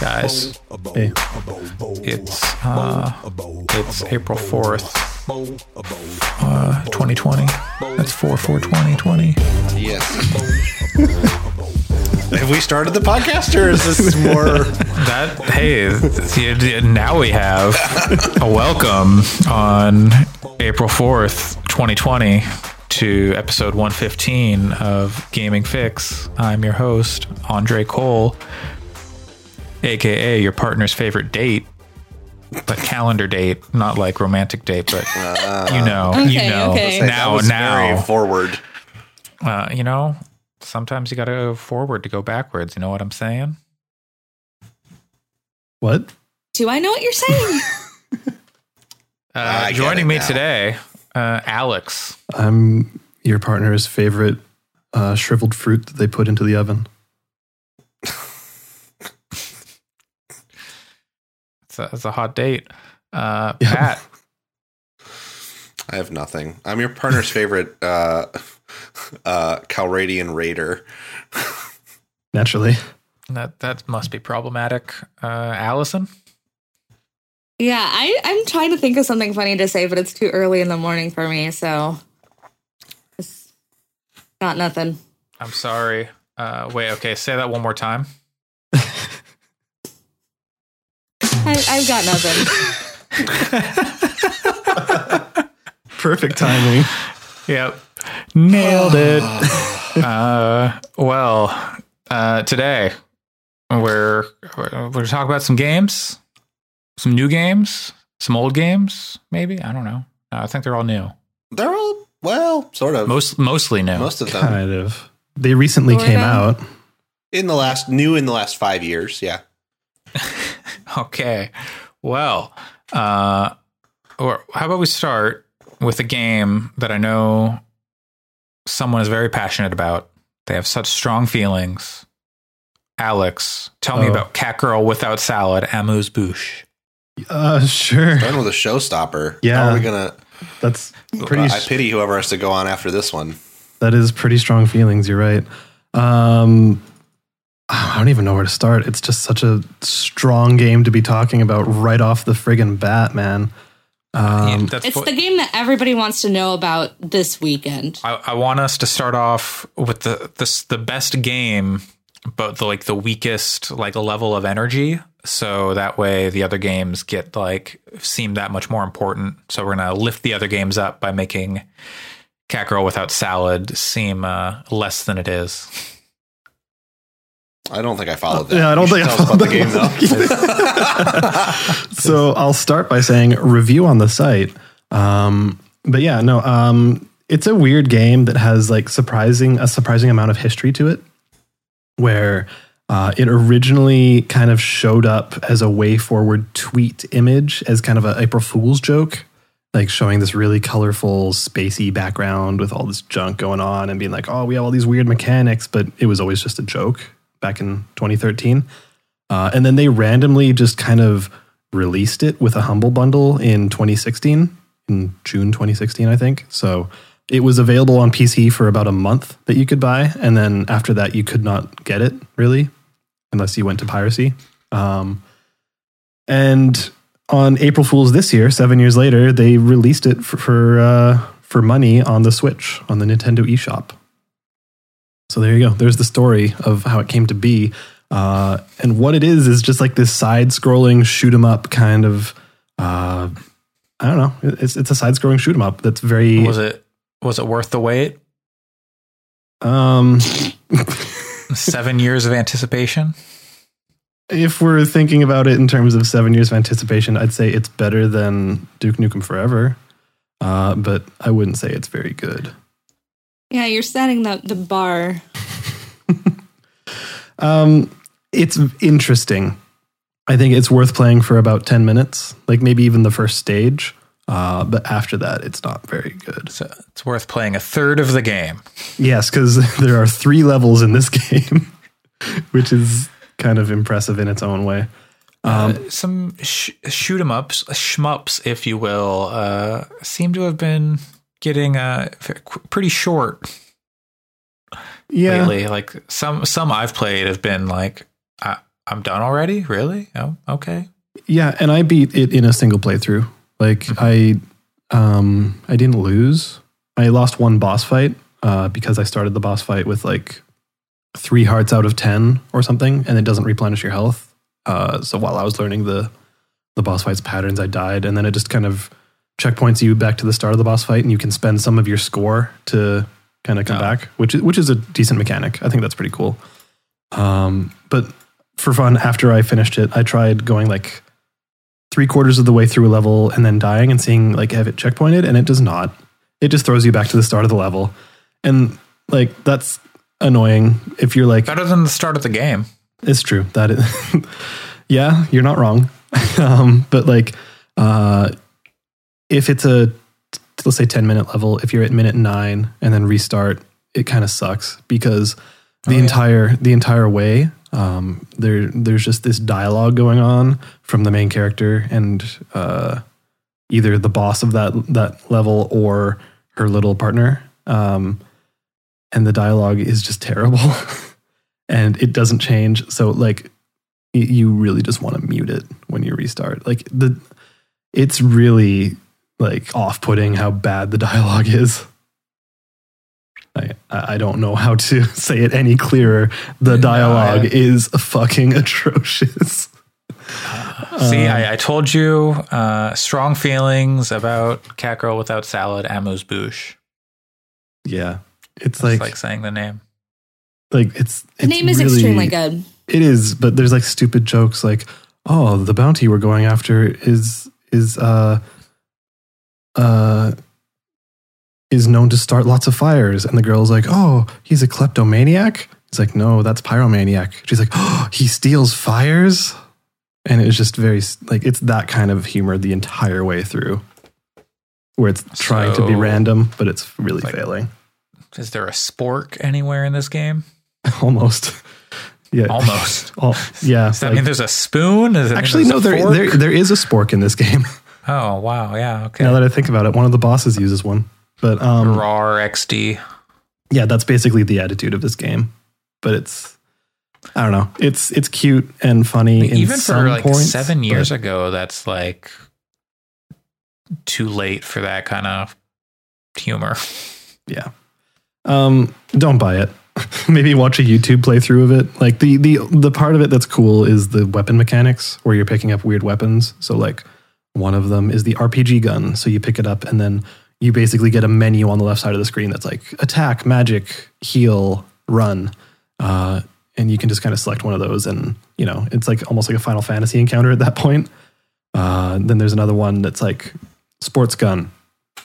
guys. Hey. It's uh, it's April fourth, uh, 2020. That's four four 2020. Yes. Have we started the podcast, or is this more? That hey, now we have a welcome on April fourth, 2020. To episode 115 of Gaming Fyx. I'm your host, Andre Cole, aka your partner's favorite date, but calendar date, not like romantic date, but you know, you know. okay. Now, now, very forward. uh, you know, sometimes you got to go forward to go backwards. You know what I'm saying? What? Do I know what you're saying? Uh, joining me now. today, uh, Alex. I'm your partner's favorite uh, shriveled fruit that they put into the oven. It's a, it's a hot date. Uh, Yeah. Pat. I have nothing. I'm your partner's favorite uh, uh, Calradian raider. Naturally. That that must be problematic. Uh, Allison. yeah, I, I'm trying to think of something funny to say, but it's too early in the morning for me, so it's not nothing. I'm sorry. Uh, wait. Okay. Say that one more time. I, I've got nothing. Perfect timing. Yep. Nailed it. uh, well, uh, today we're we're going to talk about some games, some new games, some old games. Maybe I don't know. Uh, I think they're all new. They're all well, sort of. Most mostly new. Most of them kind of. They recently Sort came of. out. in the last new in the last five years. Yeah. Okay. Well, uh, or how about we start with a game that I know someone is very passionate about. They have such strong feelings. Alex, tell me Oh. about Cat Girl Without Salad, Amuse Bouche. Uh, sure. Starting with a showstopper. Yeah. How are we gonna? That's pretty. I pity whoever has to go on after this one. that is pretty strong feelings. You're right. Um, I don't even know where to start. It's just such a strong game to be talking about right off the friggin' bat, man. Um, Yeah, It's what- the game that everybody wants to know about this weekend. I, I want us to start off with the this the best game, but the, like the weakest like level of energy. So that way the other games get like seem that much more important. So we're gonna lift the other games up by making Cat Girl Without Salad seem uh, less than it is. I don't think I followed that. Yeah, I don't You think I about the game though. so I'll start by saying review on the site. Um, but yeah, no, um, it's a weird game that has like surprising a surprising amount of history to it, where uh, it originally kind of showed up as a WayForward tweet image as kind of a April Fool's joke, like showing this really colorful spacey background with all this junk going on and being like, oh, we have all these weird mechanics, but it was always just a joke back in 2013. Uh, and then they randomly just kind of released it with a humble bundle in 2016 in june 2016 i think. So it was available on pc for about a month that you could buy and then after that you could not get it really unless you went to piracy. Um, and on april fools this year seven years later they released it for for, uh, for money on the switch on the nintendo eshop so there you go there's the story of how it came to be uh, and what it is is just like this side-scrolling shoot 'em up kind of. Uh, I don't know. It's it's a side-scrolling shoot 'em up that's very. Was it was it worth the wait? Um, Seven years of anticipation. if we're thinking about it in terms of seven years of anticipation, I'd say it's better than Duke Nukem Forever, uh, but I wouldn't say it's very good. Yeah, you're setting the, the bar. Um, it's interesting. I think it's worth playing for about ten minutes, like maybe even the first stage. Uh, but after that, it's not very good. So it's worth playing a third of the game. Yes, because there are three levels in this game, which is kind of impressive in its own way. Um, Uh, some sh- shoot 'em ups, shmups, if you will, uh, seem to have been getting uh, pretty short yeah, lately. Like some some I've played have been like uh, I'm done already. Really? Oh, okay. Yeah, and I beat it in a single playthrough. Like I, um, I didn't lose. I lost one boss fight uh, because I started the boss fight with like three hearts out of ten or something, and it doesn't replenish your health. Uh, so while I was learning the the boss fights patterns, I died, and then it just kind of checkpoints you back to the start of the boss fight, and you can spend some of your score to kind of come Oh. back, which is which is a decent mechanic. I think that's pretty cool. Um, but for fun, after I finished it, I tried going like three quarters of the way through a level and then dying and seeing like have it checkpointed, and it does not. It just throws you back to the start of the level, and like that's annoying. If you're like, Better than the start of the game. it's true that is, yeah, you're not wrong. um, but like, uh, if it's a let's say ten minute level, if you're at minute nine and then restart, it kind of sucks because the Oh, yeah. entire the entire way um, there there's just this dialogue going on from the main character and uh, either the boss of that that level or her little partner um, and the dialogue is just terrible. And it doesn't change. So like you really just want to mute it when you restart. Like the it's really like off-putting how bad the dialogue is I, I don't know how to say it any clearer. The No, dialogue I- is fucking atrocious. See, Um, I, I told you uh, strong feelings about Catgirl without salad, Amuse bouche. Yeah, it's It's like like, saying the name. like it's The name is really- extremely good. It is, but there's like stupid jokes like, "Oh, the bounty we're going after is is uh uh is known to start lots of fires." And the girl's like, "Oh, he's a kleptomaniac." He's like, "No, that's pyromaniac." She's like, "Oh, he steals fires." And it's just very like it's that kind of humor the entire way through, where it's trying to be random, but it's really like- failing. Is there a spork anywhere in this game? Almost, yeah, Almost. Al- yeah. Does that like- mean there's a spoon? Actually, no. There, there, there is a spork in this game. Oh wow, yeah, okay. now that I think about it, one of the bosses uses one. But um, RAR XD. yeah, that's basically the attitude of this game. But it's, I don't know. It's it's cute and funny. in Even for like points, seven years but- ago, that's like too late for that kind of humor. Yeah. Um, don't buy it. Maybe watch a YouTube playthrough of it. Like the the the part of it that's cool is the weapon mechanics where you're picking up weird weapons. So like one of them is the RPG gun. So you pick it up and then you basically get a menu on the left side of the screen that's like attack, magic, heal, run. Uh, and you can just kind of select one of those and you know, it's like almost like a Final Fantasy encounter at that point. Uh, then there's another one that's like sports gun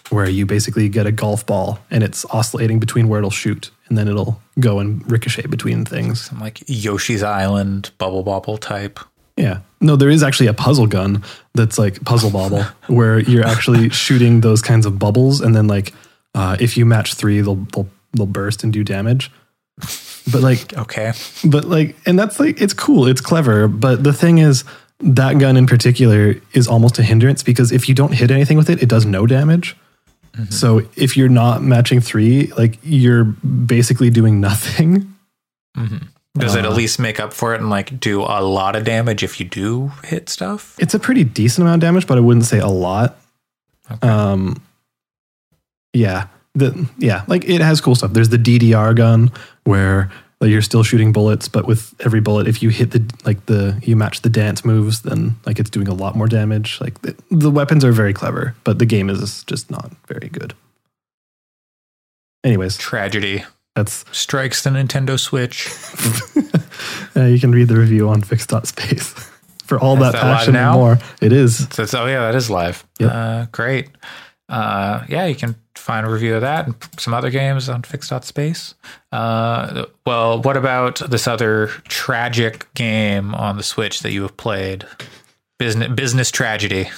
where you basically get a golf ball and it's oscillating between where it'll shoot and then it'll go and ricochet between things. Some like Yoshi's Island bubble bobble type. Yeah. No, there is actually a puzzle gun that's like puzzle bobble where you're actually shooting those kinds of bubbles and then like uh, if you match three, they'll, they'll they'll burst and do damage. But like Okay. but like and that's like it's cool, it's clever, but the thing is that gun in particular is almost a hindrance because if you don't hit anything with it, it does no damage. So if you're not matching three, like you're basically doing nothing. Does it Uh, at least make up for it and like do a lot of damage if you do hit stuff? It's a pretty decent amount of damage, but I wouldn't say a lot. Um, yeah, the yeah, like it has cool stuff. There's the DDR gun where like, you're still shooting bullets, but with every bullet, if you hit the like the you match the dance moves, then like it's doing a lot more damage. Like the, the weapons are very clever, but the game is just not very good. Anyways, Tragedy that's strikes the Nintendo Switch. you can read the review on fyx.space for all that that passion and more. It is. So, so, oh yeah, that is live. Yep. Uh, great. Uh, yeah, you can find a review of that and some other games on Fyx.space. Uh, well, what about this other tragic game on the Switch that you have played? Business Business Tragedy.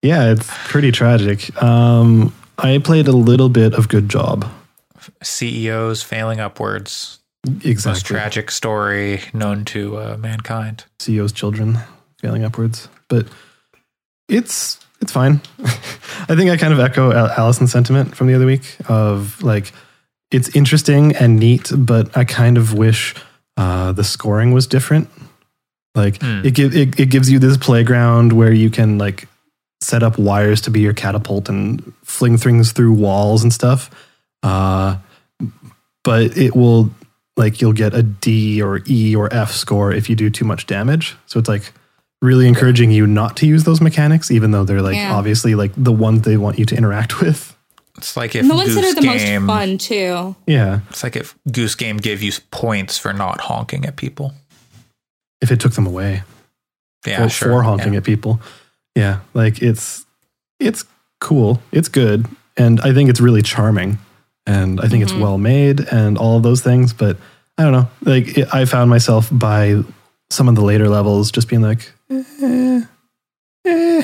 Yeah, it's pretty tragic. Um, I played a little bit of Good Job. CEOs failing upwards. Most Exactly. tragic story known to uh, mankind. CEO's children failing upwards, but it's it's fine. I think I kind of echo Allison's sentiment from the other week of like it's interesting and neat, but I kind of wish uh, the scoring was different. Like Hmm. it, give, it it gives you this playground where you can like set up wires to be your catapult and fling things through walls and stuff. Uh, but it will like you'll get a D or E or F score if you do too much damage. So it's like really encouraging you not to use those mechanics, even though they're like Yeah. obviously like the ones they want you to interact with. It's like if And the ones that are the Game, most fun too. Yeah, It's like if Goose Game gave you points for not honking at people. if it took them away. Yeah, or sure. for honking yeah. at people. Yeah, like it's it's cool. It's good, and I think it's really charming, and I think it's Mhm. well made, and all of those things. But I don't know. Like it, I found myself by some of the later levels just being like, eh, eh.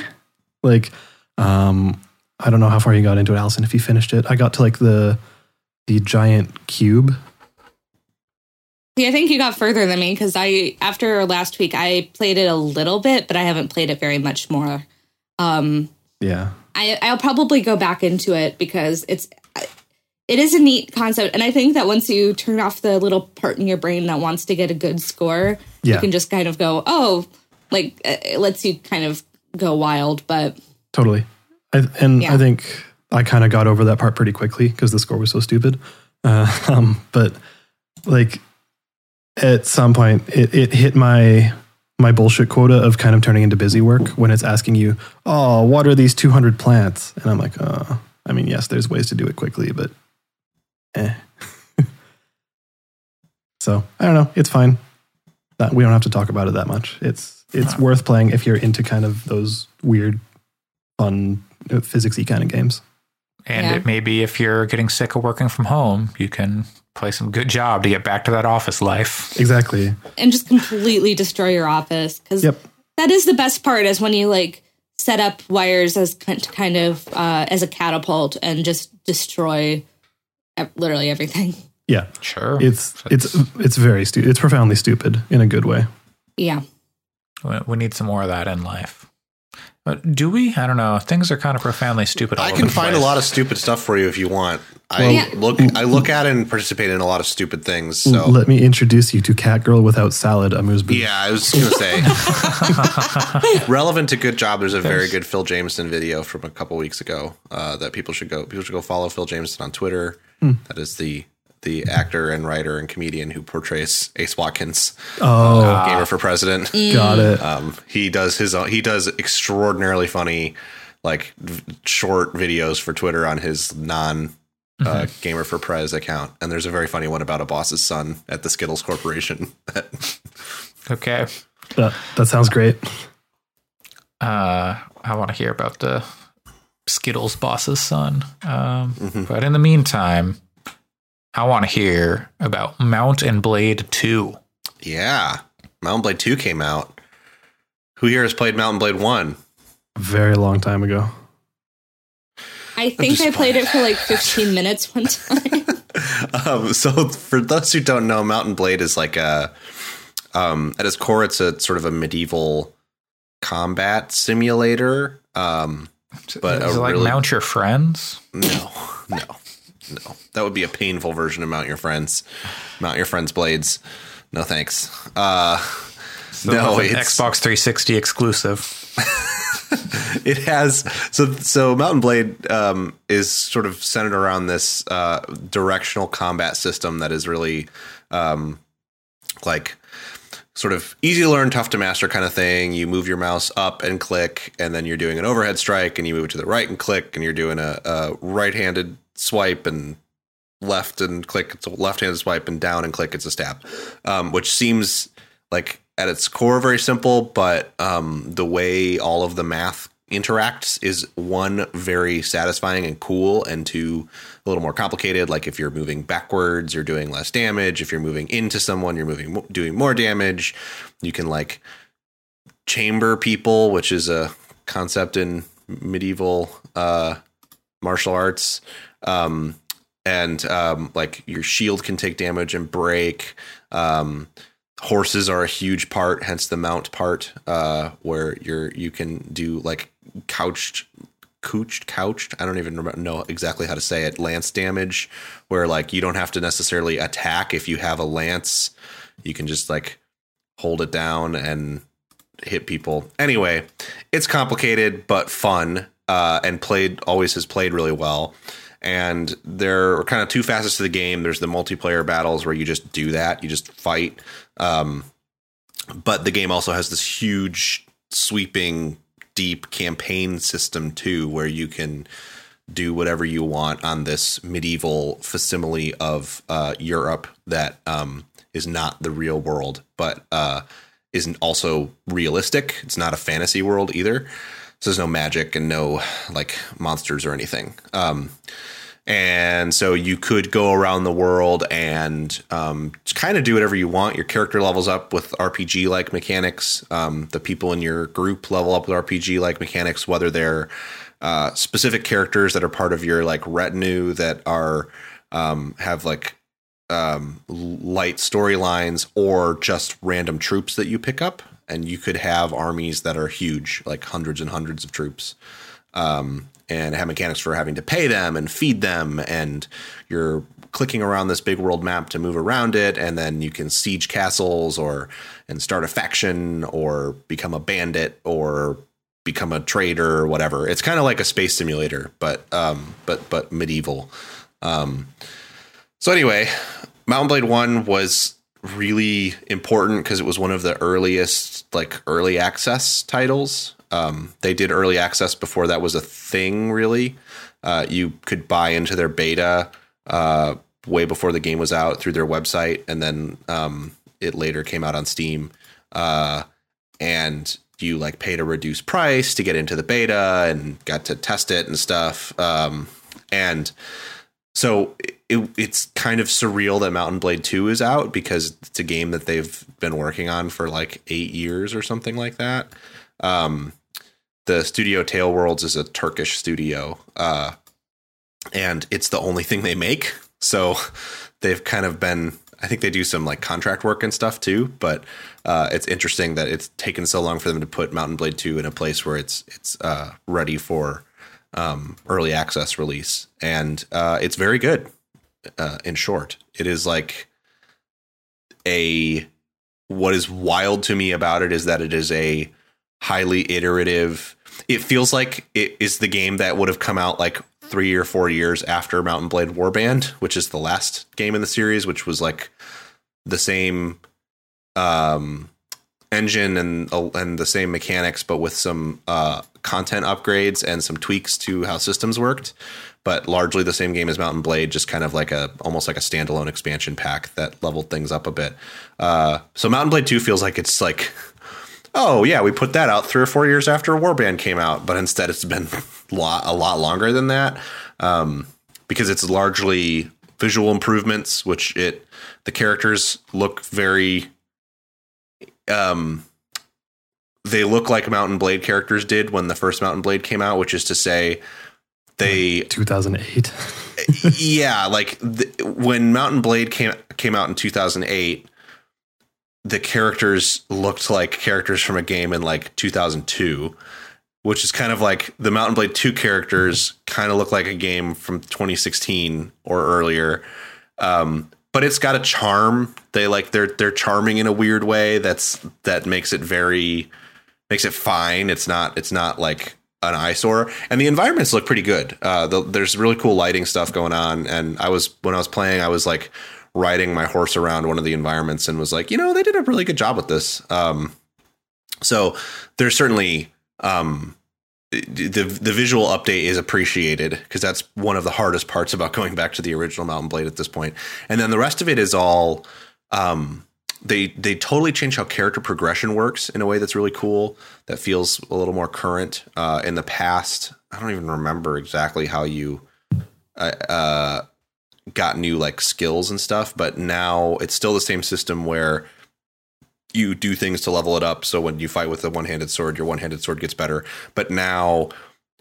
like um, I don't know how far you got into it, Allison. If you finished it, I got to like the the giant cube. See, I think you got further than me because I after last week I played it a little bit, but I haven't played it very much more. Um, Yeah, I, I'll probably go back into it because it's it is a neat concept, and I think that once you turn off the little part in your brain that wants to get a good score, you can just kind of go, oh, like uh, it lets you kind of go wild. But totally. I, and Yeah. I think I kind of got over that part pretty quickly because the score was so stupid. Uh, um, but like at some point, it, it hit my my bullshit quota of kind of turning into busy work when it's asking you, "Oh, water these two hundred plants," and I'm like, "Uh, I mean, yes, there's ways to do it quickly, but eh." so I don't know. It's fine. That we don't have to talk about it that much. It's it's No. worth playing if you're into kind of those weird, fun, uh, physicsy kind of games. And Yeah. it may be if you're getting sick of working from home, you can play some good job to get back to that office life. Exactly. and just completely destroy your office because Yep. that is the best part is when you like set up wires as kind kind of uh, as a catapult and just destroy ev- literally everything. Yeah. Sure. It's it's it's very stupid. It's profoundly stupid in a good way. Yeah. We- we need some more of that in life. But do we? I don't know. Things are kind of profoundly stupid. all I can the find a lot of stupid stuff for you if you want. I Yeah. look mm, I look at and participate in a lot of stupid things. Mm, so Let me introduce you to Cat Girl without salad amuse bouche. yeah, I was gonna say relevant to good job. There's a very good Phil Jamesson video from a couple weeks ago uh, that people should go people should go follow Phil Jamesson on Twitter. That is the the actor and writer and comedian who portrays Ace Watkins, Oh, gamer for president. got it. Um, he does his own, he does extraordinarily funny like v- short videos for Twitter on his non uh, gamer for Prez account, and there's a very funny one about a boss's son at the Skittles Corporation. Okay. That, that sounds great. Uh, I want to hear about the Skittles boss's son. Um, Mm-hmm. But in the meantime, I want to hear about Mount and Blade 2. yeah, Mount & Blade Two came out. Who here has played Mount & Blade One? A very long time ago. I think I played it for like 15 minutes one time. um, so for those who don't know, Mount & Blade is like a um, at its core, it's a sort of a medieval combat simulator. Um, But Is it like really- Mount Your Friends? no, no, no. That would be a painful version of Mount Your Friends. Mount Your Friends Blades. No thanks. Uh, no, It's an it's Xbox 360 exclusive. it has so so Mount & Blade um, is sort of centered around this uh, directional combat system that is really um, like sort of easy to learn, tough to master kind of thing. You move your mouse up and click, and then you're doing an overhead strike, and you move it to the right and click, and you're doing a, a right-handed swipe and left and click. It's a left-handed swipe and down and click. It's a stab, um, which seems like at its core very simple, but um, the way all of the math interacts is one very satisfying and cool, and two a little more complicated. Like if you're moving backwards, you're doing less damage. If you're moving into someone, you're moving doing more damage. You can like chamber people, which is a concept in medieval uh, martial arts. Um, and um, like your shield can take damage and break. Um, horses are a huge part, hence the mount part, uh, where you're you can do like couched, couched, couched. I don't even remember, know exactly how to say it. Lance damage, where like you don't have to necessarily attack if you have a lance. You can just like hold it down and hit people. Anyway, it's complicated but fun, uh, and played always has played really well. And there are kind of two facets to the game. There's the multiplayer battles where you just do that, you just fight. Um, but the game also has this huge, sweeping, deep campaign system too, where you can do whatever you want on this medieval facsimile of uh, Europe that um, is not the real world, but uh, isn't also realistic. It's not a fantasy world either. So there's no magic and no like monsters or anything. Um, and so you could go around the world and um, kind of do whatever you want. Your character levels up with RPG like mechanics. Um, the people in your group level up with RPG like mechanics, whether they're uh, specific characters that are part of your like retinue that are um, have like um, light storylines or just random troops that you pick up. And you could have armies that are huge, like hundreds and hundreds of troops. Um, and have mechanics for having to pay them and feed them. And you're clicking around this big world map to move around it. And then you can siege castles or and start a faction or become a bandit or become a trader or whatever. It's kind of like a space simulator, but um, but but medieval. Um, so anyway, mount & Blade One was really important because it was one of the earliest like early access titles. Um, they did early access before that was a thing. Really, uh, you could buy into their beta uh, way before the game was out through their website, and then um, it later came out on Steam. Uh, and you like paid a reduced price to get into the beta and got to test it and stuff. Um, and so it, it's kind of surreal that Mount & Blade 2 is out because it's a game that they've been working on for like eight years or something like that. Um, the studio TaleWorlds is a Turkish studio, uh, and it's the only thing they make. So they've kind of been I think they do some like contract work and stuff too. But uh, it's interesting that it's taken so long for them to put Mount & Blade Two in a place where it's it's uh, ready for um, early access release, and uh, it's very good. Uh, in short, it is like a what is wild to me about it is that it is a highly iterative. It feels like it is the game that would have come out like three or four years after Mount & Blade Warband, which is the last game in the series, which was like the same um, engine and uh, and the same mechanics, but with some uh, content upgrades and some tweaks to how systems worked. But largely the same game as Mount & Blade, just kind of like a almost like a standalone expansion pack that leveled things up a bit. Uh, so Mount & Blade Two feels like it's like oh yeah, we put that out three or four years after Warband came out, but instead it's been a lot, a lot longer than that um, because it's largely visual improvements, which it the characters look very um they look like Mount & Blade characters did when the first Mount & Blade came out, which is to say they 2008 yeah like the, when Mount & Blade came came out in 2008 the characters looked like characters from a game in like 2002 which is kind of like the Mount & Blade 2 characters kind of look like a game from 2016 or earlier. Um, but it's got a charm. They like they're they're charming in a weird way that's that makes it very makes it fine. It's not it's not like an eyesore. And the environments look pretty good. Uh, the, there's really cool lighting stuff going on. And i was when i was playing i was like riding my horse around one of the environments and was like, you know, they did a really good job with this. Um, so there's certainly um, the the visual update is appreciated because that's one of the hardest parts about going back to the original Mount & Blade at this point. And then the rest of it is all um, they they totally change how character progression works in a way that's really cool. That feels a little more current. Uh, in the past, I don't even remember exactly how you uh, uh got new like skills and stuff, but now it's still the same system where you do things to level it up. So when you fight with a one handed sword, your one handed sword gets better. But now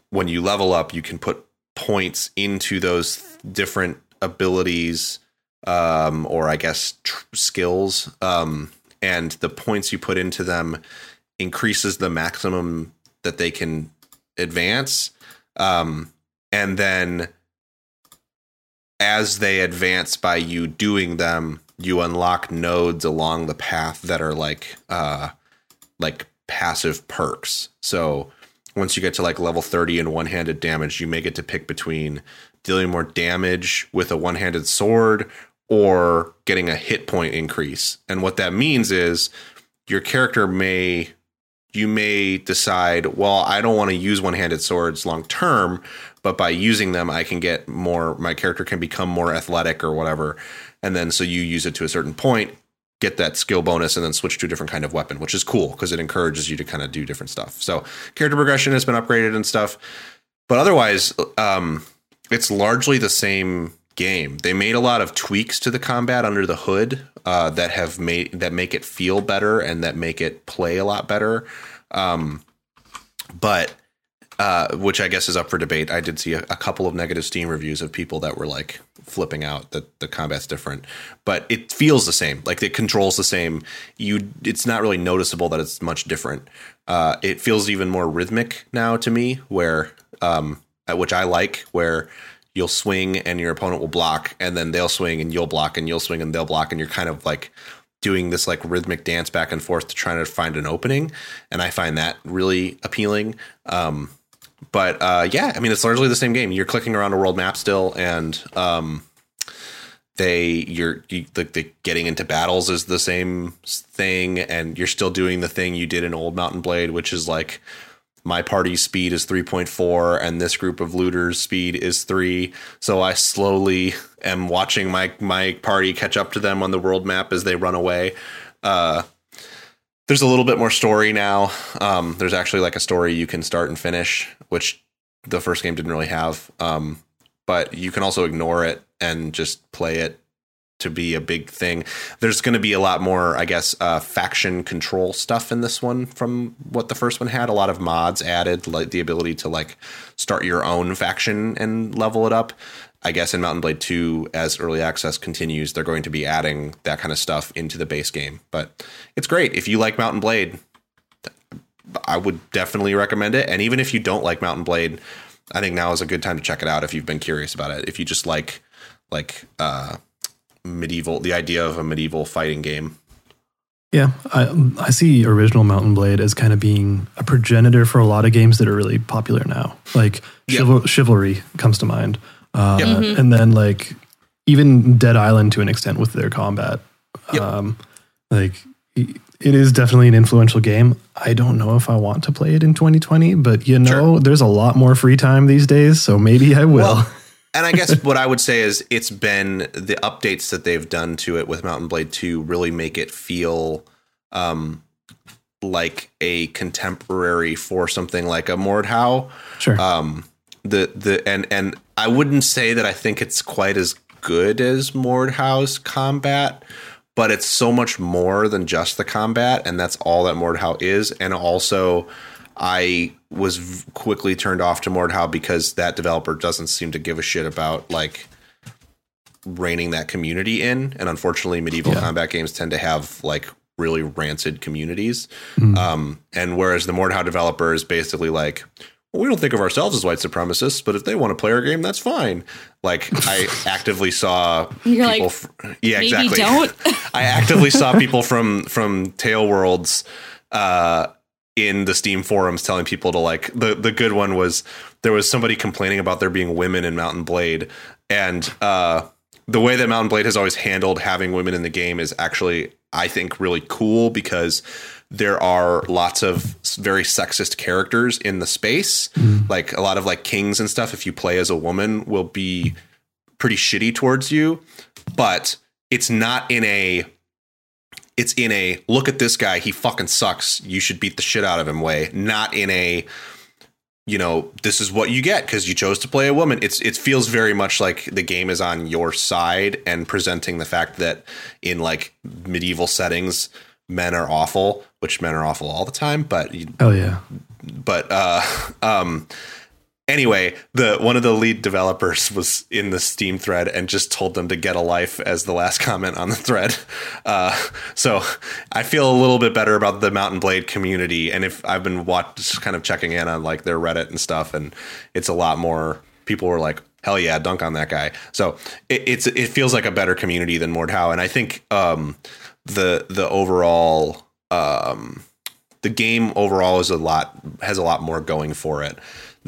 when you level up, you can put points into those different abilities, um, or I guess tr- skills. Um, and the points you put into them increases the maximum that they can advance. Um, and then as they advance by you doing them, you unlock nodes along the path that are like uh like passive perks. So once you get to like level 30 and one-handed damage, you may get to pick between dealing more damage with a one-handed sword or getting a hit point increase. And what that means is your character may you may decide, well, I don't want to use one-handed swords long term, but by using them I can get more my character can become more athletic or whatever. And then so you use it to a certain point, get that skill bonus and then switch to a different kind of weapon, which is cool because it encourages you to kind of do different stuff. So character progression has been upgraded and stuff. But otherwise, um, it's largely the same game. They made a lot of tweaks to the combat under the hood uh, that have made that make it feel better and that make it play a lot better. Um, but uh, which I guess is up for debate. I did see a, a, couple of negative Steam reviews of people that were like flipping out that the combat's different, but it feels the same. Like it controls the same. You, it's not really noticeable that it's much different. Uh, it feels even more rhythmic now to me, where um, which I like, where you'll swing and your opponent will block, and then they'll swing and you'll block, and you'll swing and they'll block, and you're kind of like doing this like rhythmic dance back and forth to try to find an opening, and I find that really appealing. Um, but uh, yeah, I mean, it's largely the same game. You're clicking around a world map still, and um, they you're you, the, the getting into battles is the same thing, and you're still doing the thing you did in Old mount & Blade, which is like my party's speed is 3.4 and this group of looters speed is 3 so i slowly am watching my my party catch up to them on the world map as they run away uh, there's a little bit more story now. Um, there's actually like a story you can start and finish, which the first game didn't really have. Um, but you can also ignore it and just play it to be a big thing. There's going to be a lot more, I guess, uh, faction control stuff in this one from what the first one had. A lot of mods added, like the ability to like start your own faction and level it up. I guess in Mount & Blade 2, as early access continues, they're going to be adding that kind of stuff into the base game. But it's great. If you like Mount & Blade, I would definitely recommend it. And even if you don't like Mount & Blade, I think now is a good time to check it out if you've been curious about it. If you just like like uh medieval the idea of a medieval fighting game. Yeah, I I see original Mount & Blade as kind of being a progenitor for a lot of games that are really popular now. Like Chival- Chivalry comes to mind. Uh, yep. mm-hmm. And then like even Dead Island to an extent with their combat. Yep. Um, like it is definitely an influential game. I don't know if I want to play it in 2020, but you know, sure. there's a lot more free time these days, so maybe I will. Well, and I guess what I would say is it's been the updates that they've done to it with Mount & Blade 2 really make it feel um, like a contemporary for something like a Mordhau. Sure. Um, the the and and I wouldn't say that I think it's quite as good as Mordhau's combat, but it's so much more than just the combat, and that's all that Mordhau is. And also, I was quickly turned off to Mordhau because that developer doesn't seem to give a shit about like reining that community in. And unfortunately, medieval yeah. combat games tend to have like really rancid communities. Mm. Um, and whereas the Mordhau developer is basically like, well, we don't think of ourselves as white supremacists, but if they want to play our game, that's fine. Like I actively saw You're people. Like, fr- yeah, exactly. Don't. I actively saw people from from TaleWorlds uh, in the Steam forums telling people to like the the good one was there was somebody complaining about there being women in Mount & Blade, and uh, the way that Mount & Blade has always handled having women in the game is actually I think really cool because there are lots of very sexist characters in the space. Mm. Like a lot of like kings and stuff, if you play as a woman, will be pretty shitty towards you. But it's not in a it's in a look at this guy, he fucking sucks. You should beat the shit out of him way. Not in a you know, this is what you get because you chose to play a woman. It's it feels very much like the game is on your side and presenting the fact that in like medieval settings, men are awful, which men are awful all the time, but oh yeah. But uh um anyway, the one of the lead developers was in the Steam thread and just told them to get a life as the last comment on the thread. Uh, so I feel a little bit better about the Mount & Blade community, and if I've been watch, kind of checking in on like their Reddit and stuff, and it's a lot more. People were like, hell yeah, dunk on that guy. So it, it's it feels like a better community than Mordhau, and I think um, the the overall um, the game overall is a lot has a lot more going for it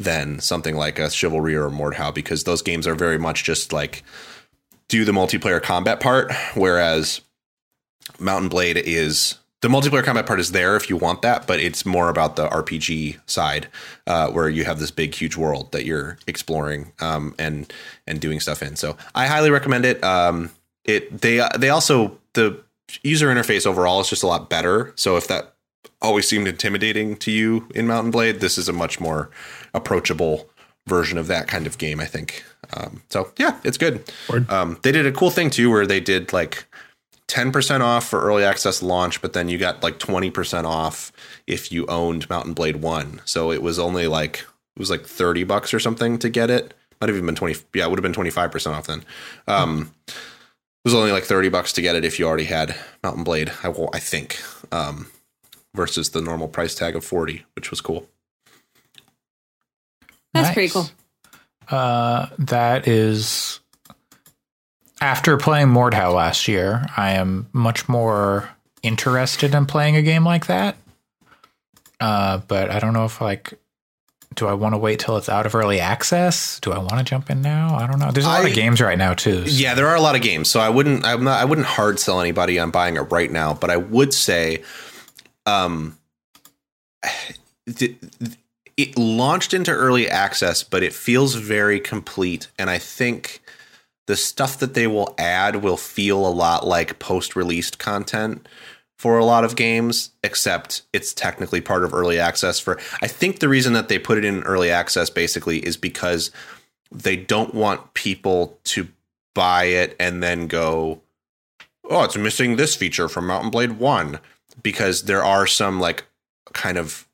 than something like a Chivalry or a Mordhau because those games are very much just like do the multiplayer combat part, whereas Mount & Blade is the multiplayer combat part is there if you want that, but it's more about the RPG side, uh, where you have this big, huge world that you're exploring um, and and doing stuff in. So I highly recommend it. Um, it they they also the user interface overall is just a lot better. So if that always seemed intimidating to you in Mount & Blade, this is a much more approachable version of that kind of game. I think. Um, so yeah, it's good. Um, they did a cool thing too, where they did like 10% off for early access launch, but then you got like 20% off if you owned Mount & Blade 1. So it was only like it was like 30 bucks or something to get it. Might have even been 20 yeah, it would have been 25% off then. Um, it was only like 30 bucks to get it if you already had Mount & Blade, I, I think. Um, versus the normal price tag of 40, which was cool. That's Nice. pretty cool. Uh, that is after playing Mordhau last year, I am much more interested in playing a game like that. Uh, but I don't know if like do I want to wait till it's out of early access? Do I want to jump in now? I don't know. There's a lot I- of games right now too. Yeah, there are a lot of games, so I wouldn't. I'm not. I wouldn't hard sell anybody on buying it right now, but I would say, um, it launched into early access, but it feels very complete, and I think the stuff that they will add will feel a lot like post-released content for a lot of games, except it's technically part of early access. For I think the reason that they put it in early access basically is because they don't want people to buy it and then go, oh, it's missing this feature from Mount & Blade 1 because there are some like kind of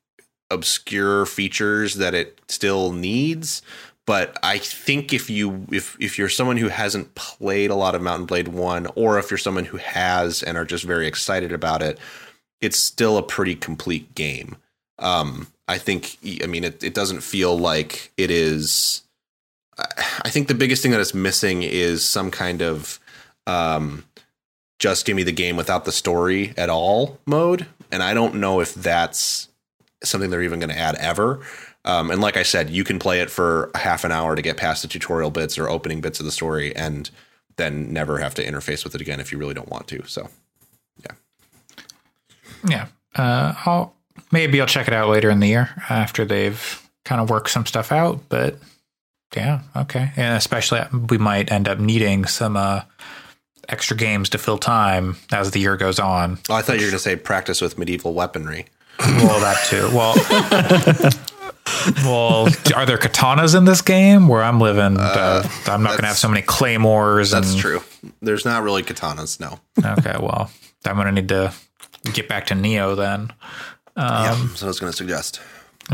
obscure features that it still needs. But I think if you if if you're someone who hasn't played a lot of Mount & Blade 1 or if you're someone who has and are just very excited about it, it's still a pretty complete game. Um I think I mean it, it doesn't feel like it is I think the biggest thing that it's missing is some kind of um, just give me the game without the story at all mode. And I don't know if that's something they're even going to add ever. Um, and like I said, you can play it for half an hour to get past the tutorial bits or opening bits of the story and then never have to interface with it again if you really don't want to. So, yeah. Yeah. Uh, I'll maybe I'll check it out later in the year after they've kind of worked some stuff out. But yeah, okay. And especially we might end up needing some uh, extra games to fill time as the year goes on. oh, I thought you were going to say practice with medieval weaponry. Well, that too. Well, well, are there katanas in this game? Where I'm living, uh, I'm not going to have so many claymores. That's and, true. There's not really katanas. No. Okay, well, I'm going to need to get back to Nioh then. yeah. So I was going to suggest.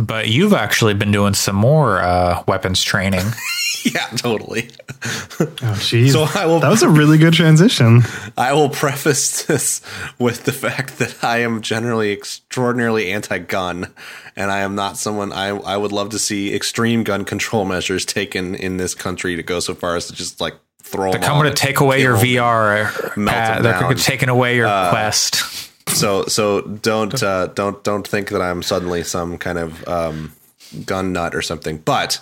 But you've actually been doing some more uh, weapons training. Yeah, totally. Oh, jeez. So I will- that was a really good transition. I will preface this with the fact that I am generally extraordinarily anti-gun, and I am not someone I I would love to see extreme gun control measures taken in this country to go so far as to just like throw them. They're them coming to take away your kill them. VR. melt Pat. them They're. Uh, taking away your quest. So so don't uh, don't don't think that I'm suddenly some kind of um, gun nut or something. But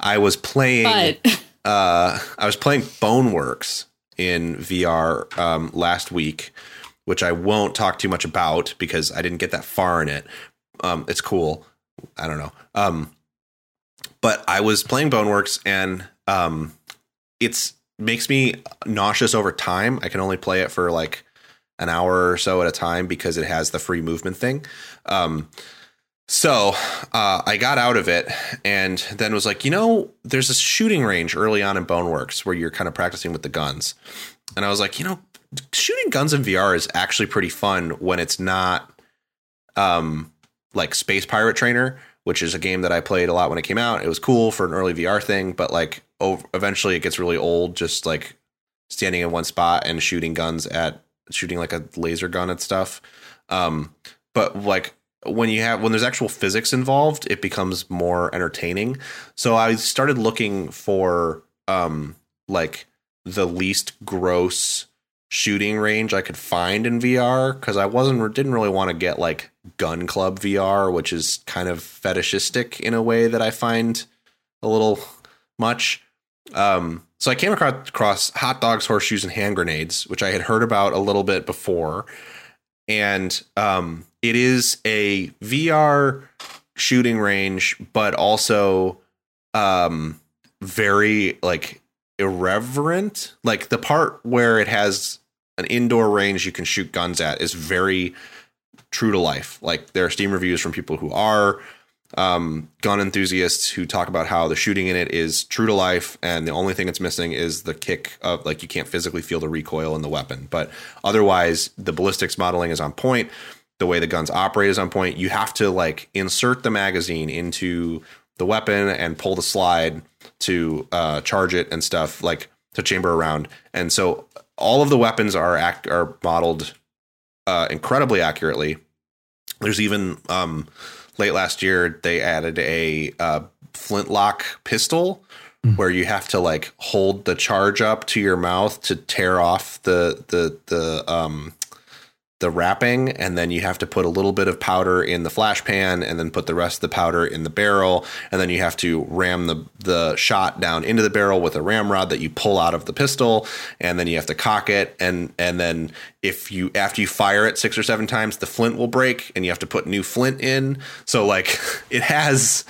I was playing. But uh, I was playing Boneworks in VR um, last week, which I won't talk too much about because I didn't get that far in it. Um, it's cool. I don't know. Um, but I was playing Boneworks and um, it's makes me nauseous over time. I can only play it for like an hour or so at a time because it has the free movement thing. Um, so uh, I got out of it and then was like, you know, there's a shooting range early on in Boneworks where you're kind of practicing with the guns. And I was like, you know, shooting guns in VR is actually pretty fun when it's not um, like Space Pirate Trainer, which is a game that I played a lot when it came out. It was cool for an early VR thing, but like over, eventually it gets really old just like standing in one spot and shooting guns at shooting like a laser gun at stuff. Um, but like when you have when there's actual physics involved, it becomes more entertaining. So I started looking for um like the least gross shooting range I could find in VR because I wasn't didn't really want to get like Gun Club VR, which is kind of fetishistic in a way that I find a little much. Um, so I came across, hot dogs, horseshoes, and hand grenades, which I had heard about a little bit before, and um, it is a VR shooting range, but also um, very like irreverent. Like the part where it has an indoor range you can shoot guns at is very true to life. Like there are Steam reviews from people who are um, gun enthusiasts who talk about how the shooting in it is true to life, and the only thing it's missing is the kick of like you can't physically feel the recoil in the weapon, but otherwise the ballistics modeling is on point. The way the guns operate is on point. You have to like insert the magazine into the weapon and pull the slide to uh, charge it and stuff like to chamber around. And so all of the weapons are act are modeled uh, incredibly accurately. There's even um, late last year they added a uh, flintlock pistol mm. where you have to like hold the charge up to your mouth to tear off the the the um, the wrapping and then you have to put a little bit of powder in the flash pan and then put the rest of the powder in the barrel and then you have to ram the the shot down into the barrel with a ramrod that you pull out of the pistol and then you have to cock it and and then if you after you fire it 6 or 7 times the flint will break and you have to put new flint in. So like it has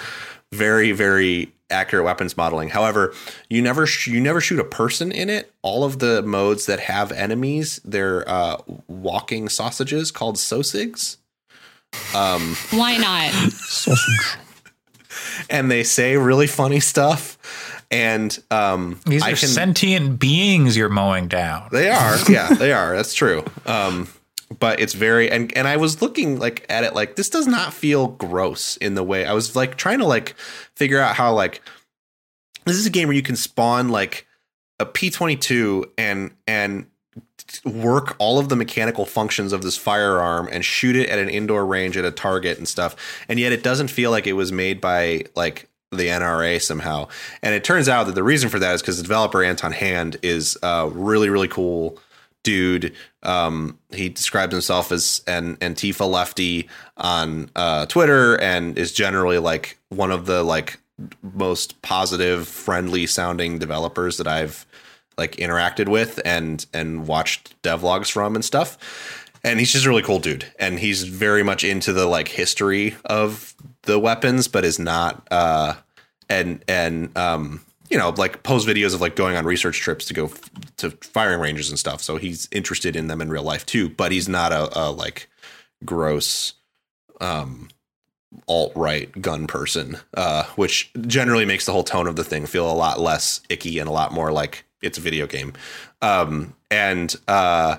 very very accurate weapons modeling. However, you never sh- you never shoot a person in it. All of the modes that have enemies, they're uh, walking sausages called sosigs. Um, Why not? Sausage. And they say really funny stuff. And um, these are can, sentient beings you're mowing down. They are, yeah, they are. That's true. Um, but it's very and and I was looking like at it like this does not feel gross in the way I was like trying to like figure out how like this is a game where you can spawn like a P22 and and work all of the mechanical functions of this firearm and shoot it at an indoor range at a target and stuff and yet it doesn't feel like it was made by like the NRA somehow and it turns out that the reason for that is because the developer Anton Hand is uh really really cool dude. Um, he describes himself as an Antifa lefty on uh, Twitter and is generally like one of the like most positive, friendly sounding developers that I've like interacted with and and watched devlogs from and stuff. And he's just a really cool dude, and he's very much into the like history of the weapons, but is not uh and and um you know, like post videos of like going on research trips to go f- to firing ranges and stuff. So he's interested in them in real life too, but he's not a, a like gross um alt right gun person, uh, which generally makes the whole tone of the thing feel a lot less icky and a lot more like it's a video game. Um, and uh,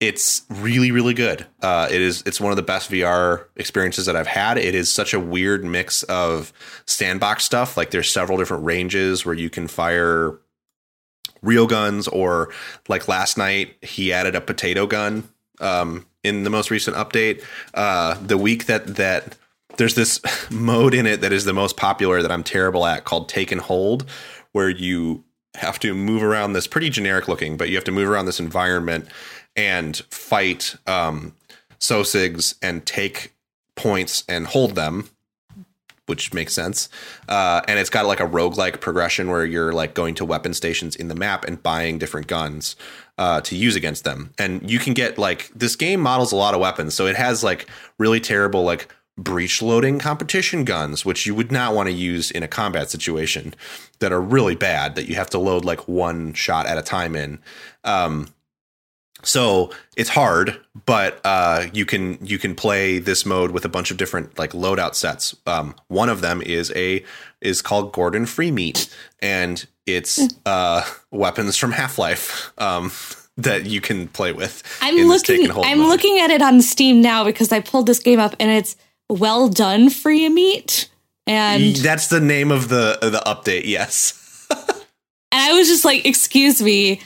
it's really really good. Uh, it is it's one of the best vr experiences that i've had. It is such a weird mix of sandbox stuff. Like there's several different ranges where you can fire real guns or like last night he added a potato gun um, in the most recent update. Uh, the week that that there's this mode in it that is the most popular that i'm terrible at called take and hold where you have to move around this pretty generic looking but you have to move around this environment and fight um, Sosigs and take points and hold them, which makes sense. Uh, and it's got like a roguelike progression where you're like going to weapon stations in the map and buying different guns uh, to use against them. And you can get like this game models a lot of weapons. So it has like really terrible, like breech loading competition guns, which you would not want to use in a combat situation that are really bad that you have to load like one shot at a time in. Um, so it's hard, but uh, you can you can play this mode with a bunch of different like loadout sets. Um, one of them is a is called Gordon Free Meat, and it's hmm. uh, weapons from Half Life um, that you can play with. I'm looking. I'm mode. looking at it on Steam now because I pulled this game up, and it's well done free meat, and that's the name of the the update. Yes, and I was just like, "Excuse me."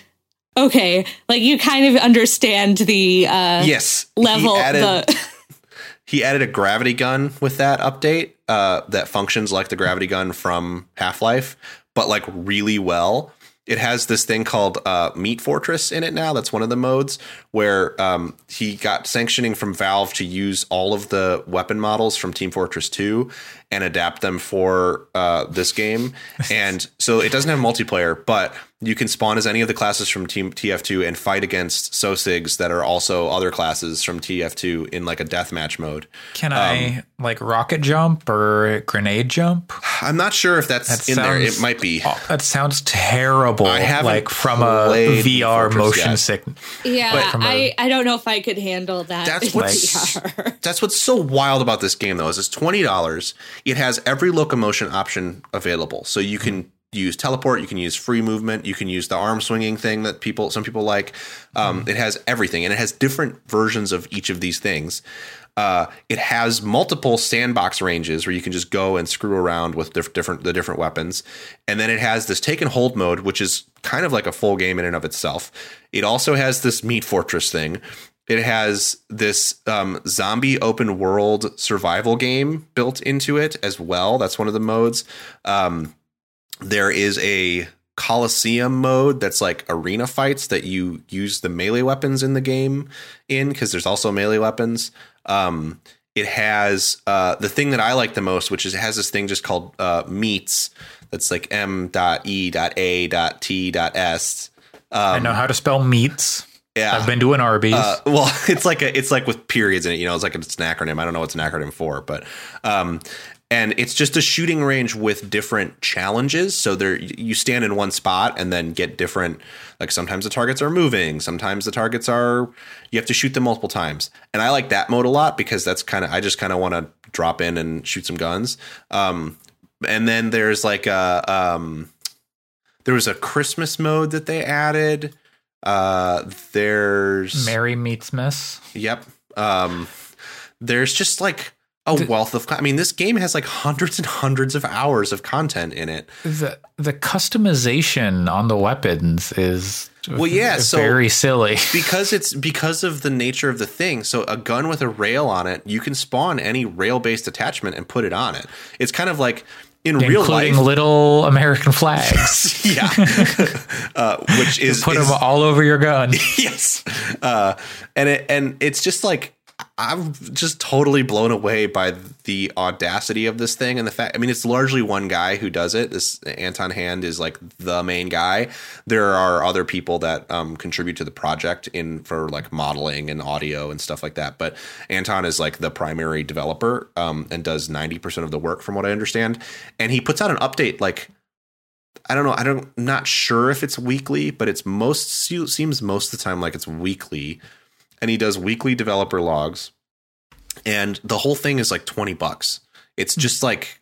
Okay, like you kind of understand the uh, yes level. He added, the- he added a gravity gun with that update uh, that functions like the gravity gun from Half Life, but like really well. It has this thing called uh, Meat Fortress in it now. That's one of the modes where um, he got sanctioning from Valve to use all of the weapon models from Team Fortress 2 and adapt them for uh, this game. And so it doesn't have multiplayer, but you can spawn as any of the classes from Team TF2 and fight against Sosigs that are also other classes from TF2 in like a deathmatch mode. Can I like rocket jump or grenade jump? I'm not sure if that's That in there. It might be. Oh, that sounds terrible. I haven't like from a VR Fortress motion yet. sick. Yeah, But from a- I, I don't know if I could handle that. That's in what's VR. that's what's so wild about this game though is it's twenty dollars. It has every locomotion option available, so you can use teleport, you can use free movement, you can use the arm swinging thing that people some people like. Um, It has everything, and it has different versions of each of these things. Uh, it has multiple sandbox ranges where you can just go and screw around with diff- different the different weapons, and then it has this take and hold mode, which is kind of like a full game in and of itself. It also has this meat fortress thing. It has this um, zombie open world survival game built into it as well. That's one of the modes. Um, there is a Coliseum mode that's like arena fights that you use the melee weapons in the game in because there's also melee weapons. Um, it has uh, the thing that I like the most, which is it has this thing just called uh. That's like M dot E dot A dot T dot S. I know how to spell meats. Yeah, I've been doing Arby's. uh, well, it's like a, it's like with periods in it. You know, it's like it's an acronym. I don't know what's an acronym for, but um, and it's just a shooting range with different challenges. So there, you stand in one spot and then get different. Like sometimes the targets are moving, sometimes the targets are you have to shoot them multiple times. And I like that mode a lot because that's kind of I just kind of want to drop in and shoot some guns. Um, and then there's like a um, there was a Christmas mode that they added. Uh, there's Mary meets Miss. Yep. Um, there's just like a wealth of. I mean, this game has like hundreds and hundreds of hours of content in it. The the customization on the weapons is Well, yeah, so- very silly. because it's because of the nature of the thing. So a gun with a rail on it, you can spawn any rail based attachment and put it on it. It's kind of like in real including little American flags. yeah, uh, which is Put is- them all over your gun. yes uh and it and it's just like i'm just totally blown away by the audacity of this thing and the fact i mean it's largely one guy who does it this anton hand is like the main guy there are other people that um contribute to the project in for like modeling and audio and stuff like that but anton is like the primary developer um and does 90% of the work from what i understand and he puts out an update like I don't know. I don't not sure if it's weekly, but it's most seems most of the time like it's weekly. And he does weekly developer logs, and the whole thing is like twenty bucks. It's just like,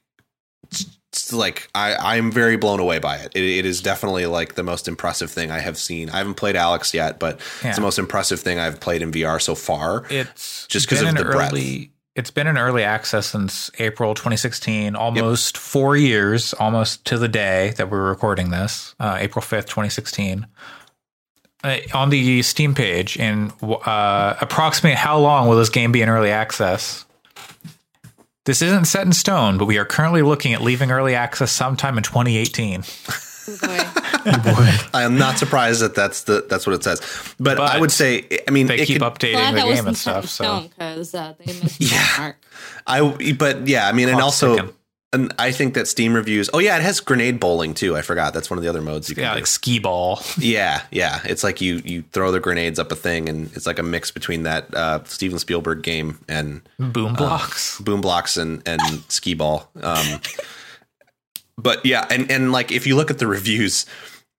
it's like I I'm very blown away by it. it. It is definitely like the most impressive thing I have seen. I haven't played Alyx yet, but Yeah. it's the most impressive thing I've played in VR so far. It's Just 'cause been of the breadth. It's been in early access since April 2016, almost four years, almost to the day that we're recording this, uh, April 5th, 2016. Uh, on the Steam page, in uh, approximately how long will this game be in early access? This isn't set in stone, but we are currently looking at leaving early access sometime in 2018. Boy. Boy. I am not surprised that that's the that's what it says. But, I would say, I mean, They it keep could- updating the game and stuff. So stone because uh, they missed Yeah. mark. I but yeah, I mean, and also, ticking. And I think that Steam reviews. Oh yeah, it has grenade bowling too. I forgot that's one of the other modes you can yeah, do. like skee ball. yeah, yeah. It's like you you throw the grenades up a thing, and it's like a mix between that uh, Steven Spielberg game and Boom Blox. Boom Blox and and skee ball. Um, but yeah, and and like if you look at the reviews,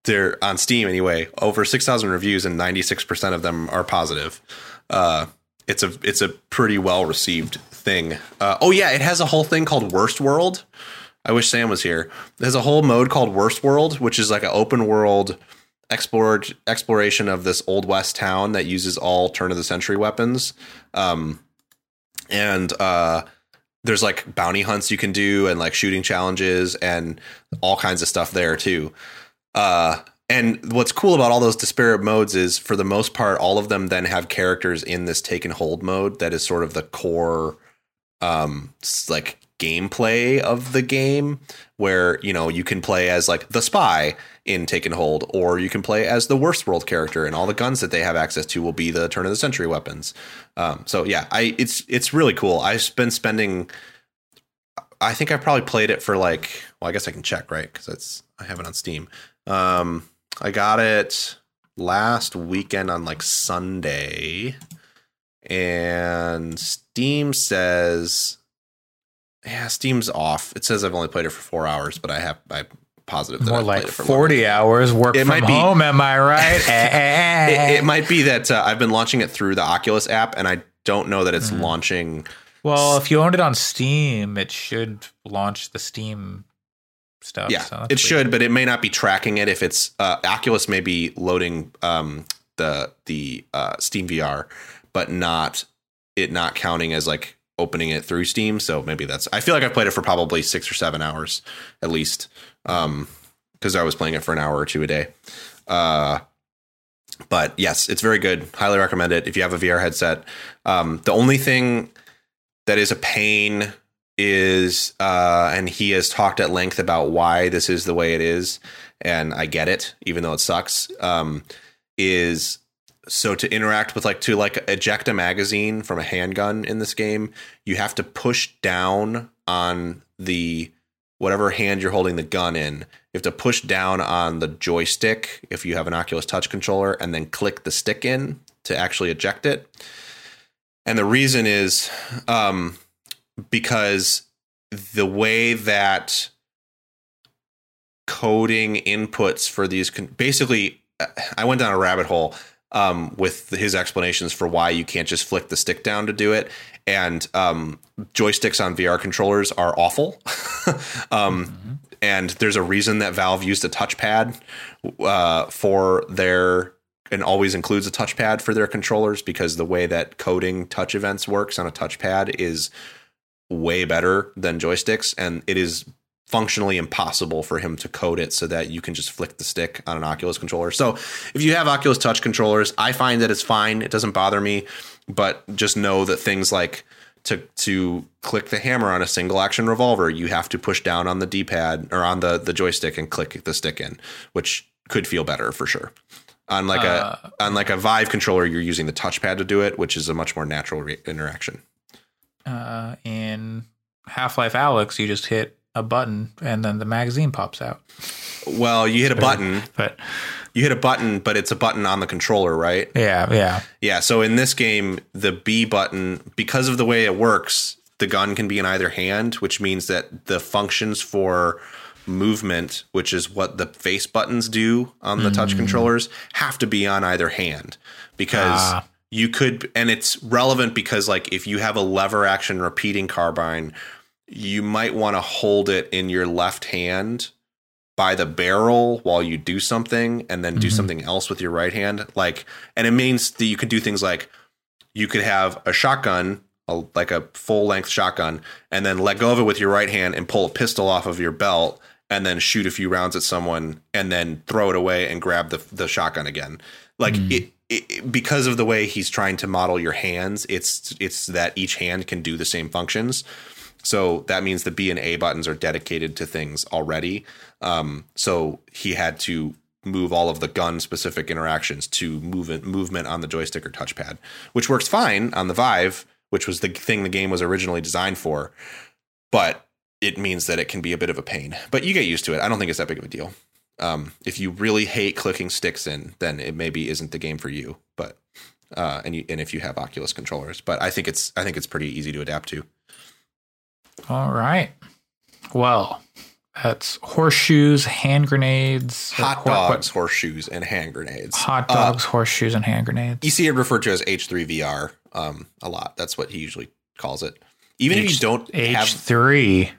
they're on Steam anyway. Over six thousand reviews, and ninety six percent of them are positive. Uh, it's a it's a pretty well received thing. Uh, oh yeah, it has a whole thing called Worst World. I wish Sam was here. There's a whole mode called Worst World, which is like an open world exploration of this old west town that uses all turn of the century weapons. Um, and uh, there's like bounty hunts you can do and like shooting challenges and all kinds of stuff there too. Uh, and what's cool about all those disparate modes is for the most part, all of them then have characters in this take and hold mode that is sort of the core, um, like gameplay of the game where you know you can play as like the spy in Take and Hold, or you can play as the worst world character, and all the guns that they have access to will be the turn of the century weapons. Um, so yeah, I it's it's really cool. I've been spending. I think I probably played it for like. Well, I guess I can check right because it's I have it on Steam. Um, I got it last weekend on like Sunday, and Steam says, yeah, Steam's off. It says I've only played it for four hours, but I have I positive that More I've like played it for 40 hours work It from might be- home, am I right? It, it might be that uh, I've been launching it through the Oculus app, and I don't know that it's Mm. launching. well, if you owned it on Steam, it should launch the Steam stuff. Yeah, so it weird. should, but it may not be tracking it if it's uh, Oculus may be loading um, the the uh, Steam VR, but not it not counting as like opening it through Steam. So maybe that's. I feel like I've played it for probably six or seven hours at least, because I was playing it for an hour or two a day. Uh, but yes, it's very good. Highly recommend it if you have a VR headset. Um, the only thing that is a pain is, uh, and he has talked at length about why this is the way it is, and I get it, even though it sucks. Um, is so to interact with like to like eject a magazine from a handgun in this game, you have to push down on the whatever hand you're holding the gun in. You have to push down on the joystick if you have an Oculus Touch controller, and then click the stick in to actually eject it. And the reason is um, because the way that coding inputs for these con- basically, I went down a rabbit hole um, with his explanations for why you can't just flick the stick down to do it. And um, joysticks on VR controllers are awful. um, And there's a reason that Valve used a touchpad uh, for their and always includes a touchpad for their controllers because the way that coding touch events works on a touchpad is way better than joysticks and it is functionally impossible for him to code it so that you can just flick the stick on an Oculus controller. So if you have Oculus Touch controllers, I find that it's fine. It doesn't bother me, but just know that things like to to click the hammer on a single action revolver, you have to push down on the D-pad or on the the joystick and click the stick in, which could feel better for sure. On like a on like a Vive controller, you're using the touchpad to do it, which is a much more natural re- interaction. Uh, in Half Life Alyx, you just hit a button and then the magazine pops out. Well, you hit a button, But you hit a button, but it's a button on the controller, right? yeah, yeah. Yeah, so in this game, the B button, because of the way it works, the gun can be in either hand, which means that the functions for movement, which is what the face buttons do on the touch controllers, have to be on either hand because Ah. you could, and it's relevant because, like, if you have a lever action repeating carbine, you might want to hold it in your left hand by the barrel while you do something and then do mm-hmm. something else with your right hand. Like and it means that you could do things like you could have a shotgun a, like a full length shotgun and then let go of it with your right hand and pull a pistol off of your belt and then shoot a few rounds at someone and then throw it away and grab the the shotgun again. Like mm. it, it because of the way he's trying to model your hands it's it's that each hand can do the same functions so that means the B and A buttons are dedicated to things already. Um, so he had to move all of the gun specific interactions to movement movement on the joystick or touchpad, which works fine on the Vive, which was the thing the game was originally designed for. But it means that it can be a bit of a pain. But you get used to it. I don't think it's that big of a deal. Um, if you really hate clicking sticks in, then it maybe isn't the game for you. But uh, and you, and if you have Oculus controllers, but I think it's I think it's pretty easy to adapt to. All right. Well, that's horseshoes, hand grenades, hot what- dogs, horseshoes, and hand grenades. hot Uh, dogs, horseshoes, and hand grenades. you see it referred to as H3VR um, a lot. That's what he usually calls it. Even if you don't H have, three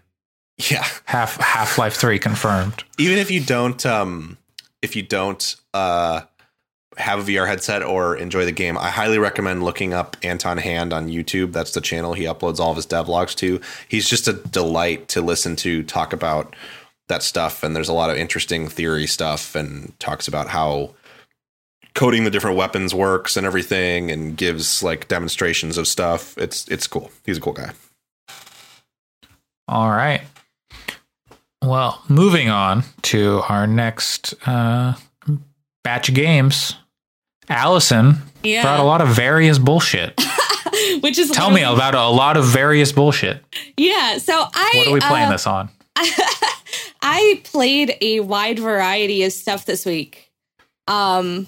yeah, half Half Life three confirmed. even if you don't, um, if you don't uh, have a VR headset or enjoy the game, I highly recommend looking up Anton Hand on YouTube. That's the channel he uploads all of his devlogs to. He's just a delight to listen to talk about that stuff, and there's a lot of interesting theory stuff, and talks about how coding the different weapons works and everything, and gives like demonstrations of stuff. It's it's cool. He's a cool guy. All right. Well, moving on to our next uh, batch of games. Allison Yeah. brought a lot of various bullshit. Which is Tell me about a lot of various bullshit. Yeah. So I What are we playing uh, this on? I played a wide variety of stuff this week. Um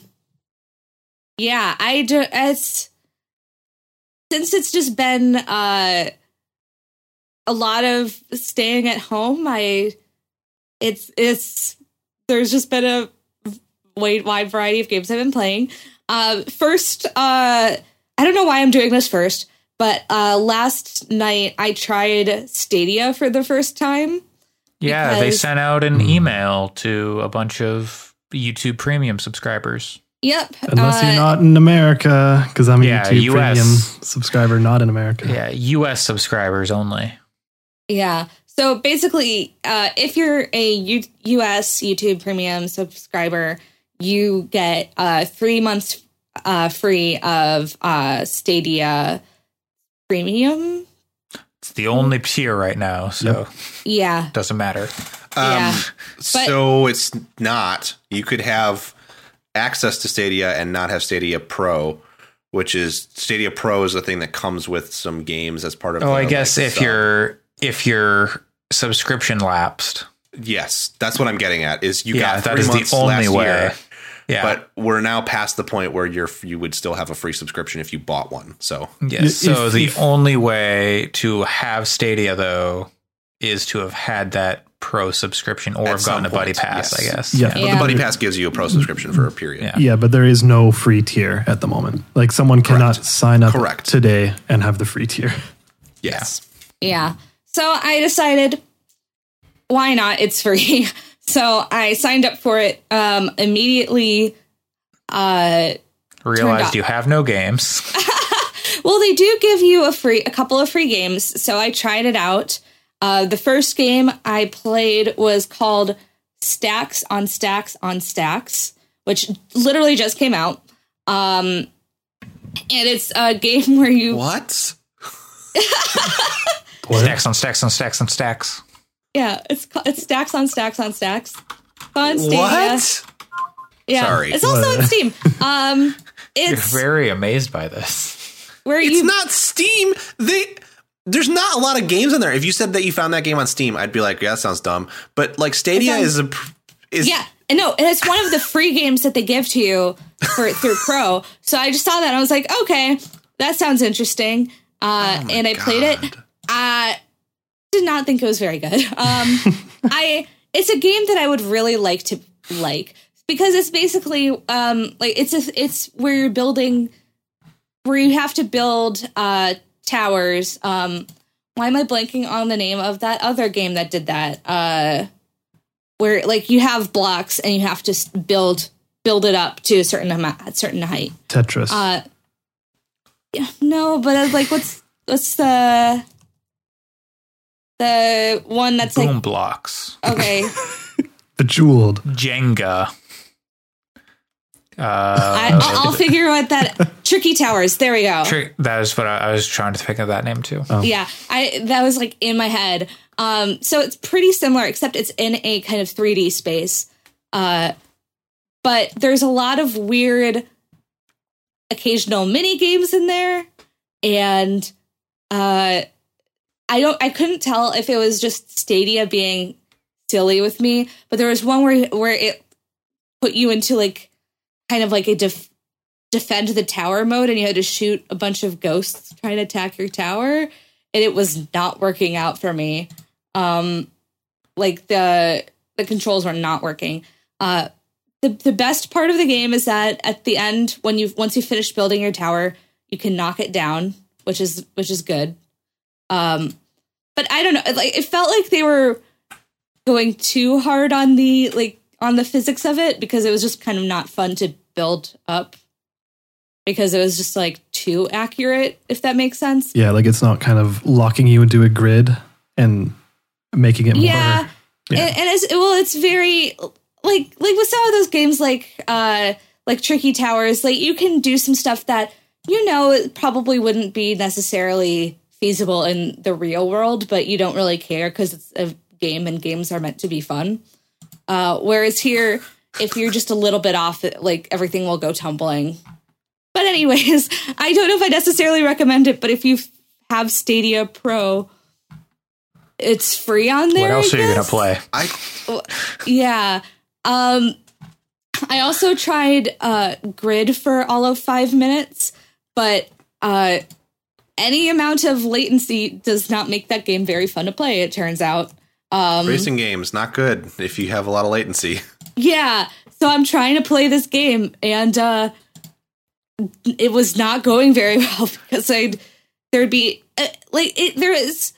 yeah, I do it's since it's just been uh a lot of staying at home, I it's it's there's just been a wide wide variety of games I've been playing. Uh first uh I don't know why I'm doing this first, but uh last night I tried Stadia for the first time. Yeah, they sent out an email to a bunch of YouTube Premium subscribers. Yep. Unless uh, you're not in America, because I'm a Yeah, YouTube US. Premium subscriber, not in America. Yeah, US subscribers only. Yeah. So basically, uh, if you're a U- US YouTube Premium subscriber, you get uh, three months uh, free of uh, Stadia Premium. It's the only tier right now, so Yeah. it doesn't matter. Yeah. Um, so it's not. You could have access to Stadia and not have Stadia Pro, which is Stadia Pro is the thing that comes with some games as part of. Oh, the, I guess like, if sub. your if your subscription lapsed, yes, that's what I'm getting at. Is you yeah, got that three is the months only last way. year, yeah, but we're now past the point where you're you would still have a free subscription if you bought one. So yes. So the if- only way to have Stadia though is to have had that pro subscription or have gotten some a buddy pass. yes. I guess. Yeah. But Yeah. the Buddy Pass gives you a pro subscription for a period. Yeah. Yeah, but there is no free tier at the moment. Like someone cannot Correct. sign up Correct. today and have the free tier. Yes. Yeah. So I decided, why not? It's free. So I signed up for it um, immediately. Uh, Realized you have no games. Well, they do give you a free a couple of free games, so I tried it out. Uh, the first game I played was called Stacks on Stacks on Stacks, which literally just came out. Um, and it's a game where you What? stacks on stacks on stacks on stacks. Yeah, it's it's Stacks on Stacks on Stacks on Stadia. What? Yeah, Sorry. it's also on Steam. Um, You're very amazed by this. where It's you not Steam. They there's not a lot of games in there. If you said that you found that game on Steam, I'd be like, yeah, that sounds dumb. But like Stadia sounds- is a is Yeah, and no, and it's one of the free games that they give to you for through Pro. So I just saw that and I was like, okay, that sounds interesting. Uh, and I played it. God. Did not think it was very good. Um, I it's a game that I would really like to like because it's basically um like it's a it's where you're building where you have to build uh towers. Um, why am I blanking on the name of that other game that did that? Uh where like you have blocks and you have to build build it up to a certain amount, a certain height. Tetris. Uh, yeah, no, but I was like, what's what's the the one that's Boom like blocks. okay? Bejeweled. Jenga. Uh, I, I'll, I'll figure out that tricky towers. There we go. Tri- that is what I, I was trying to think of that name too. Oh. Yeah, I that was like in my head. Um, so it's pretty similar, except it's in a kind of 3D space. Uh, but there's a lot of weird, occasional mini games in there, and uh, I don't, I couldn't tell if it was just Stadia being silly with me, but there was one where where it put you into like kind of like a def- defend the tower mode, and you had to shoot a bunch of ghosts trying to attack your tower, and it was not working out for me. Um, like the the controls were not working. Uh, the the best part of the game is that at the end, when you once you finish building your tower, you can knock it down, which is which is good. Um, but I don't know, like it felt like they were going too hard on the like on the physics of it because it was just kind of not fun to build up because it was just like too accurate if that makes sense Yeah, like it's not kind of locking you into a grid and making it more. yeah, Yeah. And, and it's well it's very like like with some of those games like uh like tricky towers like you can do some stuff that you know it probably wouldn't be necessarily feasible in the real world, but you don't really care because it's a game and games are meant to be fun. Uh, whereas here, if you're just a little bit off, like everything will go tumbling. But anyways, I don't know if I necessarily recommend it, but if you have Stadia Pro, it's free on there. What else I are you gonna play? I Yeah. Um I also tried uh grid for all of 5 minutes, but uh any amount of latency does not make that game very fun to play it turns out. Um racing games not good if you have a lot of latency. yeah, so I'm trying to play this game and uh it was not going very well because I'd there'd be uh, like it, there is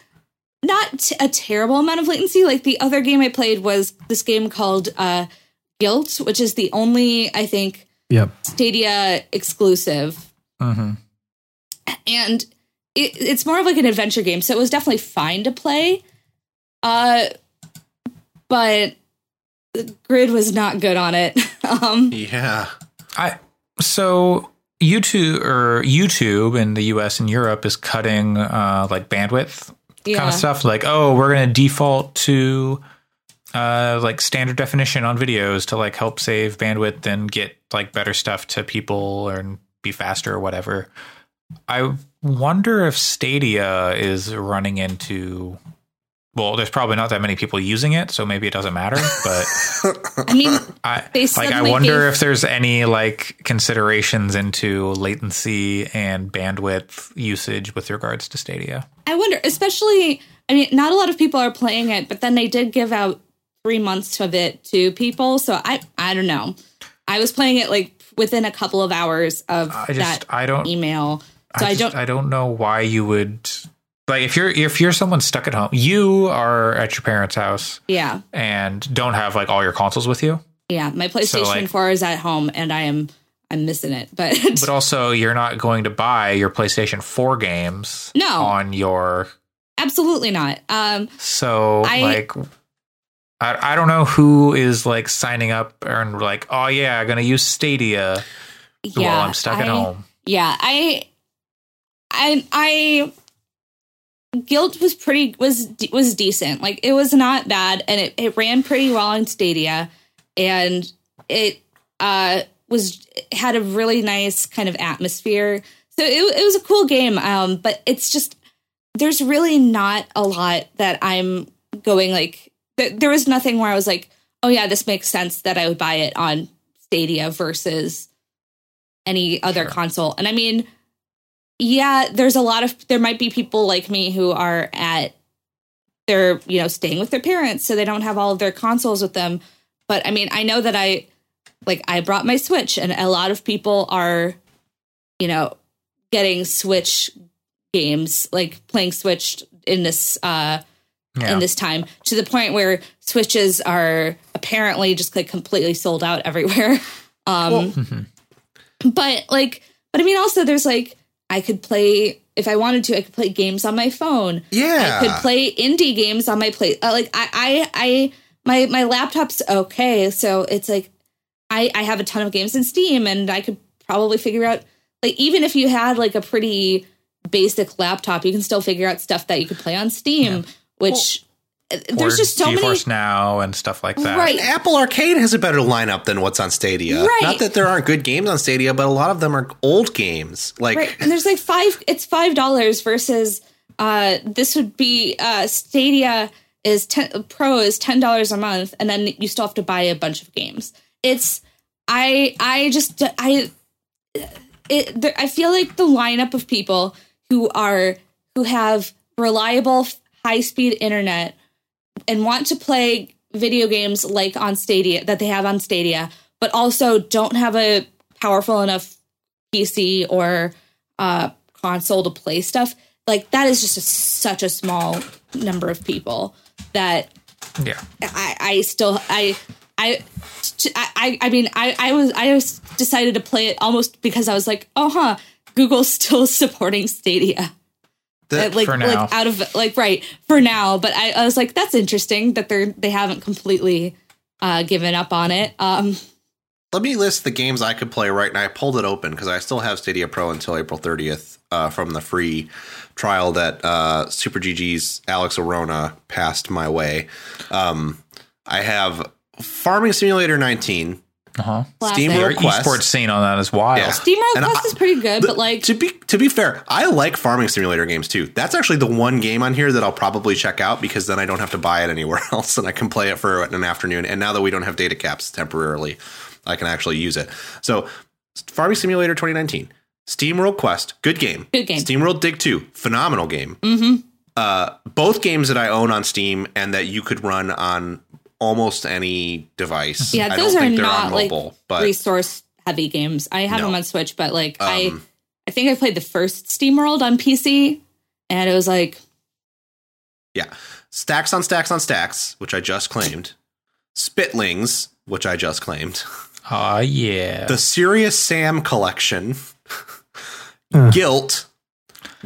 not t- a terrible amount of latency. Like the other game I played was this game called uh, Gylt, which is the only I think Yep. Stadia exclusive, hmm and it, it's more of like an adventure game, so it was definitely fine to play. Uh, but the grid was not good on it. um, Yeah. I so YouTube or YouTube in the U.S. and Europe is cutting uh, like bandwidth yeah, kind of stuff. Like, oh, we're going to default to uh, like standard definition on videos to like help save bandwidth and get like better stuff to people and be faster or whatever. I wonder if Stadia is running into. Well, there's probably not that many people using it, so maybe it doesn't matter. But I mean, I They like. I wonder gave- if there's any like considerations into latency and bandwidth usage with regards to Stadia. I wonder, especially, I mean, not a lot of people are playing it, but then they did give out three months of it to people. So I, I don't know. I was playing it like within a couple of hours of I just that I don't email. So I, just- don't. I don't know why you would like if you're if you're someone stuck at home. You are at your parents' house yeah, and don't have like all your consoles with you, yeah. My PlayStation like- Four is at home, and I am I'm missing it. But, but also you're not going to buy your PlayStation 4 games No. on your absolutely not. Um, so I- like I, I don't know who is like signing up and like oh yeah I'm gonna use Stadia yeah, while I'm stuck at home. Yeah, I, I, I. Gylt was pretty was was decent. Like it was not bad, and it, it ran pretty well on Stadia, and it uh was had a really nice kind of atmosphere. So it it was a cool game. Um, but it's just there's really not a lot that I'm going like. Th- there was nothing where I was like, oh yeah, this makes sense that I would buy it on Stadia versus any other Sure. console. And I mean, yeah, there's a lot of there might be people like me who are at they're, you know, staying with their parents so they don't have all of their consoles with them. But I mean, I know that I like I brought my Switch and a lot of people are you know, getting Switch games, like playing Switch in this uh Yeah. in this time to the point where switches are apparently just like completely sold out everywhere. Um Mhm. but like but I mean also there's like I could play if I wanted to I could play games on my phone. Yeah. I could play indie games on my play uh, like I I I my my laptop's okay so it's like I I have a ton of games in Steam and I could probably figure out like even if you had like a pretty basic laptop you can still figure out stuff that you could play on Steam which uh, there's just so many GeForce Now and stuff like that. Right. Apple Arcade has a better lineup than what's on Stadia. Right. Not that there aren't good games on Stadia, but a lot of them are old games. Like right and there's like five it's five dollars versus uh this would be uh stadia is 10 pro is ten dollars a month and then you still have to buy a bunch of games it's i i just i it there, i feel like the lineup of people who are who have reliable high speed internet and want to play video games like on stadia that they have on stadia but also don't have a powerful enough PC or uh, console to play stuff, like that is just a, such a small number of people that Yeah. I, I still I I I I mean I I was I was decided to play it almost because I was like oh huh Google's still supporting Stadia that- like like out of like right for now but I, I was like that's interesting that they're they haven't completely uh given up on it um let me list the games I could play right now. I pulled it open because I still have Stadia Pro until April 30th uh, from the free trial that uh, Super GG's Alex Arona passed my way. Um, I have Farming Simulator 19, Uh-huh. Steam Classic. Your World Quest. esports scene on that is wild. Yeah. Steam World And Quest I- is pretty good, but like to be to be fair, I like farming simulator games too. That's actually the one game on here that I'll probably check out because then I don't have to buy it anywhere else and I can play it for an afternoon. And now that we don't have data caps temporarily, I can actually use it. So, Farming Simulator 2019, SteamWorld Quest, good game. Good game. SteamWorld Dig 2, phenomenal game. Mm-hmm. Uh, both games that I own on Steam and that you could run on almost any device. yeah, I those don't are think they're not on like mobile, but resource heavy games. I have No. them on Switch, but like I Um, I think I played the first SteamWorld on PC and it was like Yeah. Stacks on stacks on stacks, which I just claimed. Spitlings, which I just claimed. Oh yeah. The Serious Sam collection. Uh. Gylt.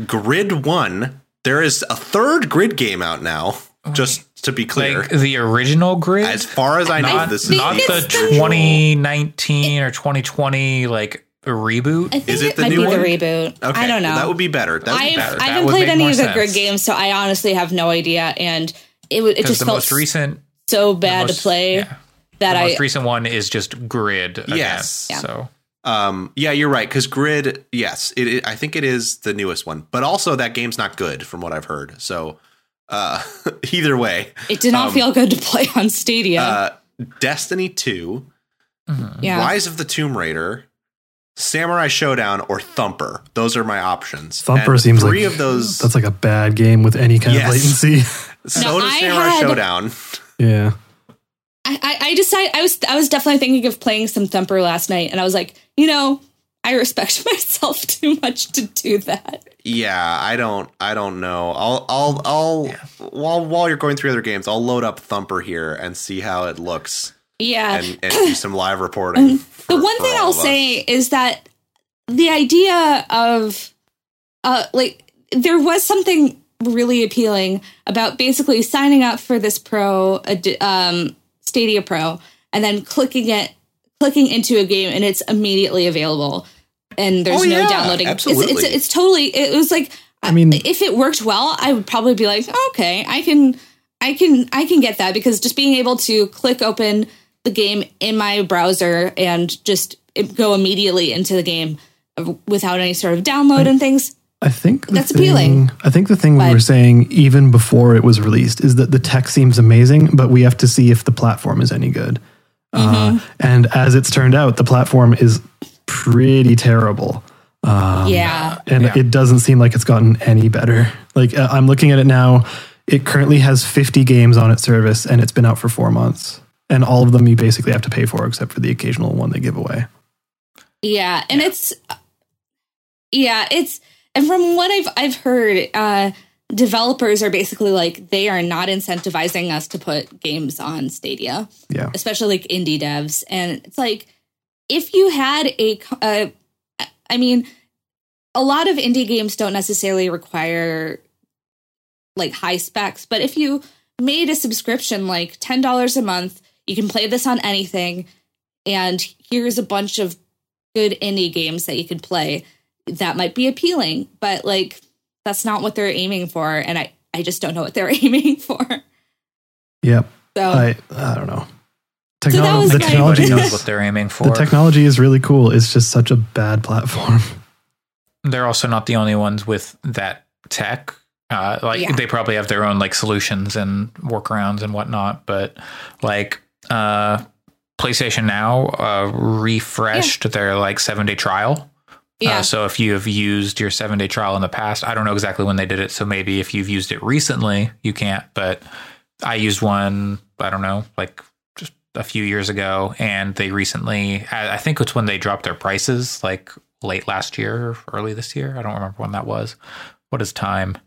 Grid 1. There is a third grid game out now, just to be clear. like the original grid. as far as I know, not this is not the the- 2019 or 2020 like reboot. I think Is it it, the might new be one? the reboot. Okay, I don't know. That would be better. That would I've, better. I haven't would played any of the grid games, so I honestly have no idea. And it would it Because just the felt most recent, so bad most- to play yeah. that the I most recent one is just grid. Again, Yes. Yeah. So Um, yeah, you're right. Because Grid, yes, it, it, I think it is the newest one, but also that game's not good from what I've heard. So, uh, either way, it did not um, feel good to play on Stadia. uh, Destiny Two, yeah. Rise of the Tomb Raider, Samurai Shodown, or Thumper. Those are my options. Thumper And seems three like of those. That's like a bad game with any kind Yes. of latency. so No, does I Samurai had- Showdown. yeah. I, I, I decided I was I was definitely thinking of playing some Thumper last night, and I was like, you know, I respect myself too much to do that. Yeah, I don't. I don't know. I'll. I'll. I'll. While while you're going through other games, I'll load up Thumper here and see how it looks Yeah. and, and do some live reporting. for- the one thing I'll say is that the idea of uh like there was something really appealing about basically signing up for this pro um Stadia Pro and then clicking it clicking into a game and it's immediately available and there's Oh, no yeah, downloading. It's, absolutely. it's it's totally it was like I mean- if it worked well, I would probably be like, okay, I can I can I can get that because just being able to click open the game in my browser and just go immediately into the game without any sort of download and things. I think That's thing- appealing. I think the thing we were saying even before it was released is that the tech seems amazing, but we have to see if the platform is any good. Mm-hmm. Uh, and as it's turned out, the platform is pretty terrible. Um, yeah. and Yeah. it doesn't seem like it's gotten any better. Like uh, I'm looking at it now, it currently has 50 games on its service, and it's been out for four months. And all of them you basically have to pay for, except for the occasional one they give away. Yeah, and it's yeah, it's and from what I've I've heard, uh developers are basically like they are not incentivizing us to put games on Stadia. Yeah, especially like indie devs and it's like if you had a uh, i mean a lot of indie games don't necessarily require like high specs but if you made a subscription like $10 a month you can play this on anything and here's a bunch of good indie games that you can play that might be appealing but like that's not what they're aiming for and i i just don't know what they're aiming for yep. so I I don't know. That Technol- was the technology knows is what they're aiming for. the technology is really cool. It's just such a bad platform. they're also not the only ones with that tech. Uh, like Yeah. they probably have their own like solutions and workarounds and whatnot, but like uh, PlayStation Now uh, refreshed their like seven day trial. yeah Uh, so if you have used your seven day trial in the past, I don't know exactly when they did it. So maybe if you've used it recently, you can't. But I used one, I don't know, like just a few years ago, and they recently, I, think it's when they dropped their prices, like late last year, or early this year. I don't remember when that was. What is time?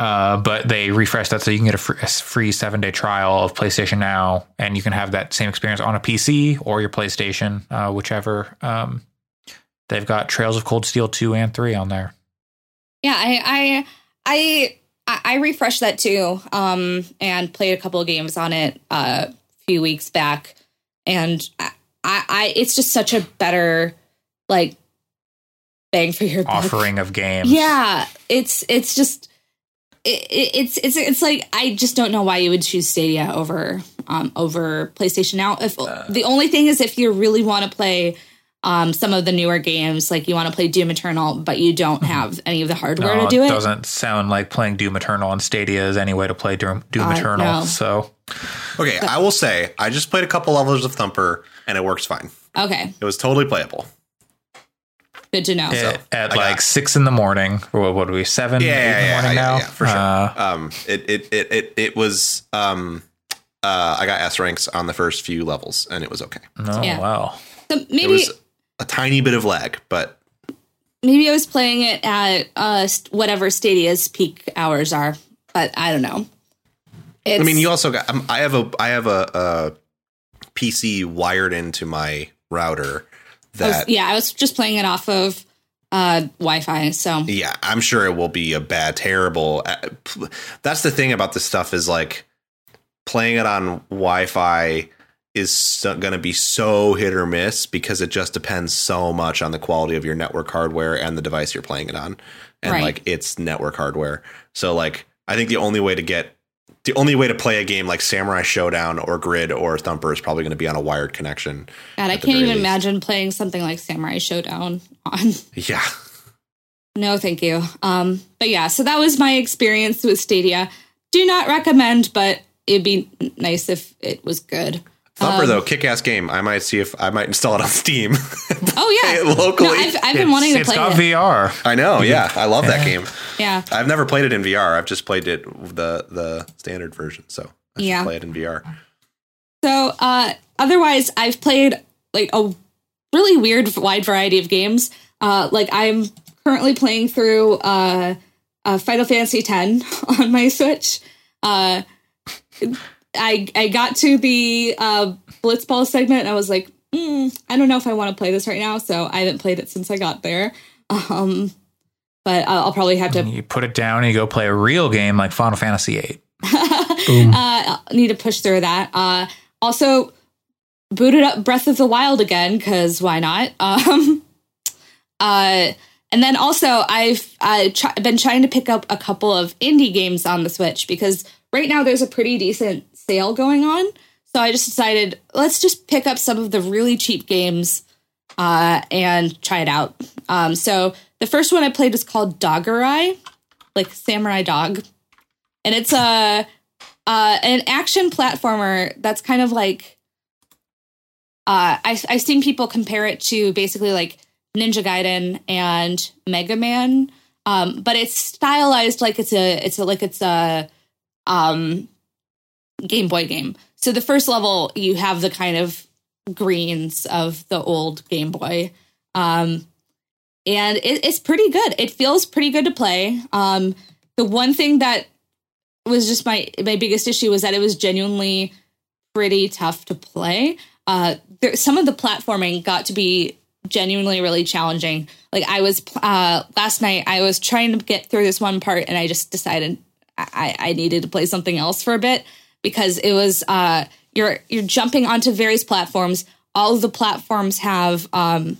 Uh, but they refreshed that so you can get a free, a free seven day trial of PlayStation Now, and you can have that same experience on a PC or your PlayStation, uh, whichever. Um, they've got Trails of Cold Steel two and three on there. Yeah, I I I I refreshed that too, um, and played a couple of games on it uh, few weeks back, and I, I, it's just such a better like bang for your buck. Offering of games. Yeah, it's it's just it, it's it's it's like I just don't know why you would choose Stadia over um over PlayStation now. If Uh. the only thing is if you really want to play um some of the newer games, like you want to play Doom Eternal, but you don't have any of the hardware Mm-hmm. No, to do it it. doesn't sound like playing Doom Eternal on Stadia is any way to play Doom, Doom Uh, Eternal. no. So Okay, I will say I just played a couple levels of Thumper and it works fine. Okay, It was totally playable. good to know. it- at I like got- six in the morning, or what, what are we, seven, Yeah, eight in the yeah, morning yeah, now? yeah, for sure. Uh, Um, it it it it, it was um, uh, I got S ranks on the first few levels and it was okay. oh, Yeah. wow. So It maybe was a tiny bit of lag, but maybe I was playing it at uh whatever Stadia's peak hours are, but I don't know. It's, I mean, you also got. Um, I have a I have a, a PC wired into my router I was- that yeah, I was just playing it off of uh Wi-Fi, so yeah, I'm sure it will be a bad, terrible. uh, p- That's the thing about this stuff is like playing it on Wi-Fi is so, going to be so hit or miss because it just depends so much on the quality of your network hardware and the device you're playing it on, and Right. like it's network hardware. So like, I think the only way to get the only way to play a game like Samurai Shodown or Grid or Thumper is probably going to be on a wired connection. God, I can't even least. imagine playing something like Samurai Shodown on. Yeah. No, thank you. Um, but yeah, so that was my experience with Stadia. Do not recommend, but it'd be nice if it was good. Thumper Um, though, kick ass game. I might see if I might install it on Steam. Oh yeah, locally. No, I've, I've been wanting to it's play got it. VR. I know, yeah. I love that game. Yeah, I've never played it in VR. I've just played it the the standard version. So I Yeah. play it in VR. So, uh, otherwise, I've played like a really weird, wide variety of games. Uh, like I'm currently playing through uh, uh, Final Fantasy X on my Switch. I I got to the uh, Blitzball segment and I was like, mm, I don't know if I want to play this right now. So I haven't played it since I got there. Um, but I'll, I'll probably have to You put it down and you go play a real game like Final Fantasy VIII. Boom. uh, need to push through that. Uh, also, booted up Breath of the Wild again because why not? Um, uh, and then also, I've uh, try- been trying to pick up a couple of indie games on the Switch because right now there's a pretty decent sale going on. So I just decided let's just pick up some of the really cheap games uh, and try it out. Um, so the first one I played was called Dogurai, like samurai dog, and it's a uh, an action platformer that's kind of like uh, I, I've seen people compare it to basically like Ninja Gaiden and Mega Man, um, but it's stylized like it's a it's a like it's a um, Game Boy game. So the first level you have the kind of greens of the old Game Boy, um, and it, it's pretty good. It feels pretty good to play. Um, the one thing that was just my my biggest issue was that it was genuinely pretty tough to play. Uh, there, some of the platforming got to be genuinely really challenging. Like I was uh, last night, I was trying to get through this one part, and I just decided I, I needed to play something else for a bit because it was uh, you're you're jumping onto various platforms. All of the platforms have um,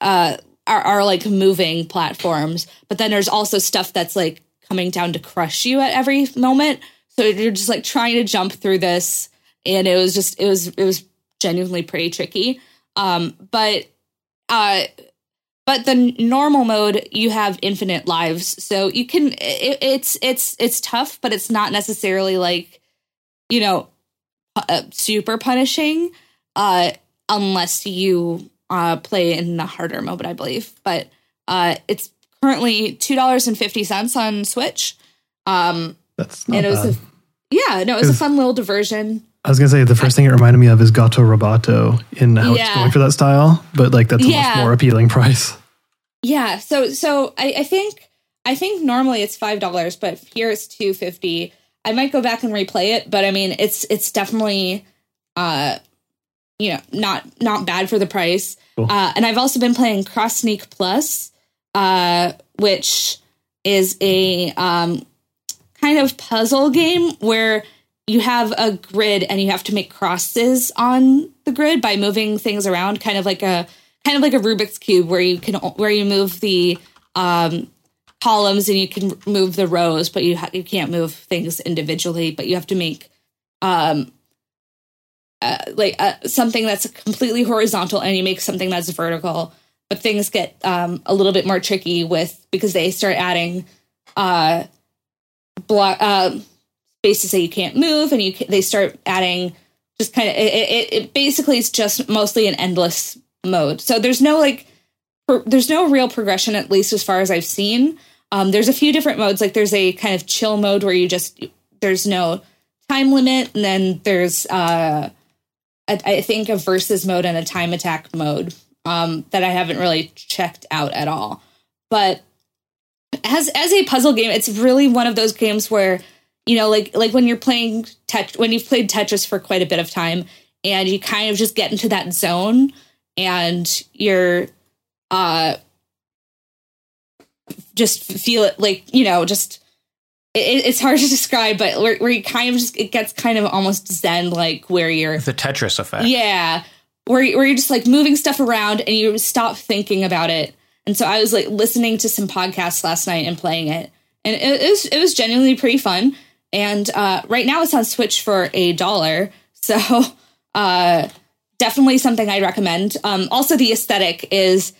uh, are, are like moving platforms, but then there's also stuff that's like coming down to crush you at every moment. So you're just like trying to jump through this, and it was just it was it was genuinely pretty tricky. Um, but uh, but the normal mode you have infinite lives, so you can it, it's it's it's tough, but it's not necessarily like you know uh, super punishing uh, unless you uh, play in the harder mode, I believe. But uh, it's currently two dollars and fifty cents on Switch. Um, That's not and it was bad. a, yeah, no, it was a fun little diversion. I was gonna say the first thing it reminded me of is Gato Roboto in how it's going for that style, but like that's a Yeah. much more appealing price. Yeah, so so I, I think I think normally it's five dollars, but here it's two fifty. I might go back and replay it, but I mean it's it's definitely uh you know not not bad for the price. Cool. Uh, and I've also been playing Crossniq+, uh, which is a um kind of puzzle game where you have a grid and you have to make crosses on the grid by moving things around, kind of like a kind of like a Rubik's cube where you can where you move the um, columns and you can move the rows, but you ha- you can't move things individually. But you have to make um, uh, like uh, something that's completely horizontal, and you make something that's vertical. But things get um, a little bit more tricky with because they start adding uh, block uh, say you can't move, and you they start adding just kind of it, it, it basically is just mostly an endless mode. So there's no like there's no real progression at least as far as I've seen. Um, there's a few different modes. Like there's a kind of chill mode where you just there's no time limit, and then there's uh, a, I think a versus mode and a time attack mode um, that I haven't really checked out at all. But as as a puzzle game, it's really one of those games where you know, like like when you're playing tet- when you've played Tetris for quite a bit of time, and you kind of just get into that zone, and you're uh just feel it like you know just it, it's hard to describe, but where, where you kind of just it gets kind of almost zen like where you're The Tetris effect. yeah, where where you're just like moving stuff around and you stop thinking about it. And so I was like listening to some podcasts last night and playing it, and it, it was it was genuinely pretty fun. And uh, right now it's on Switch for a dollar, so uh, definitely something I'd recommend. Um, also, the aesthetic is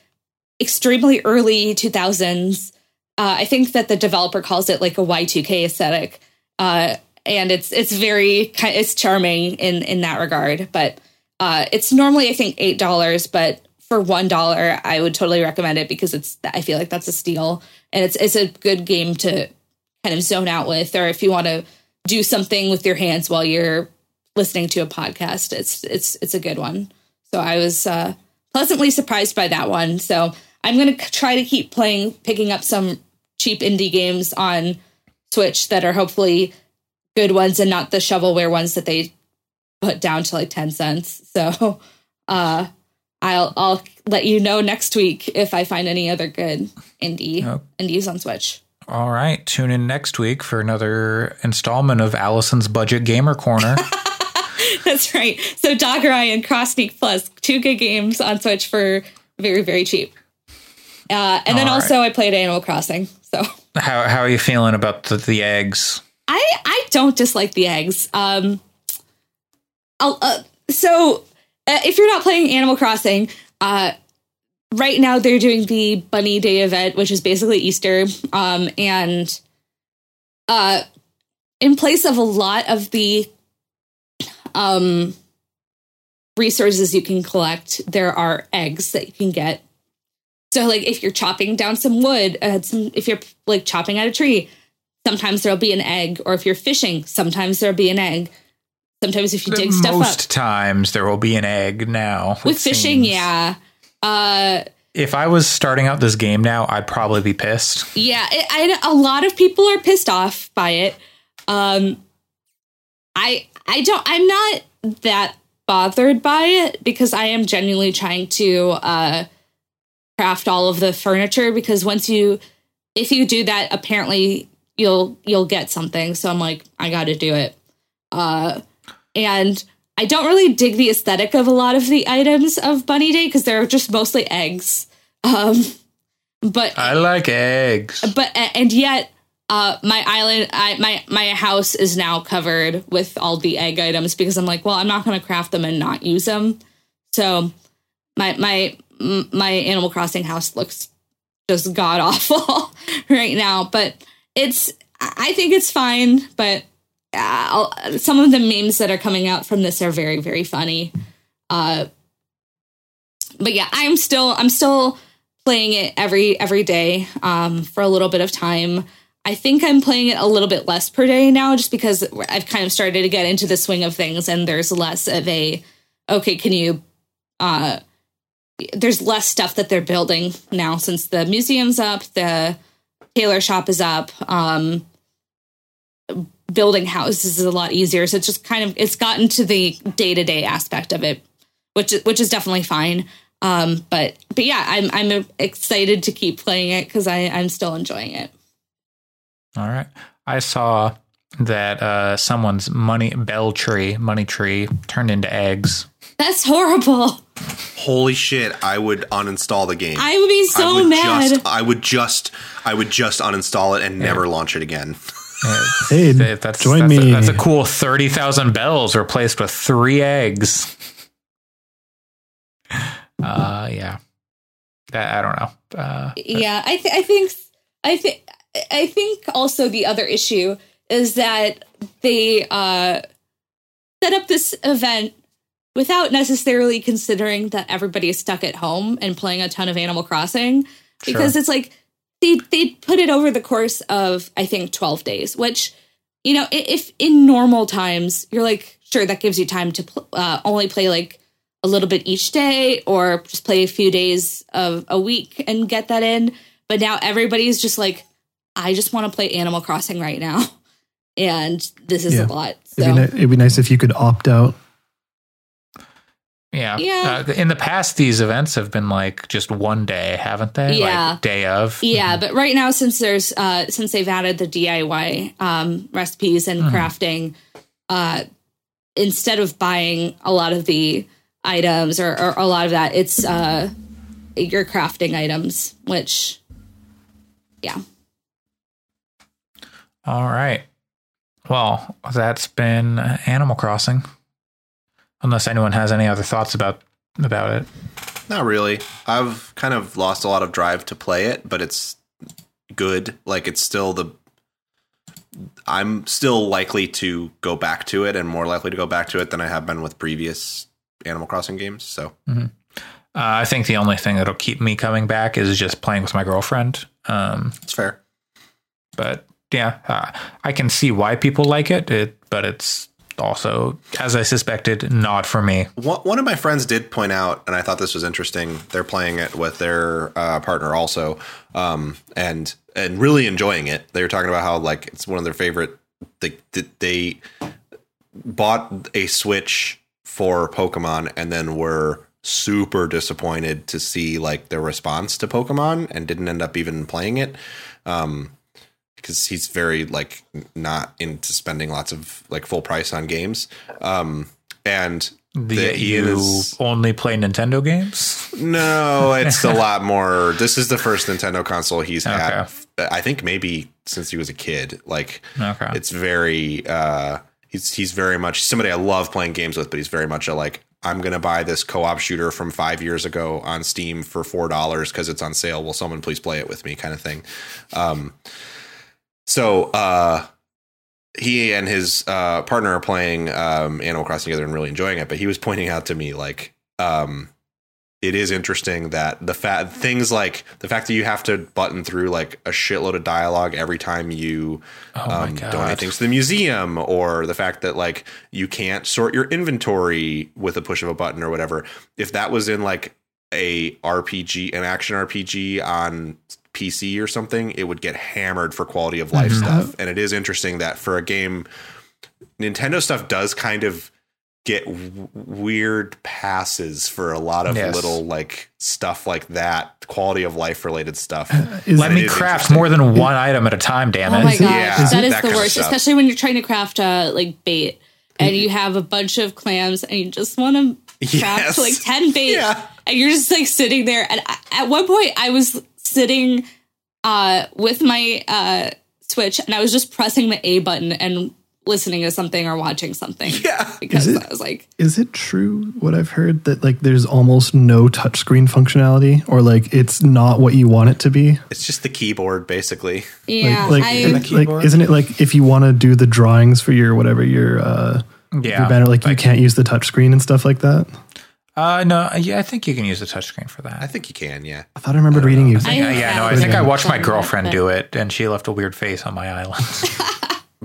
extremely early 2000s. Uh, I think that the developer calls it like a Y2K aesthetic, uh, and it's it's very it's charming in in that regard. But uh, it's normally I think eight dollars, but for one dollar, I would totally recommend it because it's I feel like that's a steal, and it's it's a good game to kind of zone out with, or if you want to do something with your hands while you're listening to a podcast, it's it's it's a good one. So I was uh, pleasantly surprised by that one. So I'm going to try to keep playing, picking up some cheap indie games on Switch that are hopefully good ones and not the shovelware ones that they put down to like 10 cents. So uh, I'll I'll let you know next week if I find any other good indie Yep. indies on Switch. All right. Tune in next week for another installment of Allison's Budget Gamer Corner. That's right. So Dogurai and Crossniq+, two good games on Switch for very, very cheap. Uh, and then All right. also I played Animal Crossing. So how how are you feeling about the, the eggs? I I don't dislike the eggs. Um, I'll, uh, so uh, if you're not playing Animal Crossing, uh, right now they're doing the Bunny Day event, which is basically Easter. Um, and uh, in place of a lot of the um resources you can collect, there are eggs that you can get. So, like, if you're chopping down some wood, uh, some, if you're like chopping at a tree, sometimes there'll be an egg. Or if you're fishing, sometimes there'll be an egg. Sometimes if you dig stuff Most up times there will be an egg now. with fishing, seems. yeah, uh, If I was starting out this game now, I'd probably be pissed. yeah. It, I, a lot of people are pissed off by it. Um, I I don't. I'm not that bothered by it because I am genuinely trying to uh, craft all of the furniture because once you if you do that apparently you'll you'll get something so i'm like i gotta do it uh and i don't really dig the aesthetic of a lot of the items of bunny day because they're just mostly eggs. Um but I like eggs. but and yet uh my island I, my my house is now covered with all the egg items because i'm like well i'm not going to craft them and not use them. So my my my animal crossing house looks just god awful right now. But it's i think it's fine but I'll, some of the memes that are coming out from this are very very funny. Uh but yeah i'm still i'm still playing it every every day um for a little bit of time. I think i'm playing it a little bit less per day now just because i've kind of started to get into the swing of things and there's less of a okay can you uh there's less stuff that they're building now since the museum's up the tailor shop is up um building houses is a lot easier so it's just kind of it's gotten to the day-to-day aspect of it which which is definitely fine um but but yeah i'm i'm excited to keep playing it because i i'm still enjoying it All right. I saw that uh, someone's money bell tree, money tree, turned into eggs. That's horrible. Holy shit! I would uninstall the game. I would be I so would mad. Just, I would just, I would just uninstall it and never launch it again. Hey, That- that's, join that's me. A, that's a cool thirty thousand bells replaced with three eggs. Uh, yeah. That, I don't know. Uh, yeah i th- i think i think i think also the other issue is that they uh set up this event without necessarily considering that everybody is stuck at home and playing a ton of animal crossing because it's like they they put it over the course of i think 12 days which you know if in normal times you're like sure that gives you time to pl- uh, only play like a little bit each day or just play a few days of a week and get that in. But now everybody's just like, I just want to play Animal Crossing right now. And this is Yeah. a lot. It'd, be So ni- it'd be nice if you could opt out. Yeah. Yeah. Uh, in the past, these events have been like just one day, haven't they? Yeah. Like day of. yeah, but right now since there's uh since they've added the DIY um recipes and crafting, uh instead of buying a lot of the items or, or a lot of that, it's uh your crafting items, which yeah. All right. Well, that's been Animal Crossing. Unless anyone has any other thoughts about about it. Not really. I've kind of lost a lot of drive to play it, but it's good. Like it's still the I'm still likely to go back to it and more likely to go back to it than I have been with previous Animal Crossing games. So Uh, I think the only thing that'll keep me coming back is just playing with my girlfriend. Um, it's fair. but yeah, uh, I can see why people like it, it, but it's also, as I suspected, not for me. One, of my friends did point out, and I thought this was interesting. They're playing it with their uh, partner also, um, and and really enjoying it. They were talking about how like it's one of their favorite. They they bought a Switch for Pokemon, and then were super disappointed to see like their response to Pokemon, and didn't end up even playing it. Um, because he's very like not into spending lots of like full price on games. Um, and The, that he you is- only play Nintendo games? no, it's a lot more. This is the first Nintendo console he's had. I think maybe since he was a kid. Like Okay. it's very. uh He's he's very much somebody I love playing games with, but he's very much a like. I'm gonna buy this co-op shooter from five years ago on Steam for four dollars because it's on sale. Will someone please play it with me? Kind of thing. Um, so uh, he and his uh, partner are playing um, Animal Crossing together and really enjoying it. But he was pointing out to me like um, it is interesting that the fact things like the fact that you have to button through like a shitload of dialogue every time you Oh um, donate things to the museum, or the fact that like you can't sort your inventory with a push of a button or whatever. If that was in like a RPG, an action RPG on PC or something, it would get hammered for quality of life mm-hmm. stuff. And it is interesting that for a game, Nintendo stuff does kind of get w- weird passes for a lot of Yes. little like stuff like that, quality of life related stuff. Uh, is Let me craft more than one item at a time, damn oh it. Oh my gosh, Yeah, that is that the worst, especially when you're trying to craft uh, like bait and mm-hmm. you have a bunch of clams and you just want to craft Yes. like 10 bait Yeah. and you're just like sitting there and I, at one point I was sitting uh, with my uh, switch and I was just pressing the A button and listening to something or watching something Yeah. because it- I was like Is it true what I've heard that like there's almost no touchscreen functionality or like it's not what you want it to be? It's just the keyboard, basically. yeah like, I, like, like, isn't it like if you want to do the drawings for your whatever your uh Yeah. your banner like you can't use the touchscreen and stuff like that? Uh, no, yeah, I think you can use the touchscreen for that. I think you can, yeah. I thought I remembered reading you. I- Yeah, yeah, no, I think I watched my girlfriend do it, and she left a weird face on my island.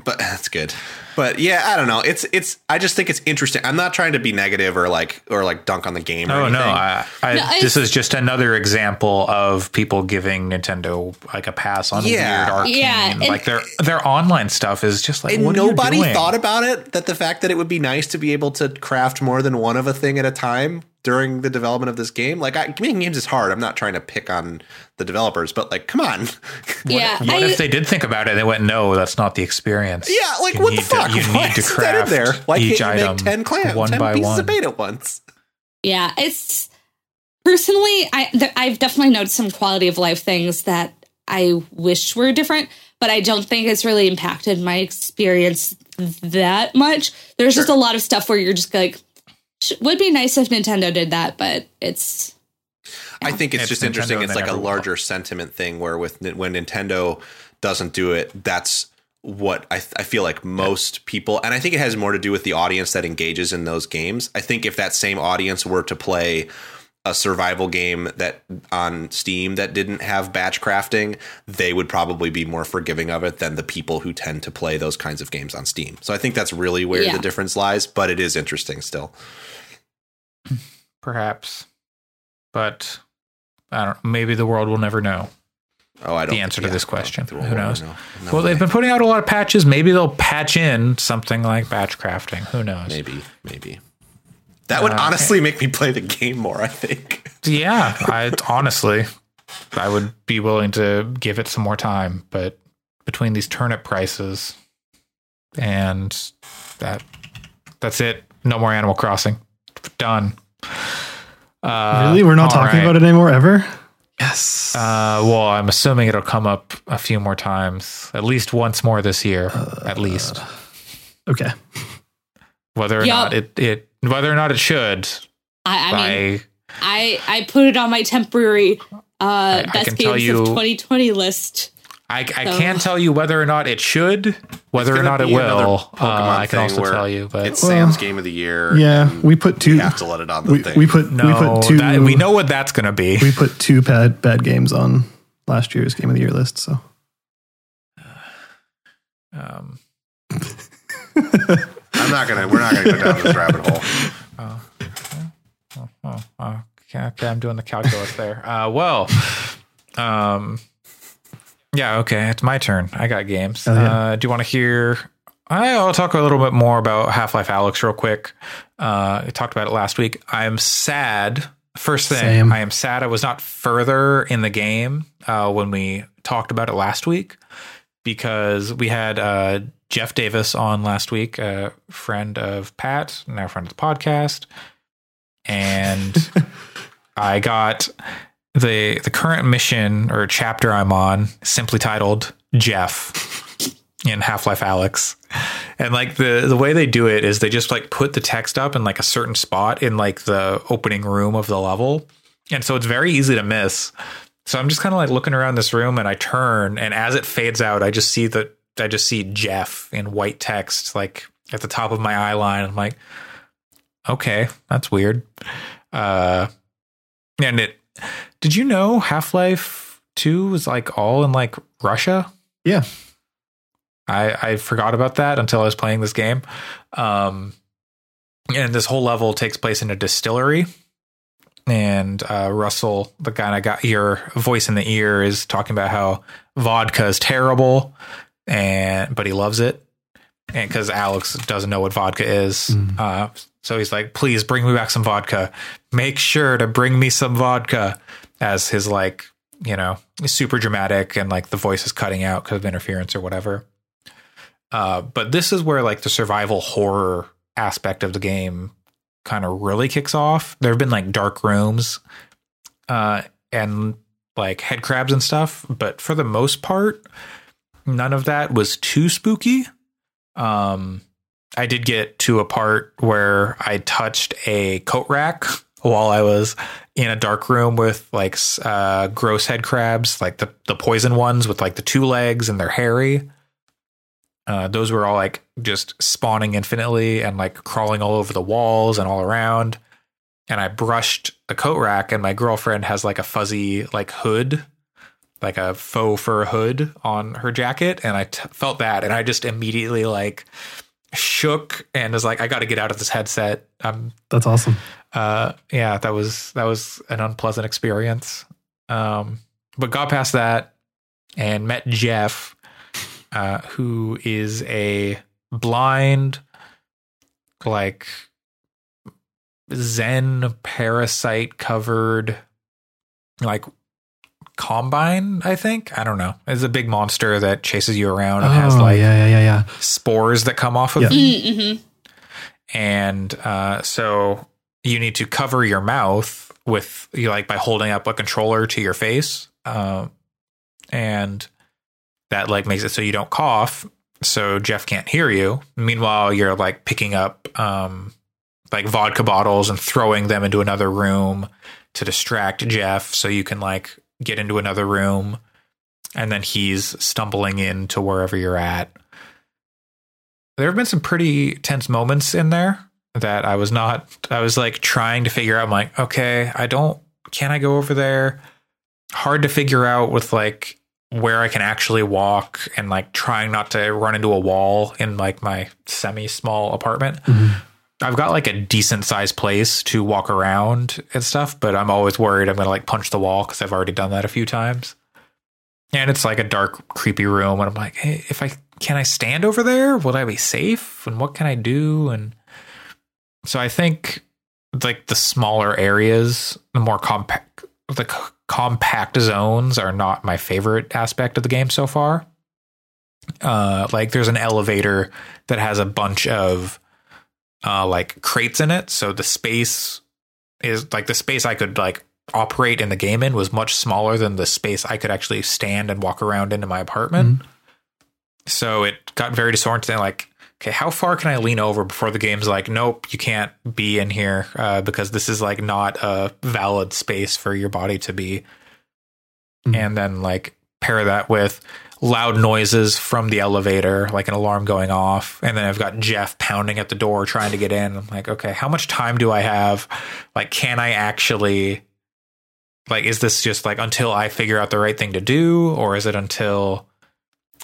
But that's good. But yeah, I don't know. It's it's. I just think it's interesting. I'm not trying to be negative or like or like dunk on the game. Or Oh anything. no! I, I, No, I- this is just another example of people giving Nintendo like a pass on Yeah. weird arcane. Yeah, and- like their their online stuff is just like and what are you nobody doing? thought about it. That the fact that it would be nice to be able to craft more than one of a thing at a time during the development of this game. Like, I, making games is hard. I'm not trying to pick on the developers, but like, come on. yeah, What I, if they did think about it and they went, no, that's not the experience? yeah, like You what the need to- fuck? you Why need to isn't that in craft there? Why each can't you item make ten clams, one ten by pieces one. of bait at once? yeah, it's personally, I th- I've definitely noticed some quality of life things that I wish were different, but I don't think it's really impacted my experience that much. There's just a lot of stuff where you're just like, "Sh- would be nice if Nintendo did that, but it's I think it's, It's just Nintendo interesting. It's like a never will. larger sentiment thing where with when Nintendo doesn't do it, that's what I, I feel like most people, and I think it has more to do with the audience that engages in those games. I think if that same audience were to play a survival game that on Steam that didn't have batch crafting, they would probably be more forgiving of it than the people who tend to play those kinds of games on Steam. So I think that's really where Yeah. the difference lies, but it is interesting still. Perhaps. But I don't maybe the world will never know. Oh, I don't The answer to this question. think Who knows? know. No well, they've been putting out a lot of patches. Maybe they'll patch in something like batch crafting. Who knows? Maybe, maybe. That would Uh, honestly make me play the game more, I think. Yeah, I honestly, I would be willing to give it some more time, but between these turnip prices and that, that's it. No more Animal Crossing. Done. Uh, really? We're not talking right. about it anymore ever? Yes. Uh, well, I'm assuming it'll come up a few more times, at least once more this year, at least. okay. Whether or Yup. not it, it, whether or not it should, I, I mean, I, I I put it on my temporary uh I best can tell games you- of 2020 list. I, I So- can't tell you whether or not it should, whether or not it will. Uh, Pokemon I can also tell you, but It's Well, Sam's game of the year. Yeah, we put two. we have to let it on the we, thing. we put we no, put two. that, we know what that's going to be. we put two bad bad games on last year's game of the year list. So Um, I'm not gonna. We're not gonna go down this rabbit hole. oh, oh, oh, okay, okay, I'm doing the calculus there. Uh, well, um, yeah, okay, it's my turn. I got games. Oh, yeah. Uh, do you want to hear? I'll talk a little bit more about Half Life Alyx real quick. Uh, I talked about it last week. I'm sad. First thing, Same. I am sad I was not further in the game uh, when we talked about it last week because we had uh, Jeff Davis on last week, a friend of Pat, now friend of the podcast, and I got the the current mission or chapter I'm on, simply titled Jeff in Half Life Alyx. And like the the way they do it is they just like put the text up in like a certain spot in like the opening room of the level. And so it's very easy to miss. So I'm just kind of like looking around this room and I turn and as it fades out, I just see that I just see Jeff in white text like at the top of my eye line. I'm like, okay, that's weird. Uh and it did you know Half-Life 2 was like all in like Russia? yeah, I, I forgot about that until I was playing this game. Um, and this whole level takes place in a distillery. And uh, Russell, the guy I got your voice in the ear, is talking about how vodka is terrible, and but he loves it, and because Alyx doesn't know what vodka is, Mm. uh, so he's like, "Please bring me back some vodka. Make sure to bring me some vodka." As his like, you know, super dramatic, and like the voice is cutting out because of interference or whatever. Uh, but this is where like the survival horror aspect of the game kind of really kicks off. There have been like dark rooms, uh, and like head crabs and stuff, but for the most part, none of that was too spooky. Um, I did get to a part where I touched a coat rack while I was in a dark room with like uh, gross head crabs, like the the poison ones with like the two legs and they're hairy. Uh, those were all like just spawning infinitely and like crawling all over the walls and all around. And I brushed a coat rack, and my girlfriend has like a fuzzy like hood, like a faux fur hood on her jacket, and I t- felt that, and I just immediately like shook and was like, I got to get out of this headset. I'm that's awesome. uh yeah that was that was an unpleasant experience um but got past that and met jeff uh who is a blind like Xen parasite covered like combine, I think. I don't know. It's a big monster that chases you around and has Oh, like yeah, yeah, yeah, yeah. spores that come off of Yeah. them. Mm-hmm. And uh, so you need to cover your mouth with you like by holding up a controller to your face. Um, and that like makes it so you don't cough. So Jeff can't hear you. Meanwhile, you're like picking up um, like vodka bottles and throwing them into another room to distract Jeff so you can like get into another room. And then he's stumbling into wherever you're at there have been some pretty tense moments in there that I was not I was like trying to figure out I'm like, okay, I don't can I go over there? Hard to figure out with like where I can actually walk and like trying not to run into a wall in like my semi small apartment. Mhm. I've got like a decent sized place to walk around and stuff, but I'm always worried I'm going to like punch the wall because I've already done that a few times. And it's like a dark, creepy room. And I'm like, hey, if I can I stand over there? Will I be safe? And what can I do? And so I think like the smaller areas, the more compact, the c- compact zones are not my favorite aspect of the game so far. Uh, like there's an elevator that has a bunch of uh, like crates in it, so the space is like the space I could like operate in the game in was much smaller than the space I could actually stand and walk around into my apartment. So it got very disorienting. Like, okay, how far can I lean over before the game's like, nope, you can't be in here uh, because this is like not a valid space for your body to be. Mhm. And then like pair that with loud noises from the elevator, like an alarm going off. And then I've got Jeff pounding at the door trying to get in. I'm like, okay, how much time do I have? Like, can I actually like is this just like until I figure out the right thing to do, or is it until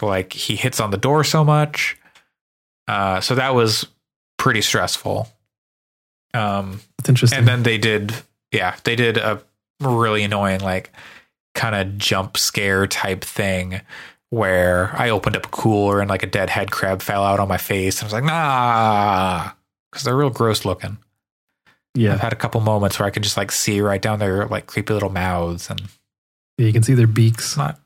like he hits on the door so much? Uh, so that was pretty stressful. Um, It's interesting. and then they did, yeah, they did a really annoying like kind of jump scare type thing where I opened up a cooler and like a dead head crab fell out on my face. And I was like, nah, because they're real gross looking. Yeah. I've had a couple moments where I can just like see right down their like creepy little mouths and yeah, you can see their beaks. not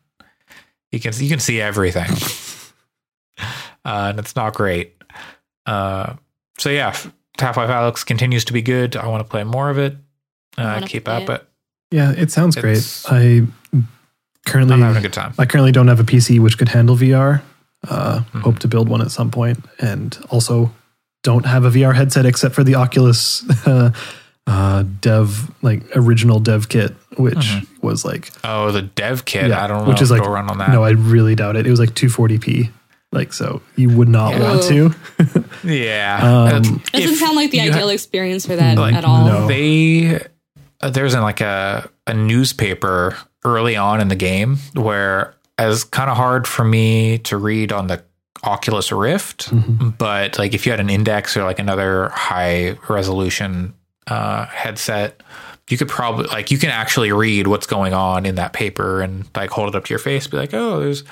you can you can see everything. uh, and it's not great. Uh, so yeah, Half Life Alyx continues to be good. I want to play more of it. Uh, keep play up it. it. Yeah, it sounds great. I currently I'm having a good time. I currently don't have a PC which could handle VR. Uh, Mhm. Hope to build one at some point, and also don't have a VR headset except for the Oculus uh, uh, dev, like original dev kit, which Mhm. was like Oh, the dev kit. Yeah, I don't know which if is like- run on that. no, I really doubt it. It was like 240p, like so you would not Yeah. want to. yeah. Um, Doesn't sound like the you ha- ideal experience for that Like, at all. no. they uh, there's like a a newspaper early on in the game where it's kind of hard for me to read on the Oculus Rift, Mhm. but like if you had an index or like another high resolution uh, headset, you could probably like you can actually read what's going on in that paper and like hold it up to your face, be like, oh, there's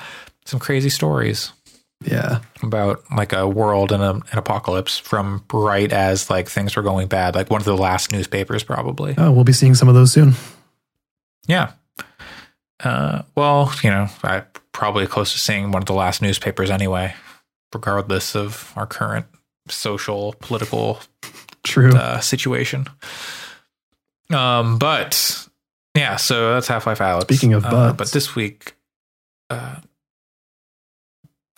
some crazy stories Yeah, about like a world and an apocalypse from right as like things were going bad, like one of the last newspapers, probably. oh, we'll be seeing some of those soon. Yeah. Uh, well, you know, I probably close to seeing one of the last newspapers anyway, regardless of our current social political True. uh, situation. Um, but yeah, so that's Half Life Alyx. Speaking of Uh, butts. but this week, uh,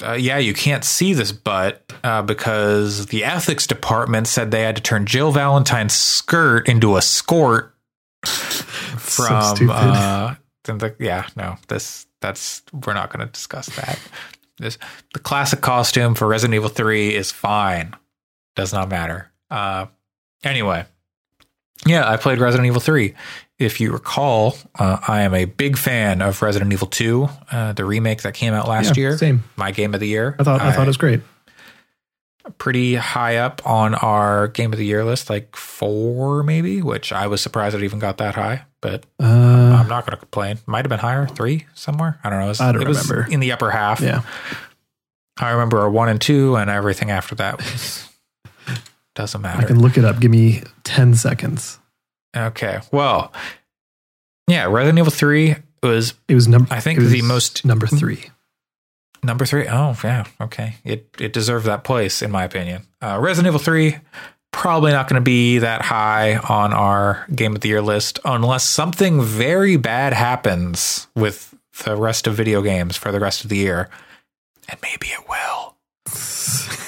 uh, yeah, you can't see this butt uh, because the ethics department said they had to turn Jill Valentine's skirt into a skirt from stupid. uh then the, yeah no this that's we're not going to discuss that. This the classic costume for resident evil 3 is fine. Does not matter. Uh anyway yeah i played resident evil 3 if you recall uh, i am a big fan of resident evil 2 uh, the remake that came out last Yeah, year. Same. my game of the year. I thought I, thought it was great. Pretty high up on our game of the year list, like four maybe, which I was surprised it even got that high. But Uh, I'm not going to complain. Might have been higher, three somewhere. I don't know. It was, I don't it was remember. in the upper half. yeah. I remember a one and two, and everything after that was doesn't matter. I can look it up. Give me 10 seconds. Okay. Well, yeah, Resident Evil 3 was It was number I think it was the most- number 3. Number 3. Oh, yeah. Okay. It it deserved that place in my opinion. Uh, Resident Evil 3 probably not going to be that high on our game of the year list unless something very bad happens with the rest of video games for the rest of the year. And maybe it will.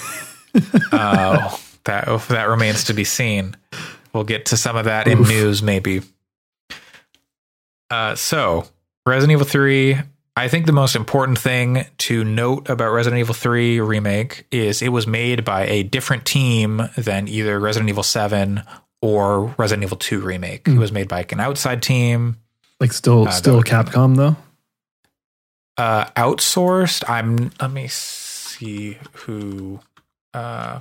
Oh, that that remains to be seen. We'll get to some of that in news, maybe. Uh, so, Resident Evil 3. I think the most important thing to note about Resident Evil 3 remake is it was made by a different team than either Resident Evil 7 or Resident Evil 2 remake. It was made by an outside team, Like still Uh, still Capcom though. uh, outsourced. I'm. Let me see who. Uh,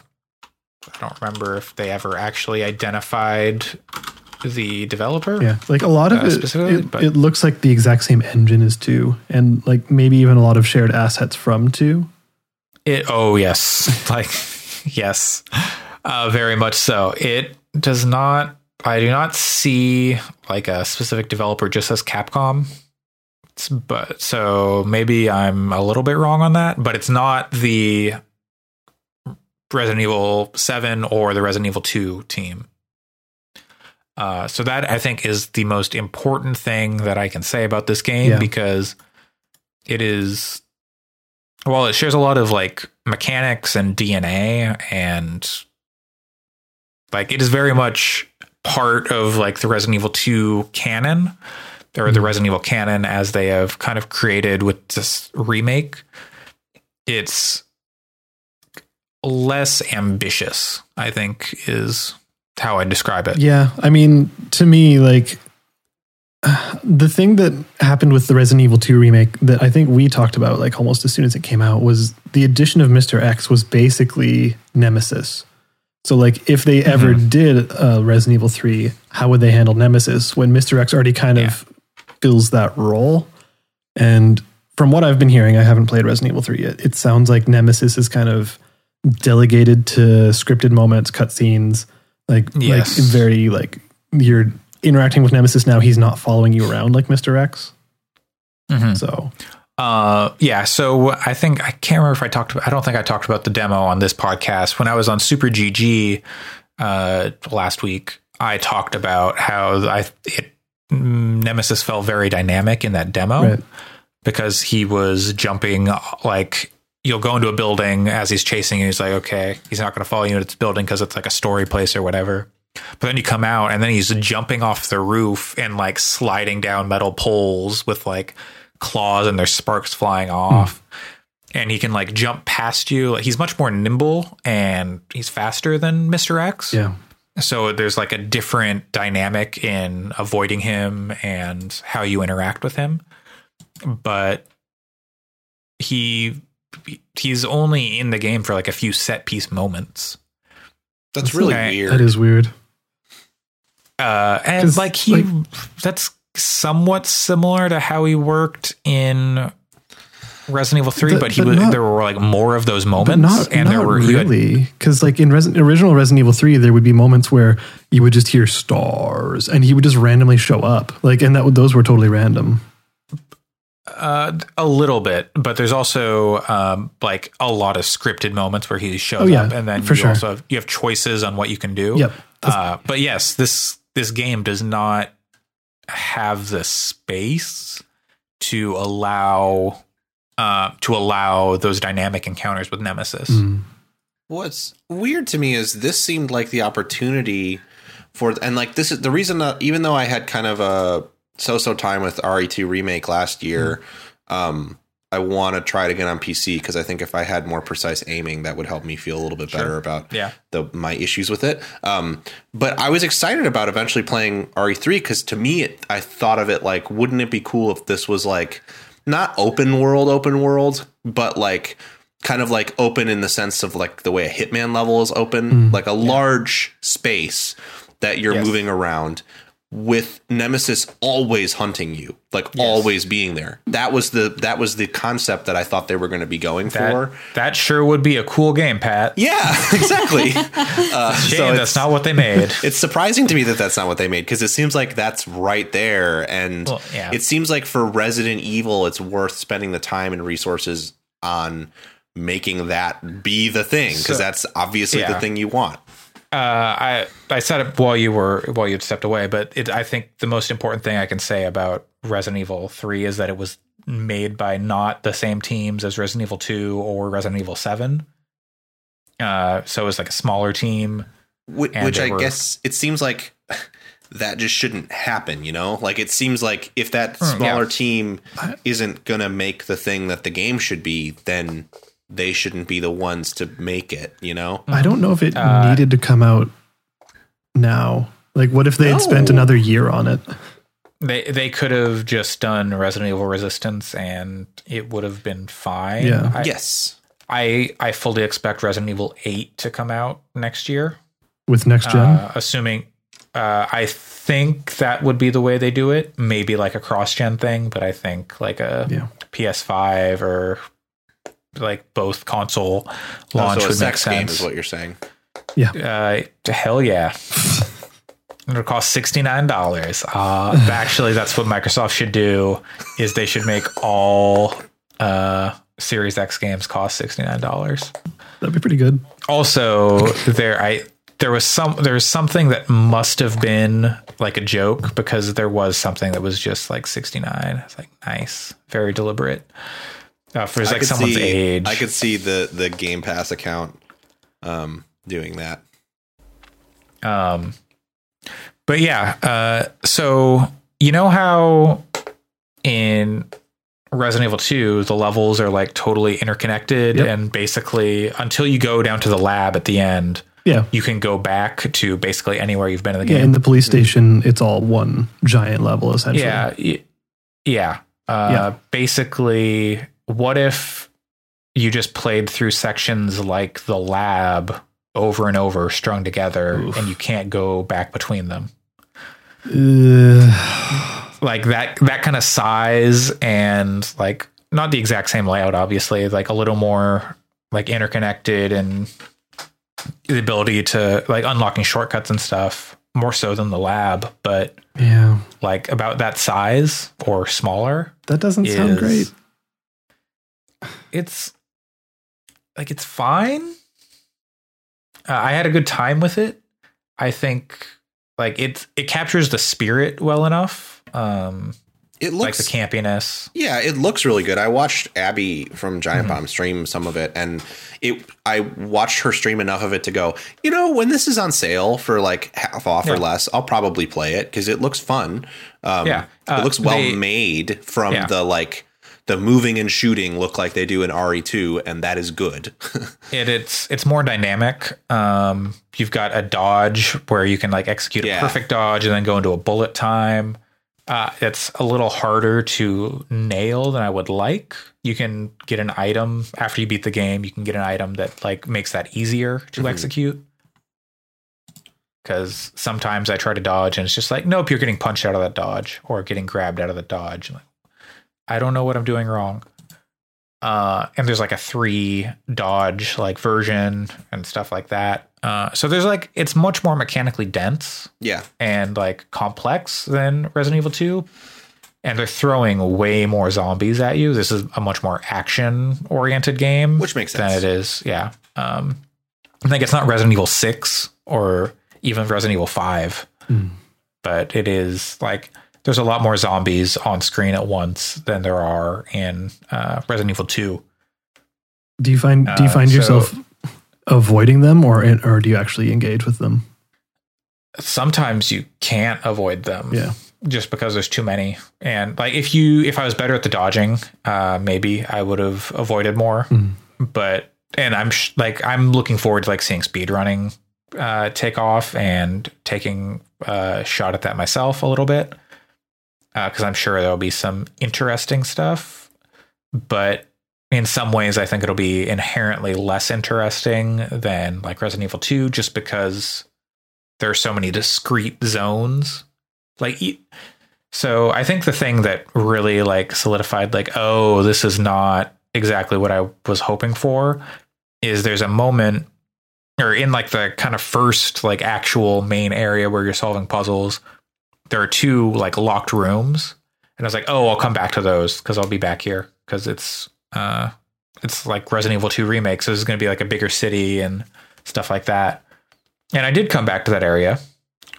I don't remember if they ever actually identified the developer. Yeah, like a lot of Uh, it, specifically, it, it looks like the exact same engine as 2 and like maybe even a lot of shared assets from 2. It. Oh yes, like yes, uh, very much so. It does not. I do not see like a specific developer just as Capcom. It's- but so maybe I'm a little bit wrong on that, but it's not the Resident Evil 7 or the Resident Evil 2 team. Uh, so that I think is the most important thing that I can say about this game Yeah. because it is well, it shares a lot of like mechanics and DNA and like it is very much part of like the Resident Evil 2 canon or the Mhm. Resident Evil canon as they have kind of created with this remake. It's less ambitious, I think, is how I describe it. Yeah, I mean, to me, like the thing that happened with the Resident Evil 2 remake that I think we talked about like almost as soon as it came out was the addition of Mr. X was basically Nemesis. So like if they ever did uh, Resident Evil 3, how would they handle Nemesis when Mr. X already kind of fills that role? And from what I've been hearing, I haven't played Resident Evil 3 yet. It sounds like Nemesis is kind of delegated to scripted moments, cutscenes, like Yes. like very like you're interacting with Nemesis now. He's not following you around like Mr. X. Mhm. So Uh, yeah. So I think I can't remember if I talked. About, I don't think I talked about the demo on this podcast when I was on Super GG uh, last week. I talked about how I it Nemesis felt very dynamic in that demo right. because he was jumping like you'll go into a building as he's chasing you. He's like, okay, he's not going to follow you into this building because it's like a story place or whatever. But then you come out and then he's jumping off the roof and like sliding down metal poles with like claws and there's sparks flying hmm. off. And he can like jump past you. He's much more nimble and he's faster than Mr. X. Yeah. So there's like a different dynamic in avoiding him and how you interact with him. But he he's only in the game for like a few set piece moments. That's really okay. weird. That is weird. Uh and 'Cause, like he like- that's somewhat similar to how he worked in Resident Evil 3, But- but, he but was not- there were like more of those moments not, and there not were you had- really because like in Resident, original Resident Evil 3 there would be moments where you would just hear S.T.A.R.S. and he would just randomly show up like and that those were totally random Uh, a little bit, but there's also um, like a lot of scripted moments where he shows Oh, yeah, up, and then for you sure. also have, you have choices on what you can do. Yep. Uh, but yes, this this game does not have the space to allow uh, to allow those dynamic encounters with Nemesis. Mm. What's weird to me is this seemed like the opportunity for, and like this is the reason that even though I had kind of a so-so time with RE2 remake last year, um, I want to try it again on PC because I think if I had more precise aiming, that would help me feel a little bit better about Yeah. the my issues with it. Um, but I was excited about eventually playing RE3 because to me, it, I thought of it like, wouldn't it be cool if this was like not open world, open world, but like kind of like open in the sense of like the way a Hitman level is open, like a large space that you're Yes. moving around with Nemesis always hunting you, like always being there. That was the that was the concept that I thought they were going to be going That, for. that sure would be a cool game, Pat. Yeah, exactly. uh, Shame so that's not what they made. it's surprising to me that that's not what they made because it seems like that's right there, and Well, yeah. it seems like for Resident Evil, it's worth spending the time and resources on making that be the thing because So- that's obviously the thing you want. Uh, I I said it while you were while you'd stepped away, but it, I think the most important thing I can say about Resident Evil Three is that it was made by not the same teams as Resident Evil Two or Resident Evil Seven. Uh, so it was like a smaller team. Which, which I were- guess it seems like that just shouldn't happen, you know? Like it seems like if that Hmm, smaller yeah. team isn't going to make the thing that the game should be, then they shouldn't be the ones to make it, you know? I don't know if it Uh, needed to come out now. Like, what if they had spent another year on it? They they could have just done Resident Evil Resistance and it would have been fine. Yeah. I, yes. I I fully expect Resident Evil Eight to come out next year. with next gen. uh, assuming uh, I think that would be the way they do it. Maybe like a cross gen thing, but I think like a Yeah. PS5 or like both console launch Oh, so a would make sex game sense. is what you're saying. Yeah. Uh, hell yeah. It'll cost sixty nine dollars. Uh, actually, that's what Microsoft should do. Is they should make all uh, Series X games cost sixty nine dollars That'd be pretty good. also there i there was some there was something that must have been like a joke because there was something that was just like 69 it's like nice very deliberate uh, for I like could someone's see, age I could see the the Game Pass account um, doing that. um but yeah uh so you know how in Resident Evil 2 the levels are like totally interconnected Yep. and basically until you go down to the lab at the end Yeah. you can go back to basically anywhere you've been in the Yeah. game In the police station, it's all one giant level, essentially. Yeah, y- yeah. Uh, Yeah. Basically, what if you just played through sections like the lab over and over, strung together, Oof. and you can't go back between them? Uh, Like that, that kind of size, and like not the exact same layout, obviously. Like a little more like interconnected, and the ability to like unlocking shortcuts and stuff more so than the lab, but yeah. like about that size or smaller. That doesn't sound great. It's like it's fine. Uh, I had a good time with it. I think like it it captures the spirit well enough. Um, It looks like the campiness. Yeah, it looks really good. I watched Abby from Giant Mm-hmm. Bomb stream some of it, and it. I watched her stream enough of it to go. You know, when this is on sale for like half off or less, I'll probably play it because it looks fun. Um, Yeah, uh, it looks well they- made from Yeah. the like the moving and shooting look like they do in RE2, and that is good. It it's it's more dynamic. Um, you've got a dodge where you can like execute Yeah. a perfect dodge and then go into a bullet time. Uh, it's a little harder to nail than I would like. You can get an item after you beat the game. You can get an item that like makes that easier to Mhm. execute. Because sometimes I try to dodge and it's just like, nope, you're getting punched out of that dodge or getting grabbed out of the dodge. Like, I don't know what I'm doing wrong. Uh, and there's like a three dodge like version and stuff like that. Uh, so there's like it's much more mechanically dense yeah, and like complex than Resident Evil 2. And they're throwing way more zombies at you. This is a much more action oriented game which makes sense. than it is. Yeah. Um, I think it's not Resident Evil 6 or even Resident Evil 5, Hmm. but it is like there's a lot more zombies on screen at once than there are in uh, Resident Evil 2. Do you find do you Uh, find so- yourself avoiding them, or or do you actually engage with them? Sometimes you can't avoid them. Yeah. just because there's too many. And like if you if I was better at the dodging, uh maybe I would have avoided more. Mhm. But and I'm sh- like I'm looking forward to like seeing speed running uh take off and taking a shot at that myself a little bit. Uh cuz I'm sure there'll be some interesting stuff. But in some ways I think it'll be inherently less interesting than like Resident Evil 2 just because there are so many discrete zones like so i think the thing that really like solidified like oh this is not exactly what i was hoping for is there's a moment or in like the kind of first like actual main area where you're solving puzzles there are two like locked rooms and i was like oh i'll come back to those because i'll be back here because it's uh it's like resident evil 2 remake so this is going to be like a bigger city and stuff like that and i did come back to that area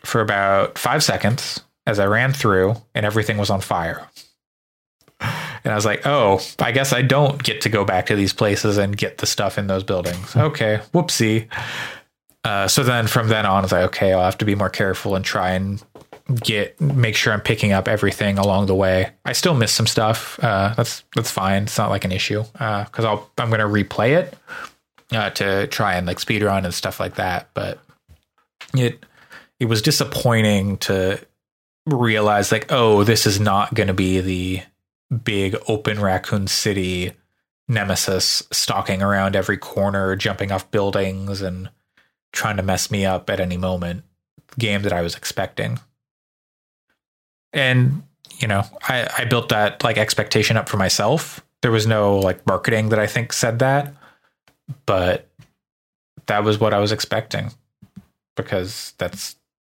for about five seconds as I ran through and everything was on fire. And I was like, oh, I guess I don't get to go back to these places and get the stuff in those buildings. Okay, whoopsie. Uh, so then from then on, I was like, okay, I'll have to be more careful and try and get make sure I'm picking up everything along the way. I still miss some stuff. Uh, that's that's fine. It's not like an issue because I'll I'm gonna replay it uh, to try and like speed run and stuff like that. But it it was disappointing to realize like, oh, this is not to be the big open Raccoon City nemesis stalking around every corner, jumping off buildings and trying to mess me up at any moment. Game that I was expecting. And, you know, I, I built that like expectation up for myself. There was no like marketing that I think said that, but that was what I was expecting because that's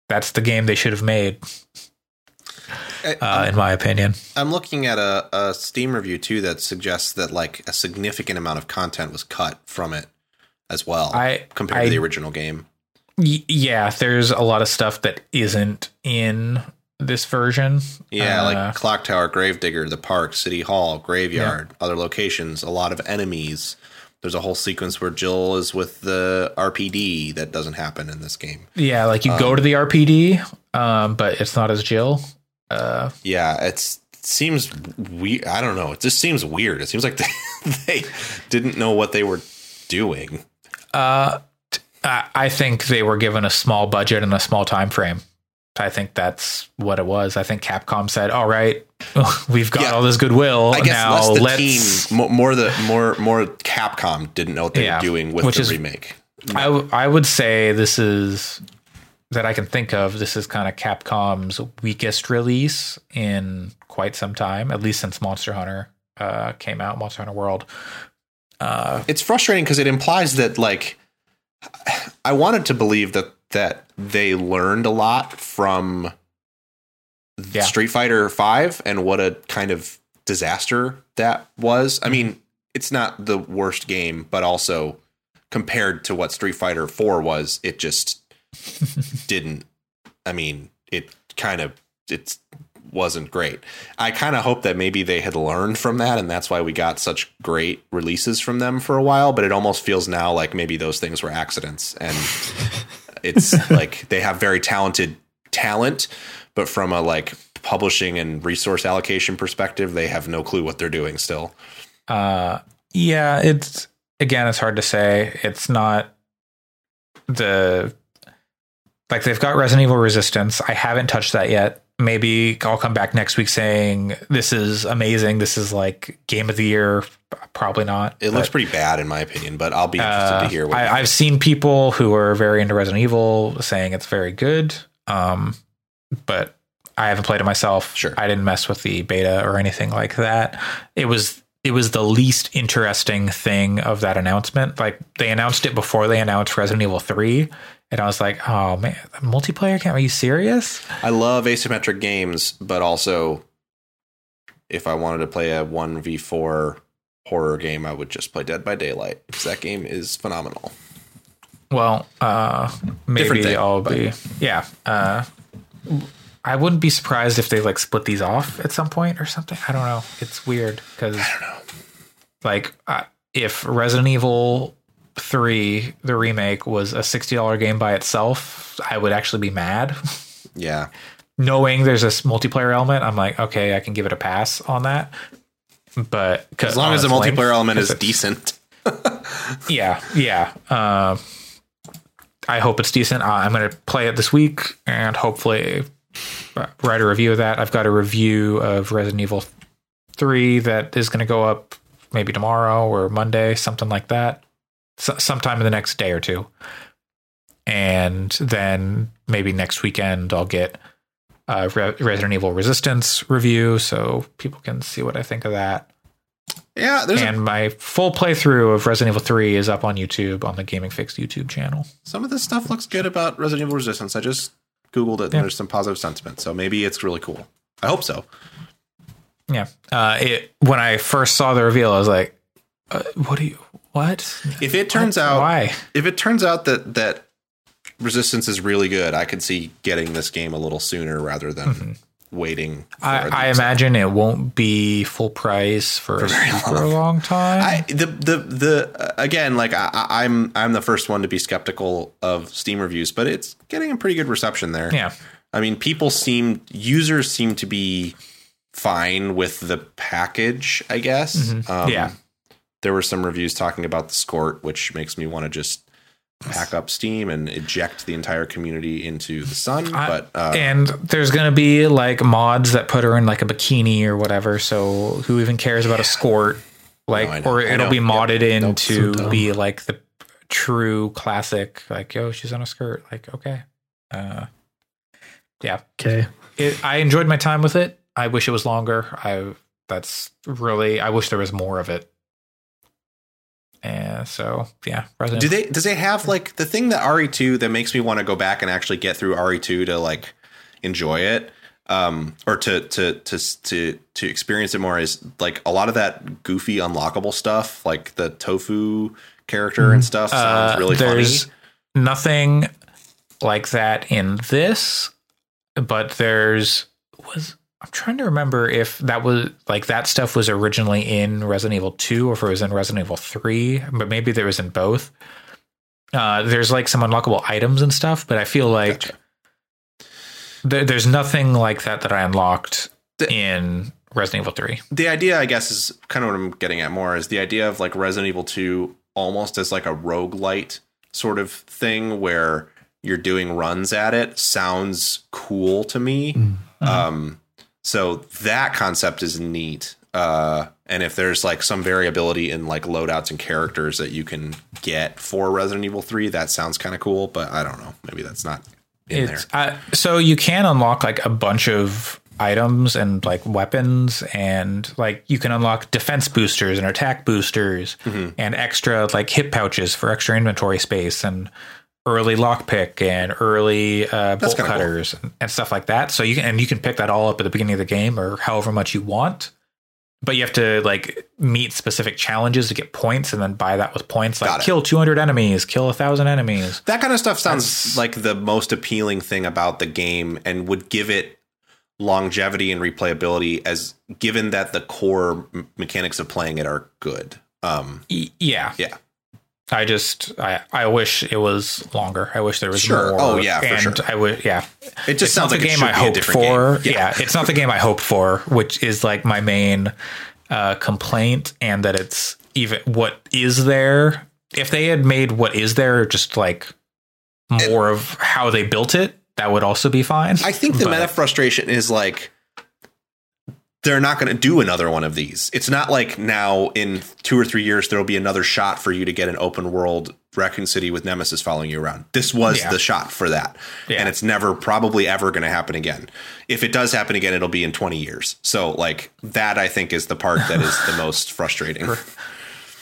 that's the game they should have made uh, in my opinion. I'm looking at a, a Steam review too that suggests that like a significant amount of content was cut from it as well, I, compared I, to the original game. Y- yeah, there's a lot of stuff that isn't in this version. Yeah, Uh, like Clock Tower, Gravedigger, the park, City Hall, Graveyard, other locations, a lot of enemies. There's a whole sequence where Jill is with the RPD that doesn't happen in this game. yeah, like you go to the RPD, um, but it's not as Jill. Uh, Yeah, it's it seems we I don't know. It just seems weird. It seems like they, they didn't know what they were doing. uh, I think they were given a small budget and a small time frame. I think that's what it was. I think Capcom said, "All right, we've got Yeah. all this goodwill. I guess now less the let's." team, more the more more Capcom didn't know what they Yeah, were doing with which the is- remake. I, w- I would say this is that I can think of. This is kind of Capcom's weakest release in quite some time, at least since Monster Hunter uh, came out, Monster Hunter World. Uh, It's frustrating because it implies that like I wanted to believe that that they learned a lot from Yeah. Street Fighter 5 and what a kind of disaster that was. I mm-hmm. mean, it's not the worst game, but also compared to what Street Fighter 4 was, it just didn't I mean, it kind of it wasn't great. I kind of hope that maybe they had learned from that and that's why we got such great releases from them for a while, but it almost feels now like maybe those things were accidents and it's like they have very talented talent, but from a like publishing and resource allocation perspective, they have no clue what they're doing still. uh, yeah, it's again, it's hard to say. It's not the like they've got Resident Evil Resistance. I haven't touched that yet. Maybe I'll come back next week saying this is amazing. This is like game of the year. Probably not. It looks pretty bad in my opinion, but I'll be interested uh, to hear what I, I've seen people who are very into Resident Evil saying it's very good. Um, but I haven't played it myself. Sure. I didn't mess with the beta or anything like that. It was it was the least interesting thing of that announcement. Like they announced it before they announced Resident Evil 3. And I was like, oh man, multiplayer game? Are you serious? I love asymmetric games, but also if I wanted to play a 1v4 horror game, I would just play Dead by Daylight because that game is phenomenal. Well, uh, maybe thing, I'll but- be. Yeah. Uh, I wouldn't be surprised if they like split these off at some point or something. I don't know. It's weird because I don't know. Like, uh, if Resident Evil Three, the remake, was a sixty dollar game by itself, I would actually be mad. Yeah. Knowing there's this multiplayer element, I'm like, okay, I can give it a pass on that. But As long as the its length, multiplayer element is decent. yeah, yeah. Uh, I hope it's decent. Uh, I'm going to play it this week and hopefully uh, write a review of that. I've got a review of Resident Evil 3 that is going to go up maybe tomorrow or Monday, something like that, sometime in the next day or two. And then maybe next weekend I'll get Re- Resident Evil Resistance review, so people can see what I think of that. Yeah, there's a, And my full playthrough of Resident Evil 3 is up on YouTube on the Gaming Fyx YouTube channel. some of this stuff looks good about Resident Evil Resistance. I just googled it. and Yeah. There's some positive sentiment, so maybe it's really cool. I hope so. Yeah. Uh, it when I first saw the reveal, I was like, uh, "What do you? What? If it turns What? out, why? if it turns out that that Resistance is really good, I could see getting this game a little sooner rather than waiting. For I. I imagine it won't be full price for, for, a super long time. I the the the uh, again like I, I- I'm I'm the first one to be skeptical of Steam reviews, but it's getting a pretty good reception there. yeah. I mean, people seem users seem to be fine with the package. I guess. Um, Yeah. There were some reviews talking about the skort, which makes me want to just pack up Steam and eject the entire community into the sun. I- but uh, and there's gonna be like mods that put her in like a bikini or whatever. So who even cares about a skort? Like, No, or it'll be modded Nope, so into dumb. be like the true classic. Like, yo, she's on a skirt. Like, okay, uh, yeah. Okay. It, I enjoyed my time with it. I wish it was longer. I that's really. I wish there was more of it. And so, yeah, Resident do they does it have like the thing that RE2 that makes me want to go back and actually get through RE2 to like enjoy it? Um, or to to to to to experience it more is like a lot of that goofy unlockable stuff, like the tofu character and stuff sounds Uh, really funny. there's nothing like that in this, but there's was I'm trying to remember if that was like that stuff was originally in Resident Evil 2 or if it was in Resident Evil 3, but maybe there was in both. Uh, there's like some unlockable items and stuff, but I feel like Gotcha. there, there's nothing like that that I unlocked The- in Resident Evil 3. the idea, I guess, is kind of what I'm getting at more is the idea of like Resident Evil 2 almost as like a roguelite sort of thing where you're doing runs at it sounds cool to me. Um, so that concept is neat. Uh, and if there's like some variability in like loadouts and characters that you can get for Resident Evil 3, that sounds kind of cool, but I don't know. Maybe that's not in there. Uh, so you can unlock like a bunch of items and like weapons and like you can unlock defense boosters and attack boosters Mm-hmm. and extra like hip pouches for extra inventory space and early lockpick and early uh, bolt kinda cool. cutters and, and stuff like that. So you can and you can pick that all up at the beginning of the game or however much you want. But you have to like meet specific challenges to get points and then buy that with points like kill 200 enemies, kill a thousand enemies. That kind of stuff sounds That's- like the most appealing thing about the game and would give it longevity and replayability as given that the core m- mechanics of playing it are good. Um yeah. yeah. I just I I wish it was longer. I wish there was Sure. more. Oh, yeah, for and sure. I would yeah. It just it's sounds like it game I a hoped for. game. Yeah. it's not the game I hoped for, which is like my main uh, complaint, and that it's even what is there. If they had made what is there just like more of how they built it, that would also be fine. I think the But- meta frustration is like they're not going to do another one of these. It's not like now in two or three years there will be another shot for you to get an open world Raccoon City with Nemesis following you around. This was Yeah. the shot for that, Yeah. and it's never probably ever going to happen again. If it does happen again, it'll be in twenty years. So like that, I think is the part that is the most frustrating.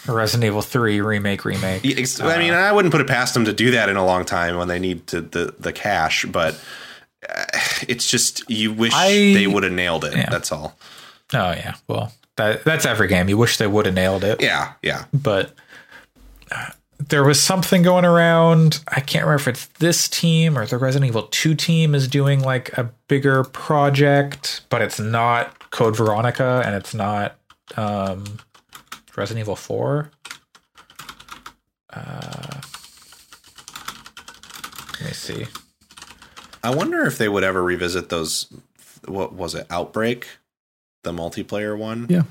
Resident Evil Three remake remake. I mean, I wouldn't put it past them to do that in a long time when they need to, the the cash, but uh, it's just you wish I- they would have nailed it. Yeah. That's all. Oh yeah, well that that's every game. You wish they would have nailed it. Yeah, yeah. but uh, there was something going around. I can't remember if it's this team or the Resident Evil 2 team is doing like a bigger project, but it's not Code Veronica and it's not um, Resident Evil 4. Uh, let me see. I wonder if they would ever revisit those. What was it? Outbreak, the multiplayer one. Yeah.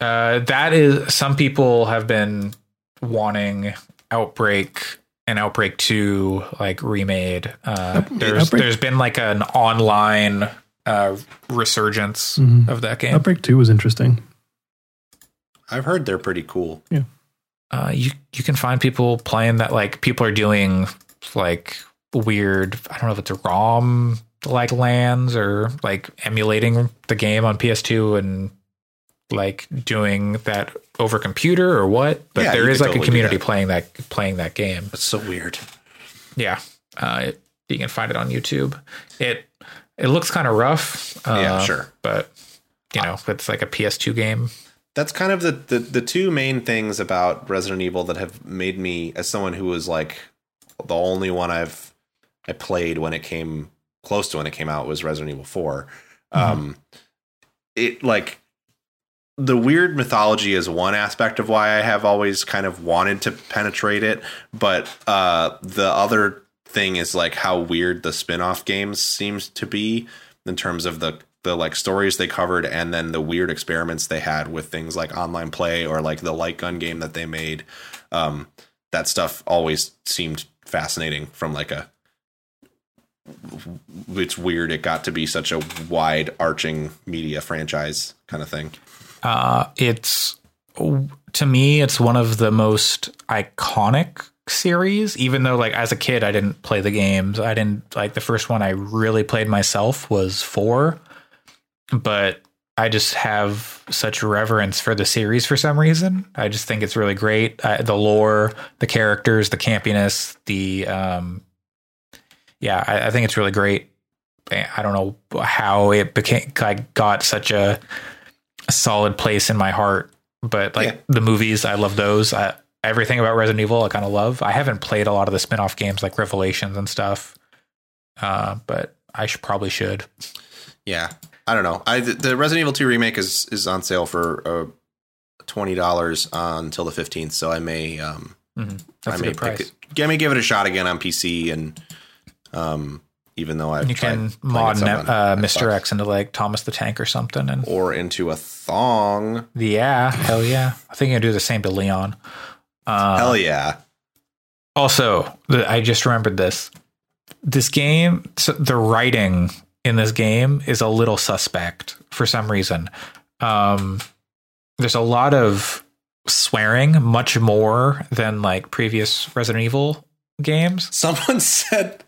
Uh, that is some people have been wanting Outbreak and Outbreak 2 like remade. Uh, there's Outbreak- there's been like an online uh, resurgence Mhm. of that game. Outbreak 2 was interesting. I've heard they're pretty cool. Uh, you you can find people playing that like people are doing like weird. I don't know if it's a ROM like lands or like emulating the game on PS2 and like doing that over computer or what. But Yeah, there is like totally a community that. playing that playing that game. It's so weird. Yeah, uh, you can find it on YouTube. It it looks kind of rough. Uh, Yeah, sure. but you know it's like a PS2 game. That's kind of the, the the two main things about Resident Evil that have made me as someone who was like the only one I've I played when it came close to when it came out was Resident Evil 4. Um it like the weird mythology is one aspect of why I have always kind of wanted to penetrate it, but uh the other thing is like how weird the spin-off games seems to be in terms of the the like stories they covered and then the weird experiments they had with things like online play or like the light gun game that they made um that stuff always seemed fascinating from like a it's weird it got to be such a wide arching media franchise kind of thing Uh, it's to me, it's one of the most iconic series. Even though, like, as a kid, I didn't play the games. I didn't like the first one I really played myself was four, but I just have such reverence for the series for some reason. I just think it's really great. The lore, the characters, the campiness, the um, yeah, I, I think it's really great. I don't know how it became. I got such a a solid place in my heart. But like Yeah. the movies, I love those. I, everything about Resident Evil, I kind of love. I haven't played a lot of the spin off games like Revelations and stuff, uh, but I should probably should. yeah i don't know i the- the resident evil 2 remake is is on sale for uh $20 uh, until the 15th so i may um Mhm. I may price. pick it, I may give it a shot again on PC, and um, even though I've you tried can mod ne- uh, Mr. X into like Thomas the Tank or something, and or into a thong. yeah, hell yeah. I think you can do the same to Leon. Uh, Hell yeah! Also, the, I just remembered this. This game, so the writing in this game is a little suspect for some reason. Um, there's a lot of swearing, much more than like previous Resident Evil games. Someone said,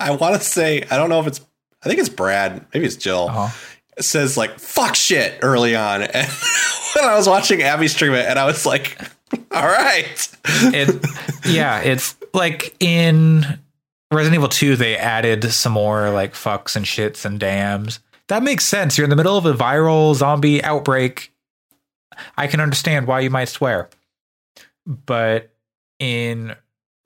I want to say I don't know if it's I think it's Brad, maybe it's Jill. Uh-huh. Says like fuck shit early on, and when I was watching Abby stream it, and I was like, all right, It, yeah, it's like in Resident Evil 2, they added some more like fucks and shits and dams. That makes sense. You're in the middle of a viral zombie outbreak. I can understand why you might swear. But in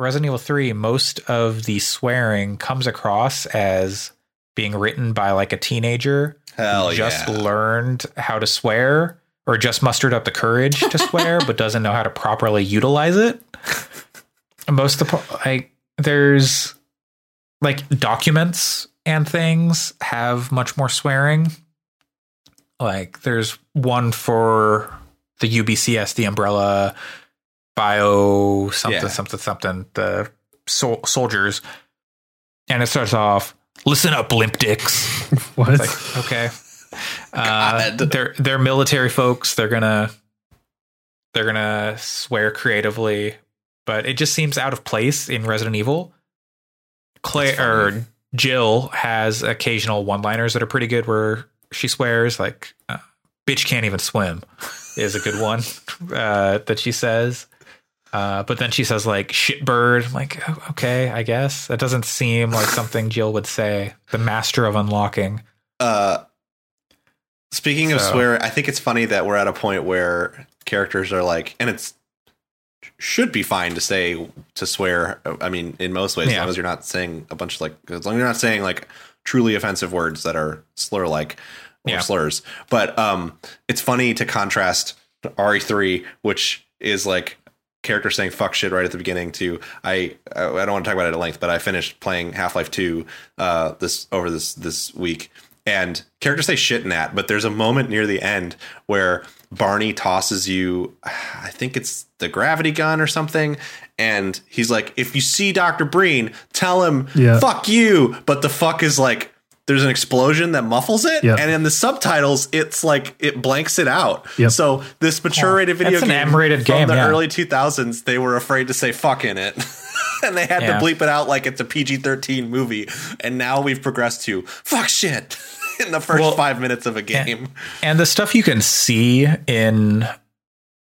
Resident Evil 3, most of the swearing comes across as being written by like a teenager hell who just yeah. learned how to swear or just mustered up the courage to swear but doesn't know how to properly utilize it. Most of the like there's like documents and things have much more swearing. Like there's one for the UBCS, the umbrella bio something Yeah. something something the sol- soldiers. And it starts off listen up limp dicks. What? it's like okay. Uh, they're they're military folks. They're gonna they're gonna swear creatively but it just seems out of place in resident evil. Claire or jill has occasional one liners that are pretty good where she swears like uh, bitch can't even swim is a good one uh, that she says uh, but then she says like shitbird I'm like oh, okay i guess that doesn't seem like something jill would say the master of unlocking Uh, speaking of swear, I think it's funny that we're at a point where characters are like, and it's should be fine to say to swear. I mean, in most ways, as long as you're not saying a bunch of like, as long as you're not saying like truly offensive words that are slur like or Yeah. slurs. But um, it's funny to contrast RE3, which is like character saying fuck shit right at the beginning to I I don't want to talk about it at length, but I finished playing Half Life Two uh, this over this this week, and characters say shit in that, but there's a moment near the end where Barney tosses you, I think it's the gravity gun or something, and he's like, if you see Doctor Breen, tell him Yeah. fuck you, but the fuck is like. There's an explosion that muffles it, Yep. and in the subtitles, it's like it blanks it out. Yep. So this mature rated video That's game M-rated from game, the yeah. early 2000s, they were afraid to say "fuck" in it. and they had Yeah. to bleep it out like it's a PG 13 movie. And now we've progressed to fuck shit in the first Well, five minutes of a game. And the stuff you can see in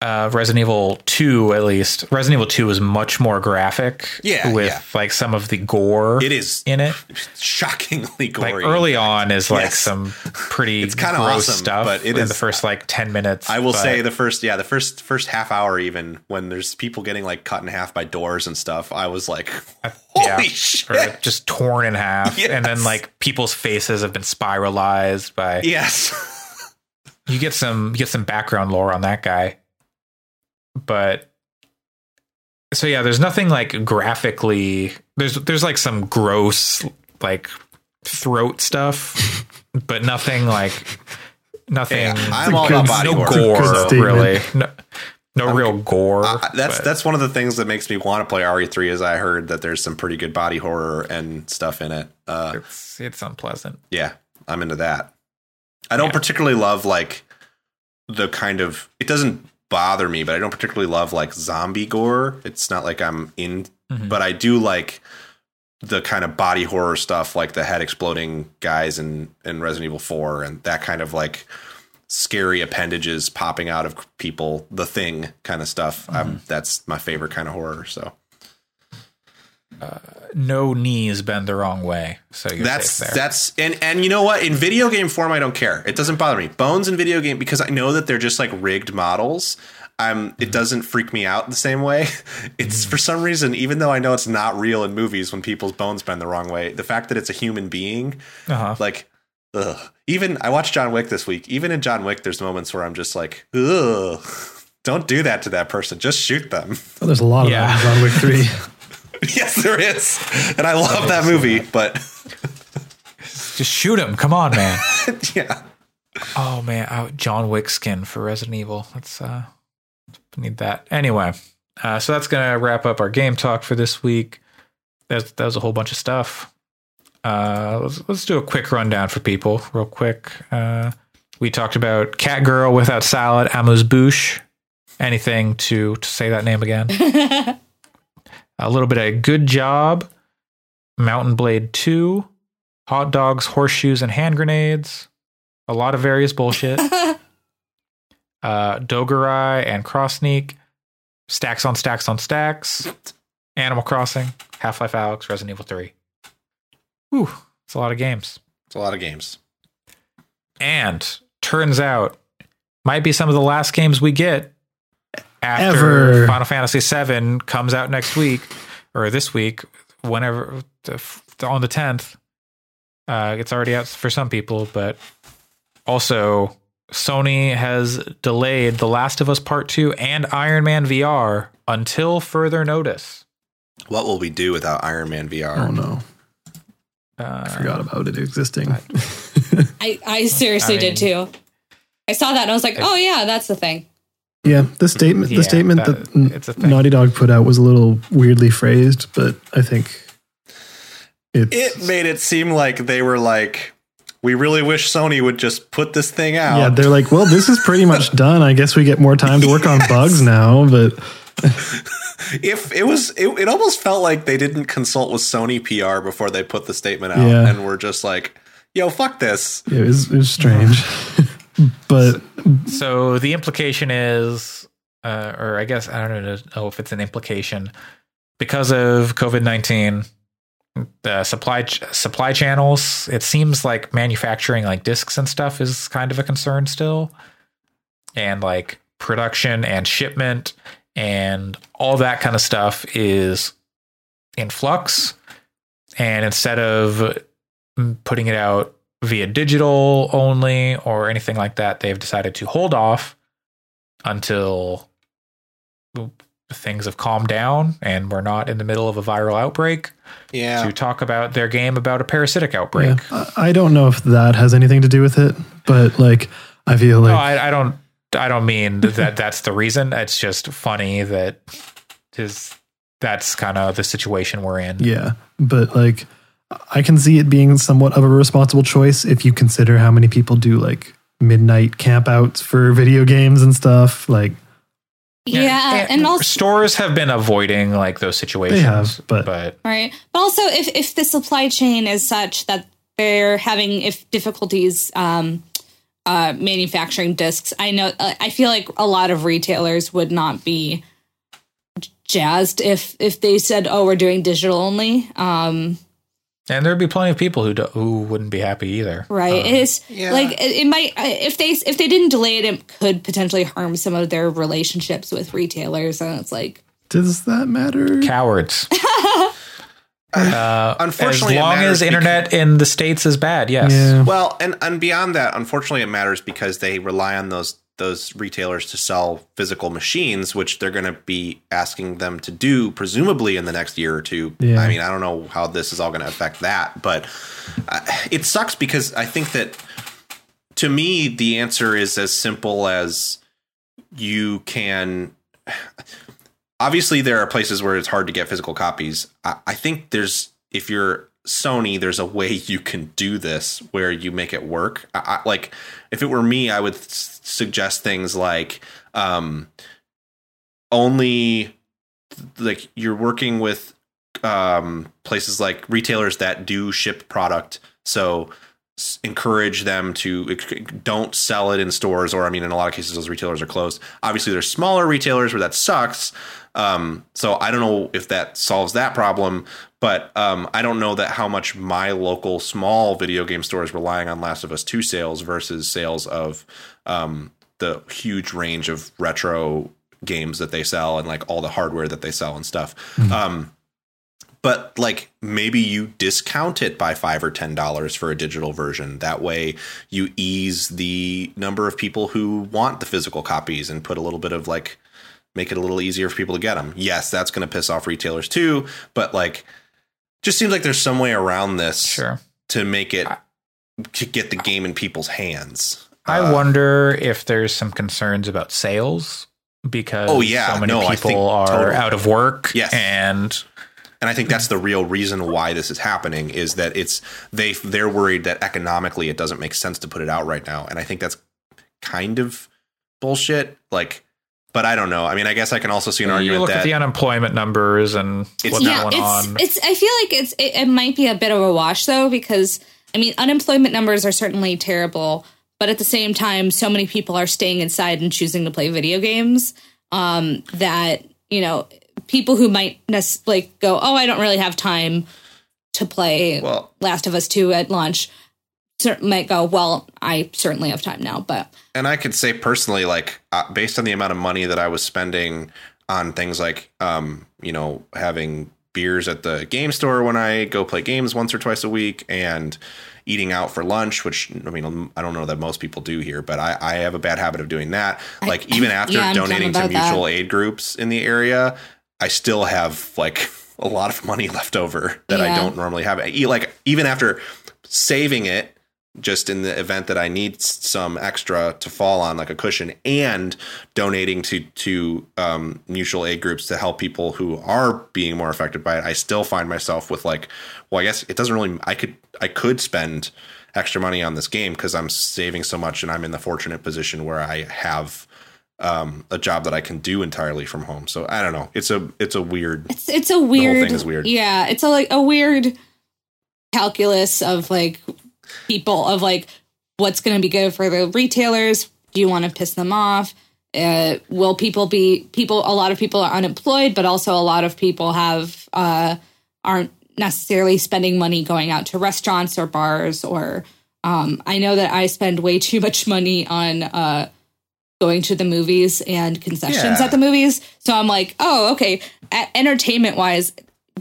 uh, Resident Evil 2, at least, Resident Evil 2 is much more graphic. Yeah, With yeah. like some of the gore It is in it. shockingly Like early on is like Yes. some pretty It's kinda gross awesome, stuff but it in is- the first like 10 minutes. I will but- say the first, yeah, the first first half hour, even when there's people getting like cut in half by doors and stuff, I was like, holy yeah, shit! or just torn in half. And then like people's faces have been spiralized by yes, you get some you get some background lore on that guy but so yeah there's nothing like graphically there's there's like some gross like throat stuff but nothing like nothing Yeah, I'm all about body no horror. gore really no, no real gore Uh, that's but- that's one of the things that makes me want to play RE3 is I heard that there's some pretty good body horror and stuff in it. Uh, it's, it's unpleasant yeah, I'm into that. I don't Yeah. particularly love like the kind of it doesn't bother me, but I don't particularly love like zombie gore. It's not like I'm in, Mhm. but I do like the kind of body horror stuff, like the head exploding guys in in Resident Evil Four, and that kind of like scary appendages popping out of people, the thing kind of stuff. Um, that's my favorite kind of horror. So no knees bend the wrong way so you're that's safe there that's and and you know what in video game form i don't care it doesn't bother me bones in video game because i know that they're just like rigged models um Mm-hmm. it doesn't freak me out the same way it's for some reason even though i know it's not real in movies when people's bones bend the wrong way the fact that it's a human being uh-huh. like ugh. even i watched john wick this week even in john wick there's moments where i'm just like ugh don't do that to that person just shoot them Oh, there's a lot of Yeah. that in John Wick 3. yes there is and i love that movie but just shoot him come on man yeah Oh man, oh, John Wick skin for Resident Evil. Let's uh need that. Anyway, uh so that's gonna wrap up our game talk for this week. That, that was a whole bunch of stuff. Uh let's let's do a quick rundown for people, real quick. Uh we talked about Cat Girl without salad, Amuse Bouche. Anything to to say that name again? A little bit of good job, Mount & Blade 2, hot dogs, horseshoes, and hand grenades. A lot of various bullshit. uh, Dogurai and Crossniq, stacks on stacks on stacks, Animal Crossing, Half Life Alyx, Resident Evil 3. Whew, it's a lot of games. it's a lot of games And turns out, might be some of the last games we get after Ever. Final Fantasy VII comes out next week or this week, whenever on the 10th. Uh, it's already out for some people, but also Sony has delayed The Last of Us Part 2 and Iron Man VR until further notice. What will we do without Iron Man VR? Oh no, Uh, I forgot about it existing. I, I seriously I did too. I saw that and I was like, oh yeah, that's the thing. Yeah, the statement Yeah, the statement that- that, it's a thing. Naughty Dog put out was a little weirdly phrased, but I think it's It made it seem like they were like, we really wish Sony would just put this thing out. yeah. They're like, well, this is pretty much done. I guess we get more time to work on bugs now, but if it was, it, it almost felt like they didn't consult with Sony PR before they put the statement out, Yeah. and were just like, "Yo, fuck this." it was, it was strange. but So the implication is, uh, or I guess I don't know, if it's an implication, because of COVID nineteen, the supply ch- supply channels. It seems like manufacturing like discs and stuff is kind of a concern still, and like production and shipment and all that kind of stuff is in flux. And instead of mm, putting it out via digital only or anything like that, they've decided to hold off until things have calmed down and we're not in the middle of a viral outbreak Yeah, to talk about their game about a parasitic outbreak. yeah, I I don't know if that has anything to do with it, but like I feel like no, I, I don't. I don't mean that. That's the reason. It's just funny that is that's kind of the situation we're in. Yeah, but like I can see it being somewhat of a responsible choice if you consider how many people do like midnight campouts for video games and stuff. Like Yeah, and also stores have been avoiding like those situations. They have, but- but right, but also if if the supply chain is such that they're having if difficulties um, uh, manufacturing discs, I know uh, I feel like a lot of retailers would not be jazzed if if they said, "Oh, we're doing digital only." Um, and there'd be plenty of people who do, who wouldn't be happy either. right um, it's yeah. like it, it might uh, if they if they didn't delay it it could potentially harm some of their relationships with retailers and it's like Does that matter? Cowards. uh, Unfortunately, as long as internet in the states is bad, yes. Yeah. Well, and and beyond that, unfortunately, it matters because they rely on those those retailers to sell physical machines, which they're going to be asking them to do, presumably in the next year or two. Yeah. I mean, I don't know how this is all going to affect that, but uh, it sucks because I think that to me, the answer is as simple as you can. Obviously, there are places where it's hard to get physical copies. I, I think there's if you're Sony, there's a way you can do this where you make it work. I, I, like if it were me, I would s- suggest things like um, only like you're working with um, places like retailers that do ship product. So encourage them to don't sell it in stores or i mean in a lot of cases those retailers are closed obviously there's smaller retailers where that sucks um, so i don't know if that solves that problem but um, i don't know that how much my local small video game store is relying on last of us 2 sales versus sales of um, the huge range of retro games that they sell and like all the hardware that they sell and stuff. Um, but like maybe you discount it by five or ten dollars for a digital version. That way you ease the number of people who want the physical copies and put a little bit of like make it a little easier for people to get them yes that's going to piss off retailers too but like just seems like there's some way around this Sure. to make it to get the game in people's hands I Uh, wonder if there's some concerns about sales because Oh, yeah. so many No, people are totally. out of work. Yes. And and I think that's the real reason why this is happening is that it's they they're worried that economically it doesn't make sense to put it out right now, and I think that's kind of bullshit. Like, but I don't know. I mean, I guess I can also see an you argument look that at the unemployment numbers and It's what's not- going it's on. it's I feel like it's it, it might be a bit of a wash though because I mean unemployment numbers are certainly terrible, but at the same time, so many people are staying inside and choosing to play video games um, that you know people who might nec- like go, oh, I don't really have time to play Well- Last of Us Two at launch. Might go well. I certainly have time now, but and I could say personally, like uh, based on the amount of money that I was spending on things like, um, you know, having beers at the game store when I go play games once or twice a week, and eating out for lunch, which I mean, I don't know that most people do here, but I, I have a bad habit of doing that. Like even after yeah, donating to about that. mutual aid groups in the area, I still have like a lot of money left over that I don't normally have. Like even after saving it just in the event that I need some extra to fall on, like a cushion, and donating to to um, mutual aid groups to help people who are being more affected by it, I still find myself with like, well, I guess it doesn't really. I could I could spend extra money on this game because I'm saving so much, and I'm in the fortunate position where I have um, a job that I can do entirely from home. So I don't know. It's a it's a weird. it's it's a weird thing is weird. Yeah, it's a like a weird calculus of like people of like what's going to be good for the retailers. Do you want to piss them off? Uh, will people be people? A lot of people are unemployed, but also a lot of people have uh, aren't necessarily spending money going out to restaurants or bars. Or um, I know that I spend way too much money on uh, going to the movies and concessions Yeah. at the movies. So I'm like, oh, okay. Entertainment wise,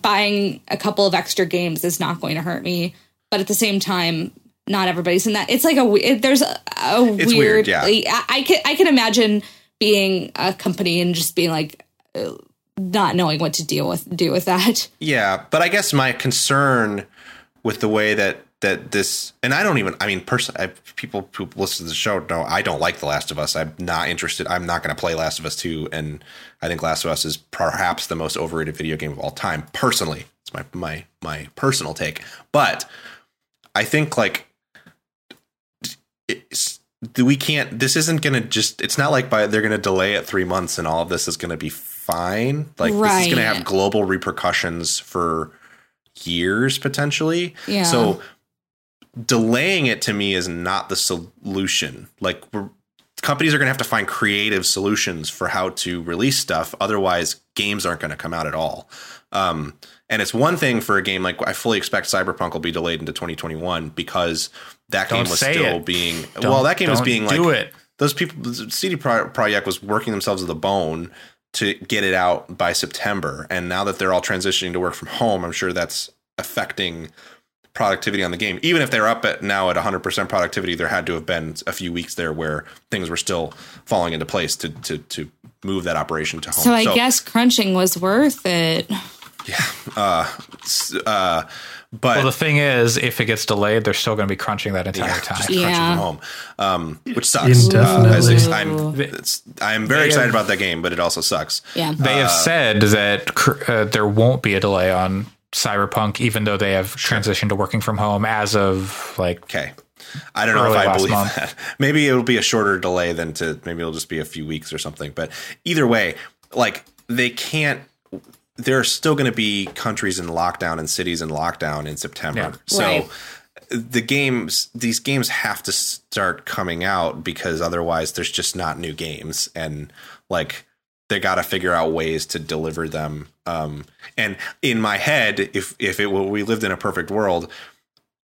buying a couple of extra games is not going to hurt me. But at the same time, not everybody's in that. It's like a it, there's a, a weird. weird, yeah. I, I can I can imagine being a company and just being like uh, not knowing what to deal with do with that. Yeah, but I guess my concern with the way that that this and I don't even I mean personally people who listen to the show know I don't like The Last of Us. I'm not interested. I'm not going to play Last of Us 2 and I think Last of Us is perhaps the most overrated video game of all time personally. It's my my my personal take. But I think like we can't. This isn't going to just. It's not like by they're going to delay it three months and all of this is going to be fine. Like this is going to have global repercussions for years potentially. Yeah. So delaying it to me is not the solution. Like we're companies are going to have to find creative solutions for how to release stuff. Otherwise, games aren't going to come out at all. Um, and it's one thing for a game like I fully expect Cyberpunk will be delayed into 2021 because that Don't game was still it. being Don't- well. That game was don't being like it. those people. CD Pro- Projekt was working themselves to the bone to get it out by September, and now that they're all transitioning to work from home, I'm sure that's affecting productivity on the game. Even if they're up at now at 100% productivity, there had to have been a few weeks there where things were still falling into place to to to move that operation to home. So I guess crunching was worth it. S- uh, but Well, the thing is, if it gets delayed, they're still going to be crunching that entire yeah, time. just Yeah. crunching from home, um, which sucks. Uh, as I'm I'm very They excited have- about that game, but it also sucks. Yeah. They have said that cr- uh, there won't be a delay on Cyberpunk, even though they have transitioned to working from home as of like Okay. I don't know if I believe month. that. Maybe it'll be a shorter delay than to maybe it'll just be a few weeks or something. But either way, like they can't. There are still going to be countries in lockdown and cities in lockdown in September. Yeah. So Right. the games, these games have to start coming out because otherwise there's just not new games and like they got to figure out ways to deliver them. Um, and in my head, if if it were, we lived in a perfect world,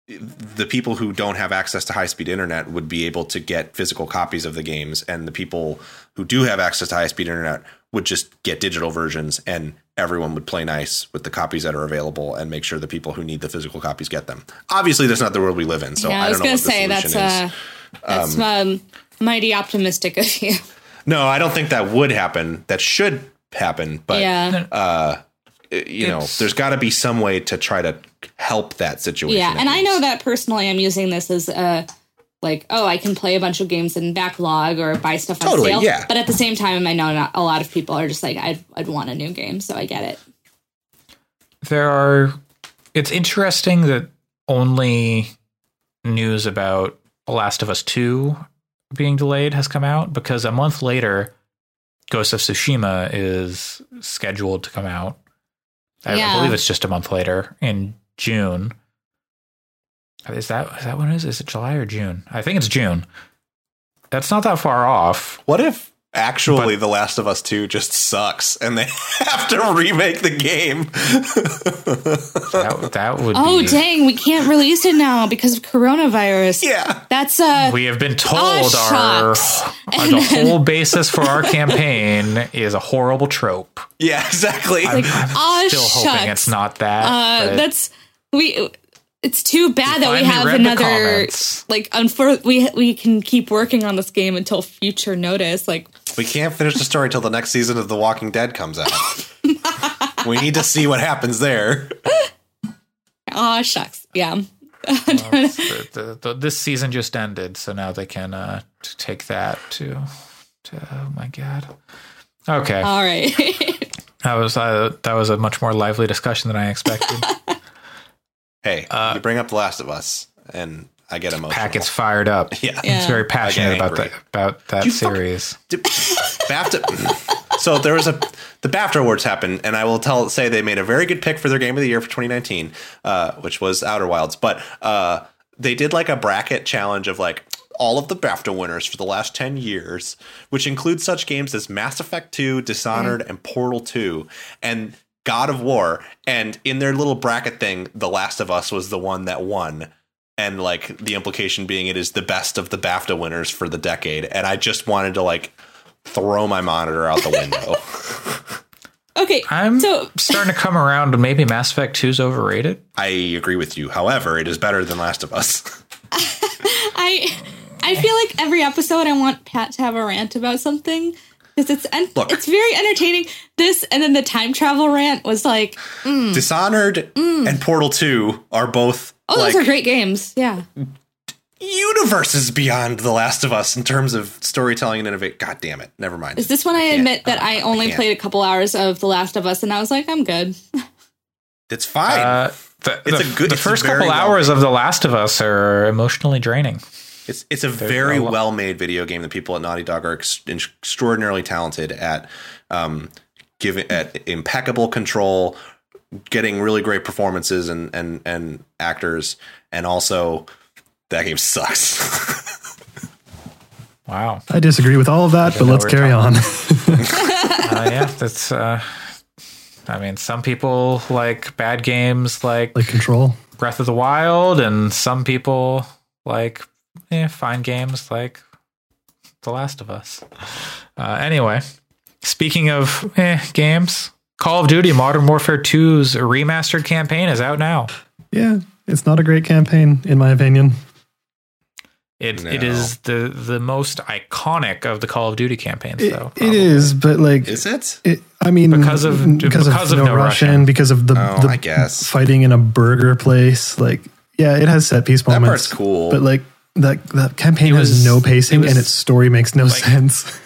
the people who don't have access to high speed internet would be able to get physical copies of the games, and the people who do have access to high speed internet would just get digital versions, and everyone would play nice with the copies that are available and make sure the people who need the physical copies get them. Obviously, that's not the world we live in, so yeah, I I was don't know gonna what the say that's solution is. uh that's um, mighty optimistic of you. No, I don't think that would happen. That should happen, but yeah. uh, you know, It's- there's got to be some way to try to help that situation. Yeah, at and I know that personally, I'm using this as a like, oh, I can play a bunch of games in backlog or buy stuff on Totally, sale. yeah. But at the same time, I know not a lot of people are just like, I'd I'd want a new game, so I get it. there are it's interesting that only news about The Last of Us 2 being delayed has come out because a month later Ghost of Tsushima is scheduled to come out. I, I believe it's just a month later in June. Is that is that when it is? Is it July or June? I think it's June. That's not that far off. What if actually The Last of Us 2 just sucks and they have to remake the game? That, that would Oh be dang, we can't release it now because of coronavirus. yeah. That's uh We have been told Aw, our shucks. the whole basis for our campaign is a horrible trope. Yeah, exactly. I'm, I'm aw, still hoping it's not that. uh that's we it's too bad that we have another like unfor- we we can keep working on this game until future notice. Like we can't finish the story till the next season of The Walking Dead comes out. we need to see what happens there. ah shucks. Yeah. the, the, the, this season just ended, so now they can uh, take that to, to. Oh my god. Okay, All right. that was uh, that was a much more lively discussion than I expected. Hey, Uh, you bring up The Last of Us, and I get emotional. Packet's fired up. Yeah. It's Yeah. very passionate about that about that You fuck- series. Did- BAFTA. so there was a the BAFTA awards happened, and I will tell say they made a very good pick for their game of the year for 2019, uh, which was Outer Wilds. But uh, they did like a bracket challenge of like all of the BAFTA winners for the last 10 years, which includes such games as Mass Effect 2, Dishonored, and Portal 2, and God of War. And in their little bracket thing, The Last of Us was the one that won. And like the implication being it is the best of the BAFTA winners for the decade. And I just wanted to like throw my monitor out the window. okay. I'm so starting to come around. and Maybe Mass Effect Two is overrated. I agree with you. However, it is better than Last of Us. I I feel like every episode I want Pat to have a rant about something because it's en- Look. it's very entertaining. This and then the time travel rant was like, Dishonored and Portal 2 are both oh, like those are great games. Yeah. universes beyond The Last of Us in terms of storytelling and innovate. God damn it. Never mind. Is this when I, can't- admit that I only can't. played a couple hours of The Last of Us and I was like, I'm good. It's fine. Uh, the, It's the- a good- The first couple hours made of The Last of Us are emotionally draining. It's it's a very a well made video game. The people at Naughty Dog are ex- extraordinarily talented at um, giving at impeccable control, getting really great performances and and and actors, and also that game sucks. Wow. I disagree with all of that, but let's carry on. Uh, yeah, that's. Uh, I mean, some people like bad games like like control. Breath of the Wild, and some people like eh, fine games like The Last of Us. Uh, anyway, speaking of eh, games, Call of Duty Modern Warfare 2's remastered campaign is out now. Yeah, it's not a great campaign in my opinion. It it No. is the the most iconic of the Call of Duty campaigns, It, though. it probably. is, but like Is it? It, I mean, Because of- because, because of, of no, no Russian, Russian. because of the, Oh, the I guess. fighting in a burger place. Like, yeah, it has set piece moments. That moments. part's cool. but like that that campaign It has was- no pacing it and its story makes no sense.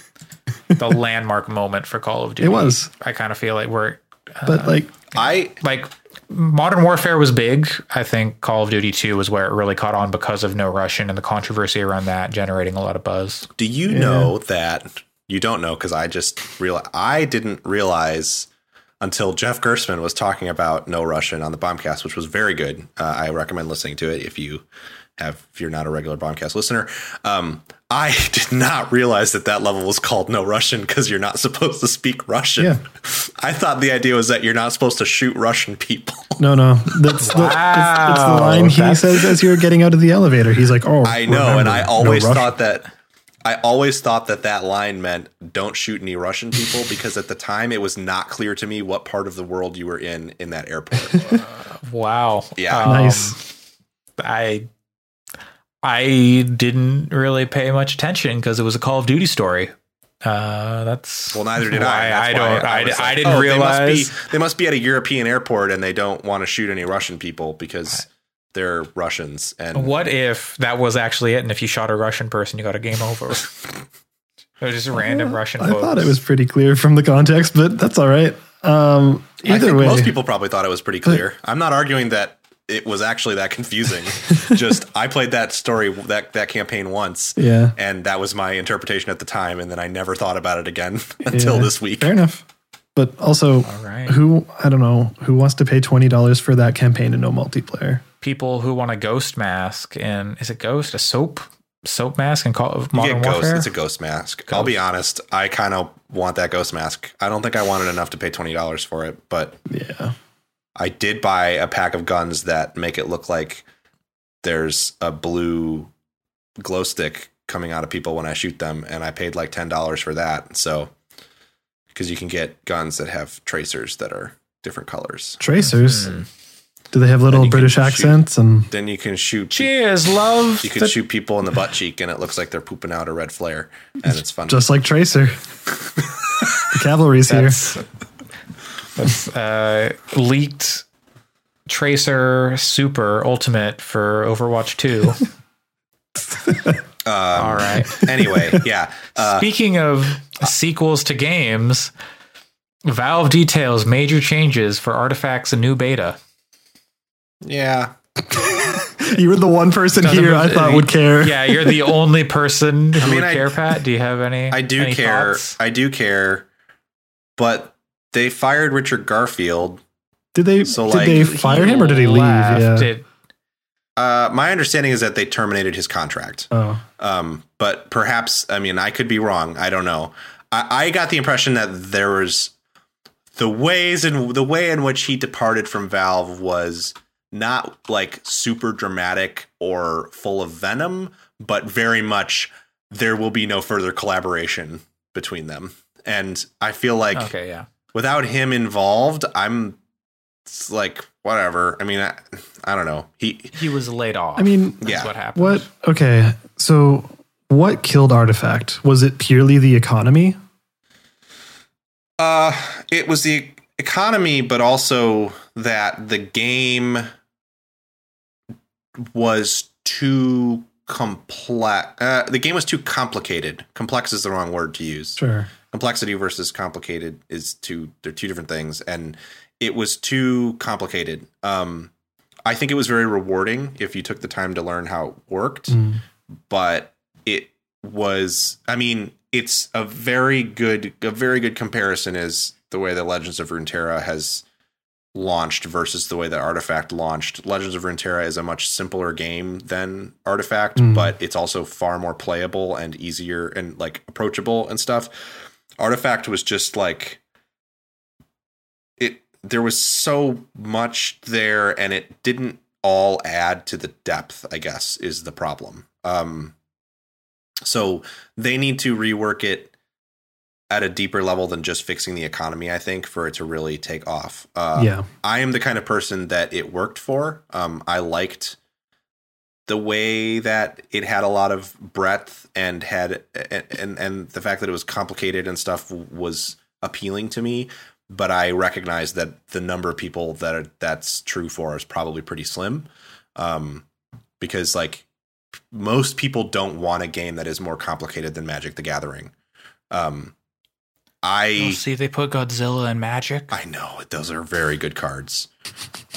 the landmark moment for Call of Duty. It was. I kind of feel like we're But like, I like Modern Warfare was big. I think Call of Duty 2 was where it really caught on because of No Russian and the controversy around that generating a lot of buzz. Do you know that you don't know because I just real I didn't realize until Jeff Gerstmann was talking about No Russian on the Bombcast, which was very good. Uh, I recommend listening to it if you have if you're not a regular Bombcast listener. Um, I did not realize that that level was called No Russian because you're not supposed to speak Russian. Yeah. I thought the idea was that you're not supposed to shoot Russian people. no, no, that's the, that's, that's the Wow, line he says as you're getting out of the elevator. He's like, "Oh, I know, remember, and I always Russian. thought that. I always thought that that line meant "don't shoot any Russian people" because at the time it was not clear to me what part of the world you were in in that airport. Wow. Yeah. Um, nice." I I didn't really pay much attention because it was a Call of Duty story. Uh, that's Well, neither did I. why That's I don't. I, was I like, didn't oh, realize. they must, be, they must be at a European airport and they don't want to shoot any Russian people because they're Russians. And What if that was actually it? And if you shot a Russian person, you got a game over. it was just a random Russian. I folks. thought it was pretty clear from the context, but that's all right. Um, I either think way, most people probably thought it was pretty clear. I'm not arguing that it was actually that confusing. Just I played that story that that campaign once. yeah, and that was my interpretation at the time and then i never thought about it again until Yeah. this week Fair enough. But also, All right. who I don't know who wants to pay twenty dollars for that campaign and no multiplayer. people who want a ghost mask and is it ghost a soap soap mask and call of you modern get ghost warfare it's a ghost mask i'll be honest i kind of want that ghost mask i don't think i wanted enough to pay $20 for it but Yeah, i did buy a pack of guns that make it look like there's a blue glow stick coming out of people when i shoot them and i paid like $10 for that so because you can get guns that have tracers that are different colors tracers. Hmm. Do they have little Then you can British shoot. accents and then you can shoot cheers love You can shoot people in the butt cheek, and it looks like they're pooping out a red flare, and it's fun. just like Tracer? the cavalry's here. That's that's uh leaked tracer super ultimate for overwatch 2 all right anyway, yeah. Uh, speaking of sequels to games valve details major changes for artifacts and new beta yeah. You were the one person Doesn't here I it- thought would care. Yeah, you're the only person who mean, would I- care, Pat. Do you have any? I do any care. thoughts? I do care. But they fired Richard Garfield. Did they? So, did like, they fire him or did he leave? left. Yeah. It- Uh, my understanding is that they terminated his contract. oh, Um, but perhaps, I mean, I could be wrong. I don't know. I, I got the impression that there was the ways and the way in which he departed from Valve was not like super dramatic or full of venom, but very much there will be no further collaboration between them. And I feel like okay, yeah. Without him involved, I'm like whatever. I mean, I, I don't know. He He was laid off. I mean, That's yeah. what happened. what? Okay, so what killed Artifact? Was it purely the economy? Uh, it was the economy, but also that the game was too complex. Uh, the game was too complicated. Complex is the wrong word to use. Sure. Complexity versus complicated is two. They're two different things, and it was too complicated. Um, I think it was very rewarding if you took the time to learn how it worked. Mm. but it was. I mean, it's a very good a very good comparison is the way that Legends of Runeterra has launched versus the way that Artifact launched. Legends of Runeterra is a much simpler game than Artifact, Mm. but it's also far more playable and easier and like approachable and stuff. Artifact was just like it there was so much there and it didn't all add to the depth, I guess, is the problem. Um so they need to rework it at a deeper level than just fixing the economy, I think, for it to really take off. Uh, yeah. I am the kind of person that it worked for. Um, I liked the way that it had a lot of breadth and had and, and the fact that it was complicated and stuff was appealing to me. But I recognize that the number of people that are, that's true for is probably pretty slim, um, because like most people don't want a game that is more complicated than Magic: The Gathering. Um, I You'll see they put Godzilla and Magic. I know those are very good cards.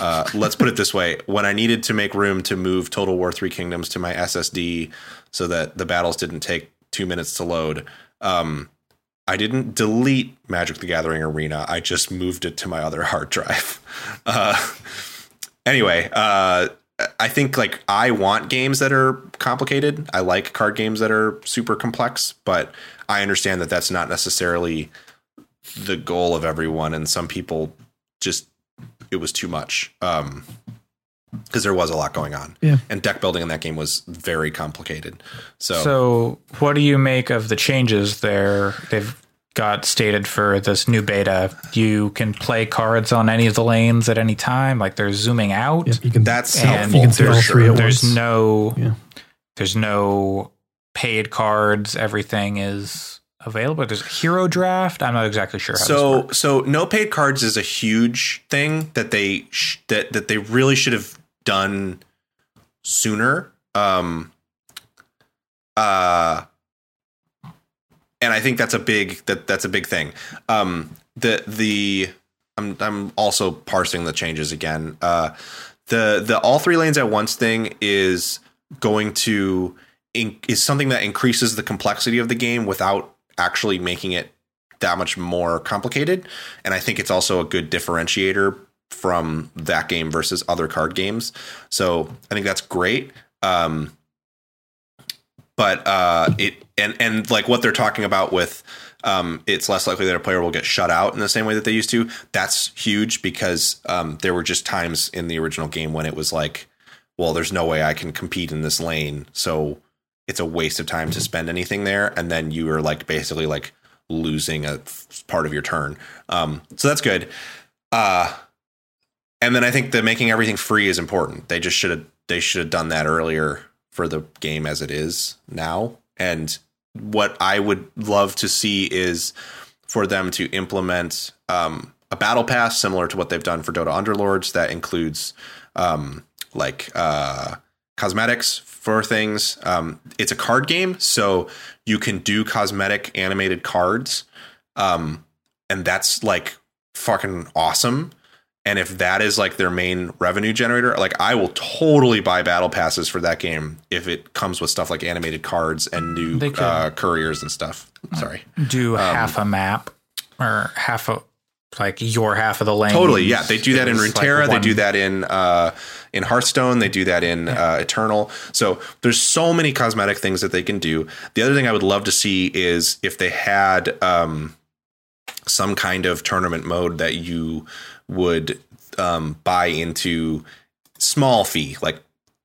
Uh, let's put it this way: when I needed to make room to move Total War Three Kingdoms to my SSD so that the battles didn't take two minutes to load, um, I didn't delete Magic: The Gathering Arena. I just moved it to my other hard drive. Uh, anyway, uh, I think like I want games that are complicated. I like card games that are super complex, but I understand that that's not necessarily the goal of everyone and some people just it was too much um because there was a lot going on Yeah. and deck building in that game was very complicated so, So, what do you make of the changes there? They've got stated for this new beta. You can play cards on any of the lanes at any time. Like they're zooming out. Yeah, you can that's And helpful you can see all sure. three at There's once. no. Yeah. There's no paid cards. Everything is available. There's a hero draft. I'm not exactly sure so so no paid cards is a huge thing that they sh- that that they really should have done sooner um uh and I think that's a big that that's a big thing um the the I'm I'm also parsing the changes again uh the the all three lanes at once thing is going to in, is something that increases the complexity of the game without actually making it that much more complicated. And I think it's also a good differentiator from that game versus other card games. So I think that's great. Um, but uh, it and and like what they're talking about with um, it's less likely that a player will get shut out in the same way that they used to. That's huge because um, there were just times in the original game when it was like, well, there's no way I can compete in this lane, so it's a waste of time to spend anything there, and then you are like basically like losing a part of your turn. Um, so that's good. Uh, and then I think the making everything free is important. They just should have they should have done that earlier for the game as it is now. And what I would love to see is for them to implement um, a battle pass similar to what they've done for Dota Underlords that includes um, like uh, cosmetics for things. Um, it's a card game, so you can do cosmetic animated cards, um, and that's like fucking awesome. And if that is like their main revenue generator, like I will totally buy battle passes for that game if it comes with stuff like animated cards and new uh, couriers and stuff. Sorry. Do Um, half a map or half a like your half of the lane. Totally, yeah. They do that in It's like Runeterra. they do that in uh, in Hearthstone. They do that in uh, Eternal. So there's so many cosmetic things that they can do. The other thing I would love to see is if they had um, some kind of tournament mode that you would um, buy into small fee, like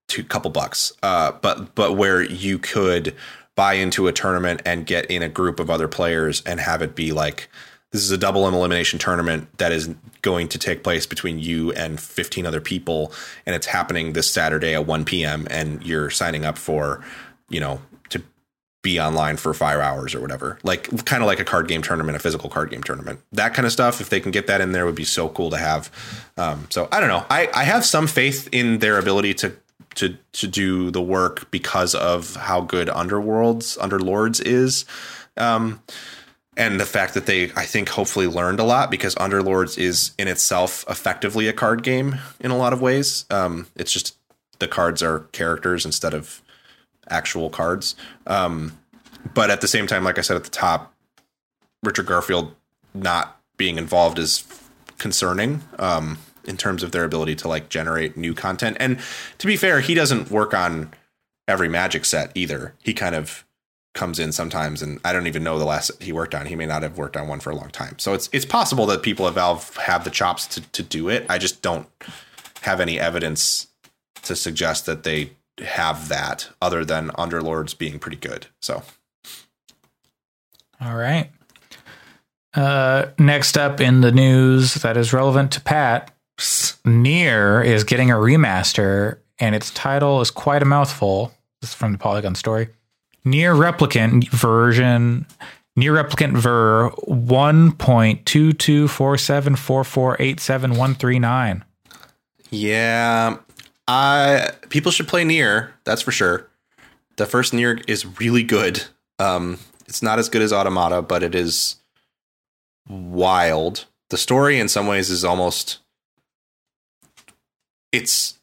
two couple bucks, uh, but but where you could buy into a tournament and get in a group of other players and have it be like this is a double elimination tournament that is going to take place between you and 15 other people and it's happening this saturday at 1 p.m and you're signing up for you know to be online for five hours or whatever. Like kind of like a card game tournament a physical card game tournament. That kind of stuff if they can get that in there would be so cool to have. Um, so i don't know. I, I have some faith in their ability to to to do the work because of how good underworlds underlords is. Um, and the fact that they i think hopefully learned a lot because underlords is in itself effectively a card game in a lot of ways um, it's just the cards are characters instead of actual cards. Um, but at the same time, like I said at the top, Richard Garfield not being involved is concerning um, in terms of their ability to like generate new content. And to be fair, he doesn't work on every Magic set either. He kind of comes in sometimes, and I don't even know the last he worked on. He may not have worked on one for a long time. So it's it's possible that people at Valve have the chops to to do it. I just don't have any evidence to suggest that they have that other than Underlords being pretty good. So All right. Uh, next up in the news that is relevant to Pat, Nier is getting a remaster, and its title is quite a mouthful. This is from the Polygon story. Nier Replicant version, Nier replicant ver 1.22474487139. Yeah, I people should play Nier That's for sure. The first Nier is really good. Um, it's not as good as Automata, but it is wild. The story, in some ways, is almost it's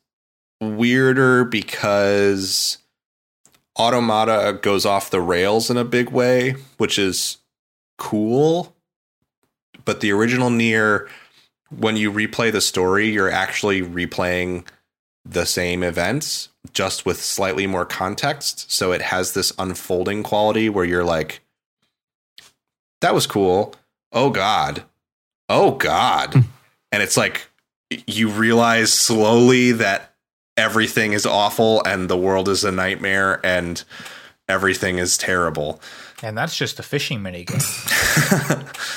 weirder because Automata goes off the rails in a big way, which is cool. But the original Nier when you replay the story, you're actually replaying the same events, just with slightly more context. So it has this unfolding quality where you're like, that was cool. Oh, God. Oh, God. Hmm. and it's like, you realize slowly that everything is awful and the world is a nightmare and everything is terrible. And that's just a fishing minigame.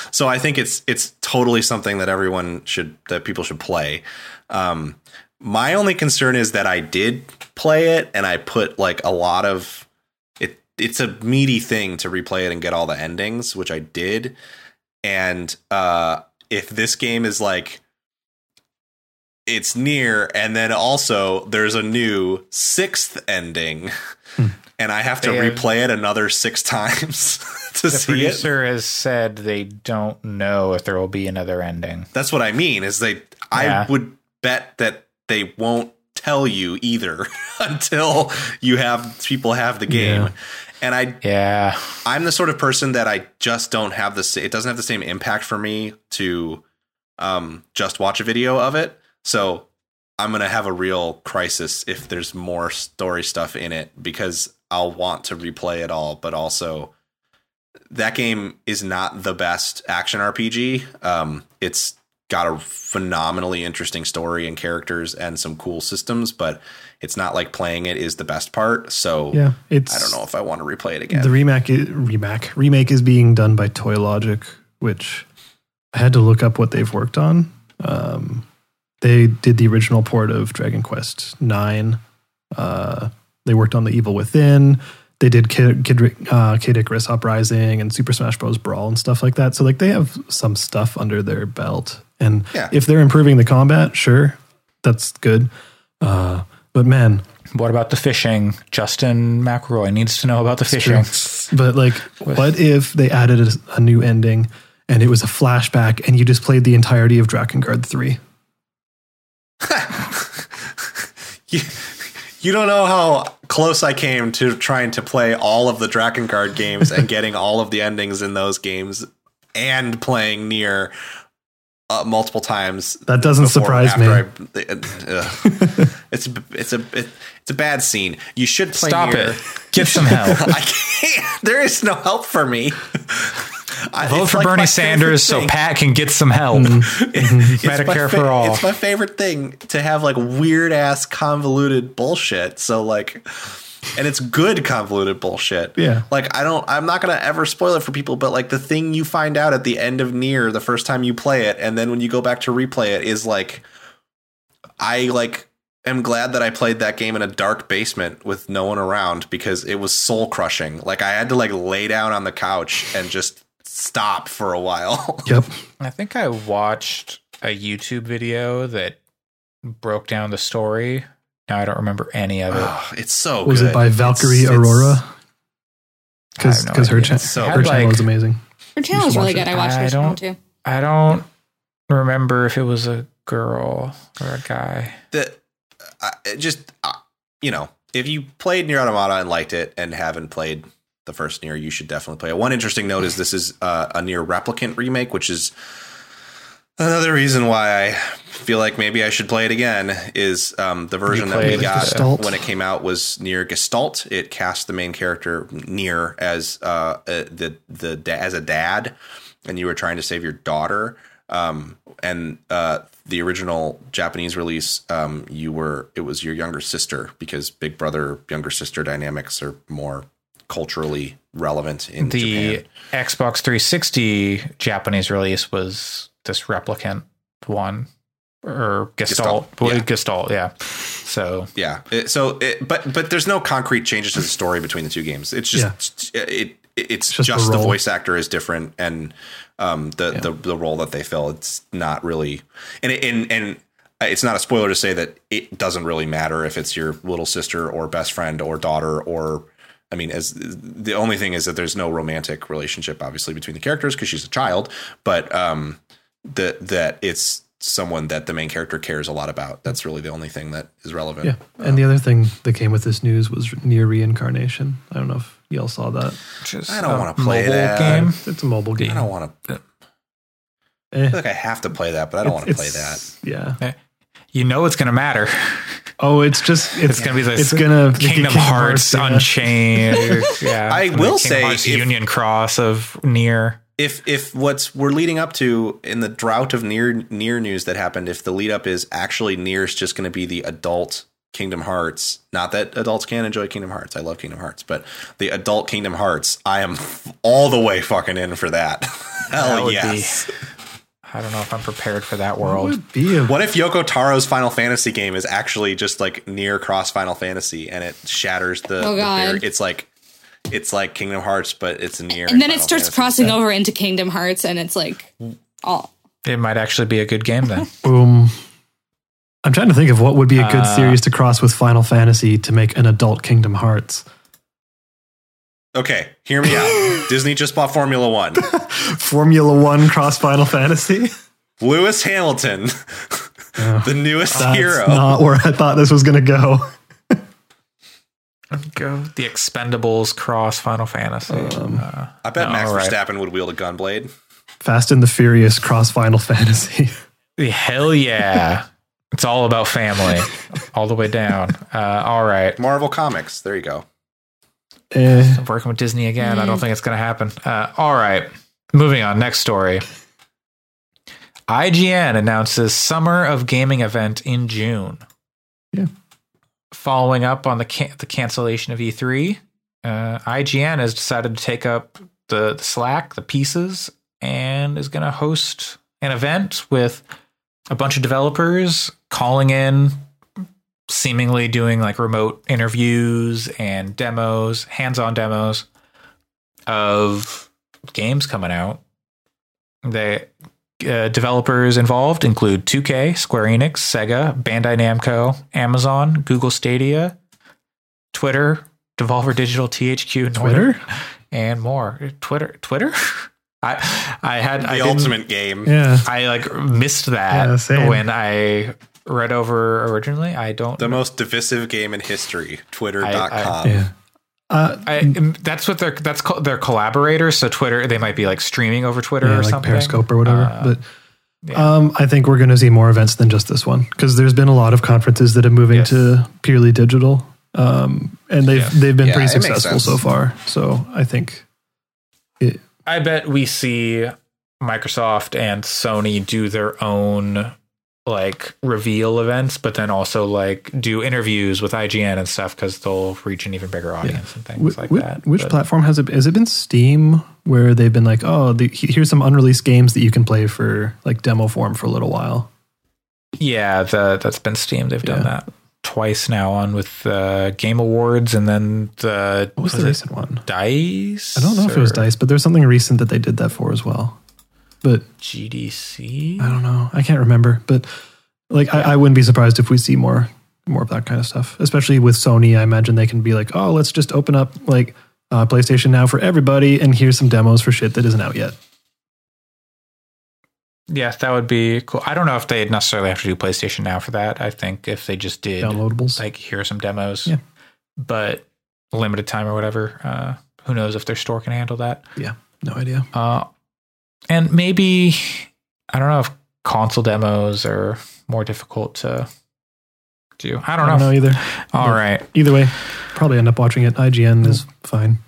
so I think it's it's totally something that everyone should that people should play. Um, my only concern is that I did play it and I put like a lot of it. It's a meaty thing to replay it and get all the endings, which I did. And uh, if this game is like it's Nier, and then also there's a new sixth ending. And I have to They have- replay it another six times to the see it. producer has said they don't know if there will be another ending. That's what I mean. Is they? Yeah. I would bet that they won't tell you either until you have people have the game. Yeah. And I, Yeah. I'm the sort of person that I just don't have the. It doesn't have the same impact for me to um, just watch a video of it. So I'm gonna have a real crisis if there's more story stuff in it because I'll want to replay it all, but also that game is not the best action RPG. Um, it's got a phenomenally interesting story and characters and some cool systems, but it's not like playing it is the best part. So Yeah, it's I don't know if I want to replay it again. the remake i- remake remake is being done by Toy Logic, which I had to look up what they've worked on. Um, they did the original port of Dragon Quest Nine. Uh, they worked on the Evil Within. They did Kid, Kid, uh, Kid Icarus Uprising and Super Smash Bros. Brawl and stuff like that. So like they have some stuff under their belt. And Yeah. if they're improving the combat, sure, that's good. Uh, but man, What about the fishing? Justin McElroy needs to know about the fishing. But like, what if they added a, a new ending and it was a flashback and you just played the entirety of Drakengard 3? you, you don't know how close I came to trying to play all of the Drakengard games and getting all of the endings in those games and playing Nier uh, multiple times. That doesn't before- surprise me. after I- ugh. it's it's a it, it's a bad scene. You should play Stop Nier. it. Get some help. I can't. There is no help for me. I- Vote for like Bernie Sanders so. Pat can get some help. Mm-hmm. It's mm-hmm. my Medicare fa- for all. It's my favorite thing to have like weird ass convoluted bullshit. So like, and it's good convoluted bullshit. Yeah. Like I don't. I'm not gonna ever spoil it for people, but like the thing you find out at the end of Nier the first time you play it, and then when you go back to replay it, is like, I like am glad that I played that game in a dark basement with no one around because it was soul crushing. Like I had to like lay down on the couch and just stop for a while. Yep. I think I watched a YouTube video that broke down the story. Now I don't remember any of it. Oh, it's so Was good. it by Valkyrie It's- it's- Aurora? Because I have no her, idea. cha- So her channel Like- is amazing. Her channel should is really good. it. I watched I her channel too. I don't remember if it was a girl or a guy. the uh, just uh, you know if you played Nier Automata and liked it and haven't played the first Nier you should definitely play it. One interesting note is this is uh, a Nier Replicant remake, which is another reason why I feel like maybe I should play it again. Is um, the version that we got Gestalt? when it came out was Nier Gestalt. It cast the main character Nier as uh, uh, the the as a dad, and you were trying to save your daughter. Um, and uh, the original Japanese release, um, you were it was your younger sister because big brother younger sister dynamics are more culturally relevant in the Japan. Xbox 360 Japanese release was this replicant one or Gestalt. Gestalt, yeah. Gestalt, yeah. So Yeah. It- so, it, but but there's no concrete changes to the story between the two games. It's just it, it it's Just just, the the voice actor is different and um the the the role that they fill. It's not really and it, and and it's not a spoiler to say that it doesn't really matter if it's your little sister or best friend or daughter or I mean, as the only thing is that there's no romantic relationship, obviously, between the characters because she's a child, but um, that that it's someone that the main character cares a lot about. That's really the only thing that is relevant. Yeah. And the other thing that came with this news was Nier reincarnation. I don't know if y'all saw that. just I don't a wanna play mobile that. game. It's a mobile game. I don't want to. Eh, I feel like I have to play that, but I don't want to play that. Yeah. You know it's going to matter. Oh, it's just it's, It's going to be the it's gonna Kingdom Hearts yeah. Unchained. yeah, I It's gonna be will Kingdom say Hearts if- Union Cross of Nier. If if what's we're leading up to in the drought of Nier Nier news that happened, if the lead up is actually Nier's just going to be the adult Kingdom Hearts, not that adults can enjoy Kingdom Hearts. I love Kingdom Hearts, but the adult Kingdom Hearts, I am all the way fucking in for that. That Hell would yes. be- I don't know if I'm prepared for that What world. would be a What if Yoko Taro's Final Fantasy game is actually just like Nier cross Final Fantasy and it shatters the, Oh, God. barrier? It's like it's like Kingdom Hearts, but it's Nier. and then it starts Fantasy. crossing over into Kingdom Hearts, and it's like all It might actually be a good game then. boom? I'm trying to think of what would be a good Uh, series to cross with Final Fantasy to make an adult Kingdom Hearts. Okay, hear me out. Disney just bought Formula One. Formula One cross Final Fantasy. Lewis Hamilton, Oh, the newest that's hero. not where I thought this was going to go. Go the Expendables cross Final Fantasy. Um, uh, I bet No, Max all right. Verstappen would wield a gunblade. Fast and the Furious cross Final Fantasy. hell yeah! it's all about family, all the way down. Uh, all right, Marvel Comics. There you go. Eh, I'm working with Disney again. I don't think it's going to happen. Uh, all right, moving on. Next story. IGN announces Summer of Gaming event in June. Yeah. Following up on the can- the cancellation of E3, uh, IGN has decided to take up the, the slack, the pieces, and is going to host an event with a bunch of developers calling in, seemingly doing like remote interviews and demos, hands-on demos of games coming out. The uh, developers involved include 2K, Square Enix, Sega, Bandai Namco, Amazon, Google Stadia, Twitter, Devolver Digital, THQ, Nordic, Twitter? and more. Twitter, Twitter. I I had The I ultimate game. yeah. I like missed that Yeah, when I read over originally. I don't. The most divisive game in history. Twitter.com. Yeah. Uh, I, that's what they're that's called their collaborators. So Twitter, they might be like streaming over Twitter yeah, or like something. Periscope or whatever. Uh, but yeah. um, I think we're going to see more events than just this one because there's been a lot of conferences that are moving Yes. to purely digital, um, and they've Yeah. they've been Yeah, pretty successful so far. So I think it, I bet we see Microsoft and Sony do their own like reveal events, but then also like do interviews with IGN and stuff because they'll reach an even bigger audience and things Wh- like wh- that. Which But- platform has it? Has it been Steam where they've been like, oh, the, here's some unreleased games that you can play for like demo form for a little while. Yeah, the, that's been Steam. They've done Yeah. that twice now on with the Game Awards and then the What was, was the recent one? Dice. I don't know if it was Dice, but there's something recent that they did that for as well. But GDC. I don't know. I can't remember. But like, I, I wouldn't be surprised if we see more more of that kind of stuff. Especially with Sony, I imagine they can be like, oh, let's just open up like uh, PlayStation now for everybody, and here's some demos for shit that isn't out yet. Yeah, that would be cool. I don't know if they'd necessarily have to do PlayStation Now for that. I think if they just did Downloadables. like here are some demos. Yeah. but limited time or whatever. Uh, who knows if their store can handle that? Yeah, no idea. Uh, and maybe I don't know if console demos are more difficult to do. I don't, I don't know. know either. All right. Either way, probably end up watching it. IGN is fine.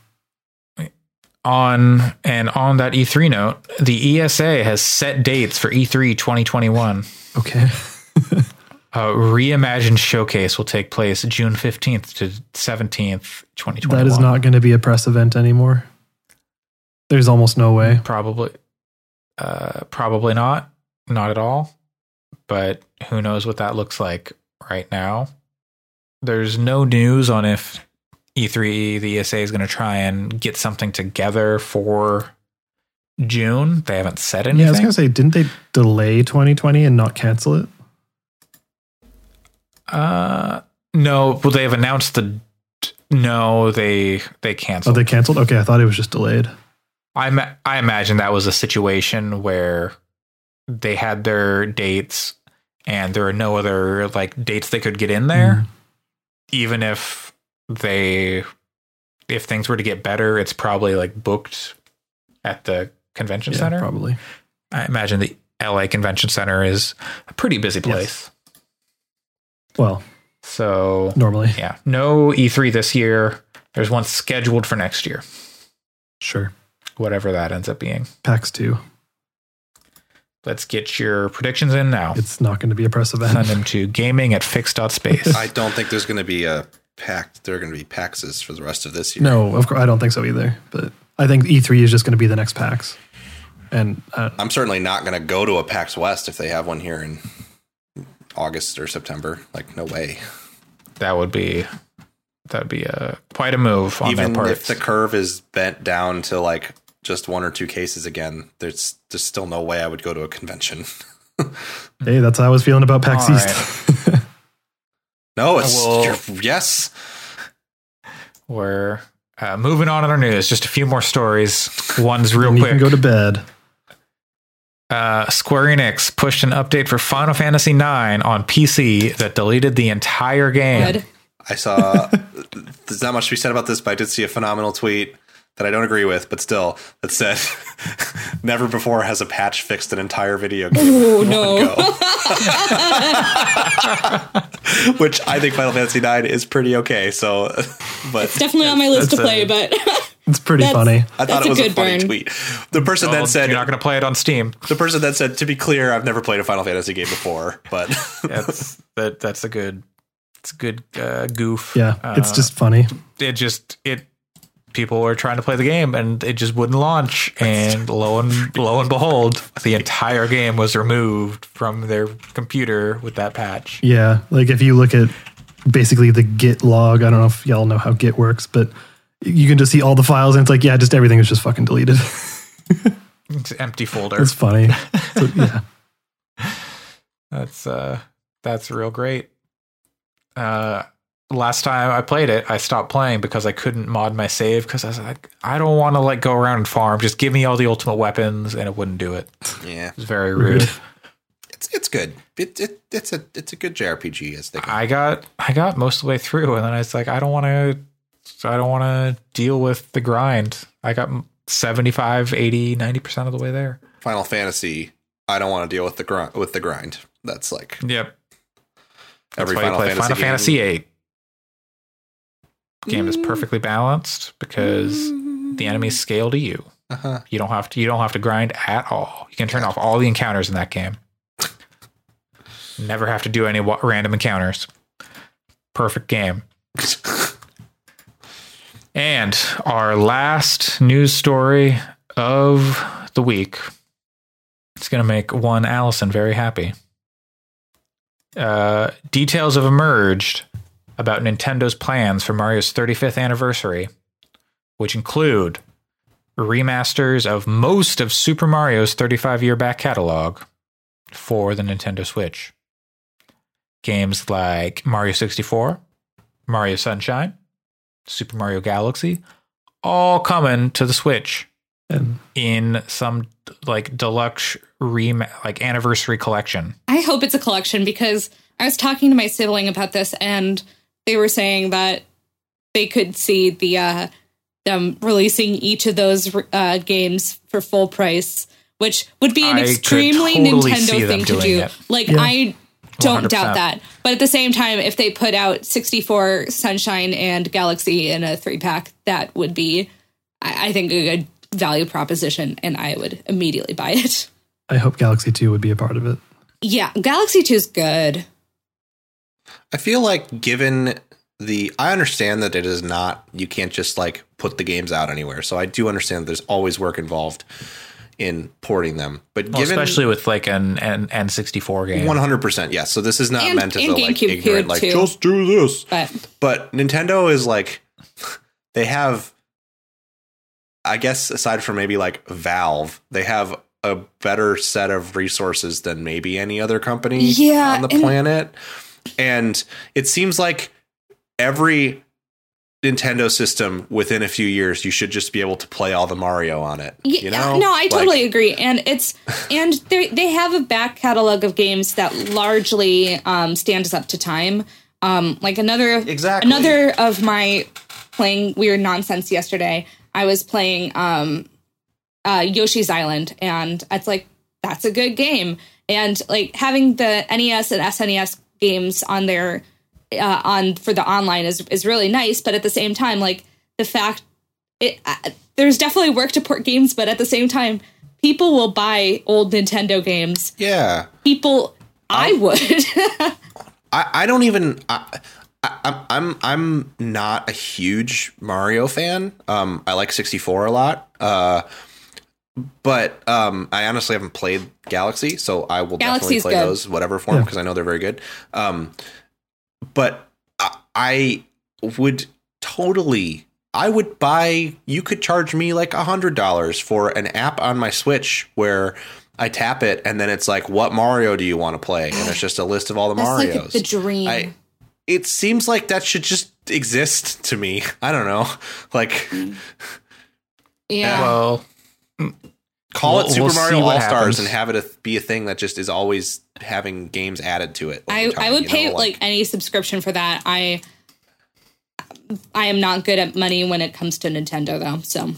On and on that E3 note, the ESA has set dates for E E3 2021. Okay. A reimagined showcase will take place June 15th to 17th, 2021. That is not going to be a press event anymore. There's almost no way. probably uh probably not. Not at all. But who knows what that looks like right now. There's no news on if E3 the ESA is going to try and get something together for June. They haven't said anything. Yeah, I was going to say, didn't they delay 2020 and not cancel it? Uh, no. Well, they've announced the. No, they they canceled. Oh, they canceled? Okay, I thought it was just delayed. I I imagine that was a situation where they had their dates and there are no other like dates they could get in there. Mhm. Even if they if things were to get better, it's probably like booked at the convention Yeah, center. probably. I imagine the LA Convention Center is a pretty busy place. Well, So normally, yeah, no E3 this year. There's one scheduled for next year, sure. Whatever that ends up being. PAX 2. Let's get your predictions in now. It's not going to be a press event. Send event. them to gaming at fyx.space. I don't think there's going to be a pact. There are going to be PAXs for the rest of this year. No, of course, I don't think so either. But I think E3 is just going to be the next PAX. And uh, I'm certainly not going to go to a PAX West if they have one here in August or September. Like, no way. that would be that would be a quite a move on Even their part. if the curve is bent down to like just one or two cases again, there's there's still no way I would go to a convention. hey, that's how I was feeling about PAX All East. No, it's Well- yes. We're uh, moving on in our news. Just a few more stories. One's real And you quick. can go to bed. uh, Square Enix pushed an update for Final Fantasy IX on PC that deleted the entire game. Good. I saw. there's not much to be said about this, but I did see a phenomenal tweet that I don't agree with, but still, that said, "Never before has a patch fixed an entire video game." Oh in one no. go." Which I think Final Fantasy IX is pretty okay. So, but it's Definitely on my list to play, a- but It's pretty That's- funny. I thought it was a, good funny burn. tweet. The person Well, then said, "You're not going to play it on Steam." "The person then said, to be clear, I've never played a Final Fantasy game before, but That's that. That's a good. It's a good uh, goof. Yeah, it's Uh, just funny. it just it people were trying to play the game and it just wouldn't launch. And lo and lo and behold the entire game was removed from their computer with that patch. Yeah, like if you look at basically the Git log, I don't know if y'all know how Git works, but you can just see all the files, and it's like, yeah, just everything is just fucking deleted. it's an empty folder. It's funny. So, yeah, that's uh that's real great. Uh last time i played it i stopped playing because i couldn't mod my save because i was like i don't want to like go around and farm just give me all the ultimate weapons and it wouldn't do it yeah, it's very rude. Rude. it's it's good. It, it it's a it's a good JRPG as they go. I got I got most of the way through, and then I was like, I don't want to, I don't want to deal with the grind. I got 75, 80, 90 percent of the way there. Final Fantasy. I don't want to deal with the grind. With the grind, that's like Yep. every That's why you Final play Fantasy. Final game. Fantasy eight. Game is perfectly balanced because the enemies scale to you. Uh-huh. You don't have to. You don't have to grind at all. You can turn off all the encounters in that game. Never have to do any wa- random encounters. Perfect game. And our last news story of the week. It's going to make one Allison very happy. Uh, details have emerged about Nintendo's plans for Mario's 35th anniversary, which include remasters of most of Super Mario's 35 year back catalog for the Nintendo Switch. Games like Mario 64, Mario Sunshine, Super Mario Galaxy, all coming to the Switch and in some like deluxe rem like anniversary collection. I hope it's a collection because I was talking to my sibling about this and they were saying that they could see the uh, them releasing each of those uh, games for full price, which would be an I extremely totally Nintendo thing to do. it. Like Yeah. I don't 100%. doubt that, but at the same time, if they put out 64 Sunshine and Galaxy in a three pack, that would be, I, I think, a good value proposition, and I would immediately buy it. I hope Galaxy 2 would be a part of it. Yeah, Galaxy 2 is good. I feel like given the I understand that it is not you can't just like put the games out anywhere. So I do understand that there's always work involved in porting them. But Well, given especially with like an, an N64 game. 100% yes. So this is not And- meant as a like GameCube ignorant could like too. just do this. But But Nintendo is like they have I guess aside from maybe like Valve, they have a better set of resources than maybe any other company Yeah, on the and- planet. And it seems like every Nintendo system within a few years you should just be able to play all the Mario on it. Yeah, you know? no, I Like, totally agree, and it's and they they have a back catalog of games that largely um, stands up to time. Um, like another Exactly. another of my playing weird nonsense yesterday. I was playing um, uh, Yoshi's Island, and it's like that's a good game, and like having the NES and SNES games on their uh, on for the online is is really nice, but at the same time, like the fact it uh, there's definitely work to port games, but at the same time, people will buy old Nintendo games. Yeah. People, I would. I, I don't even I, I, I'm I'm I'm not a huge Mario fan. Um, I like 64 a lot. Uh, but um, I honestly haven't played Galaxy, so I will Galaxy's definitely play good. those whatever form because I know they're very good. Um, but I, I would totally. I would buy. You could charge me like a hundred dollars for an app on my Switch where I tap it and then it's like, "What Mario do you want to play?" And it's just a list of all the That's Mario's. like the dream. I, it seems like that should just exist to me. I don't know. Like, yeah. Well, call We'll- it Super we'll Mario All Stars and have it a, be a thing that just is always having games added to it. I, time, I would pay know? like, any subscription for that. I I am not good at money when it comes to Nintendo though. So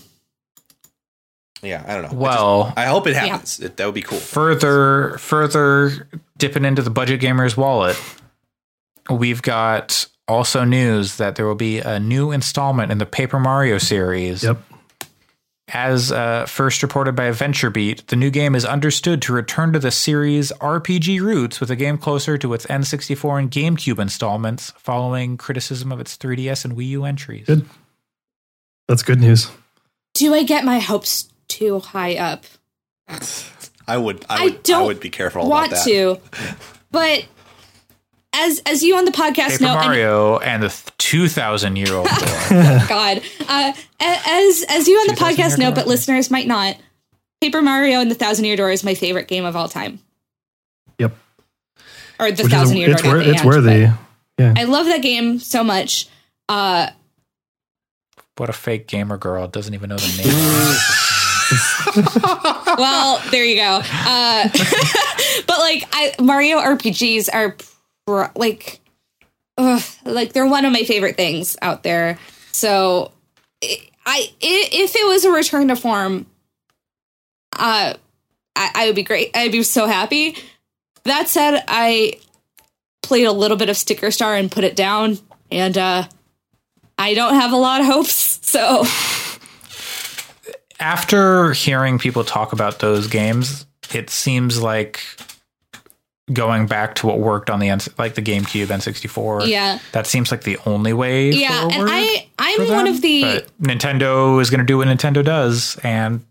yeah, I don't know. It just- well, I hope it happens. It, that would be cool. further further dipping into the budget gamer's wallet, we've got also news that there will be a new installment in the Paper Mario series. Yep. As uh, first reported by VentureBeat, the new game is understood to return to the series' RPG roots with a game closer to its N64 and GameCube installments, following criticism of its 3DS and Wii U entries. Good. That's good news. do I get my hopes too high up? I would. I I would. I, don't would be careful Want about that. to, but as as you on the podcast Paper know, and- Mario and the 2,000 year old boy. God. Uh, as as you on the podcast know, Door. but listeners might not. Paper Mario and the Thousand Year Door is my favorite game of all time. Yep. Or the Which Thousand is Year it's, Door. wor- it's worthy. but I love that game so much. Uh, what a fake gamer girl doesn't even know the name. well, there you go. Uh, but like, I Mario RPGs are like, ugh, like they're one of my favorite things out there. So, I if it was a return to form, uh, I, I would be great. I'd be so happy. That said, I played a little bit of Sticker Star and put it down, and uh, I don't have a lot of hopes. So. After hearing people talk about those games, it seems like going back to what worked on the N- like the GameCube N64. Yeah. that seems like the only way. Yeah, and I I'm one of the but Nintendo is going to do what Nintendo does and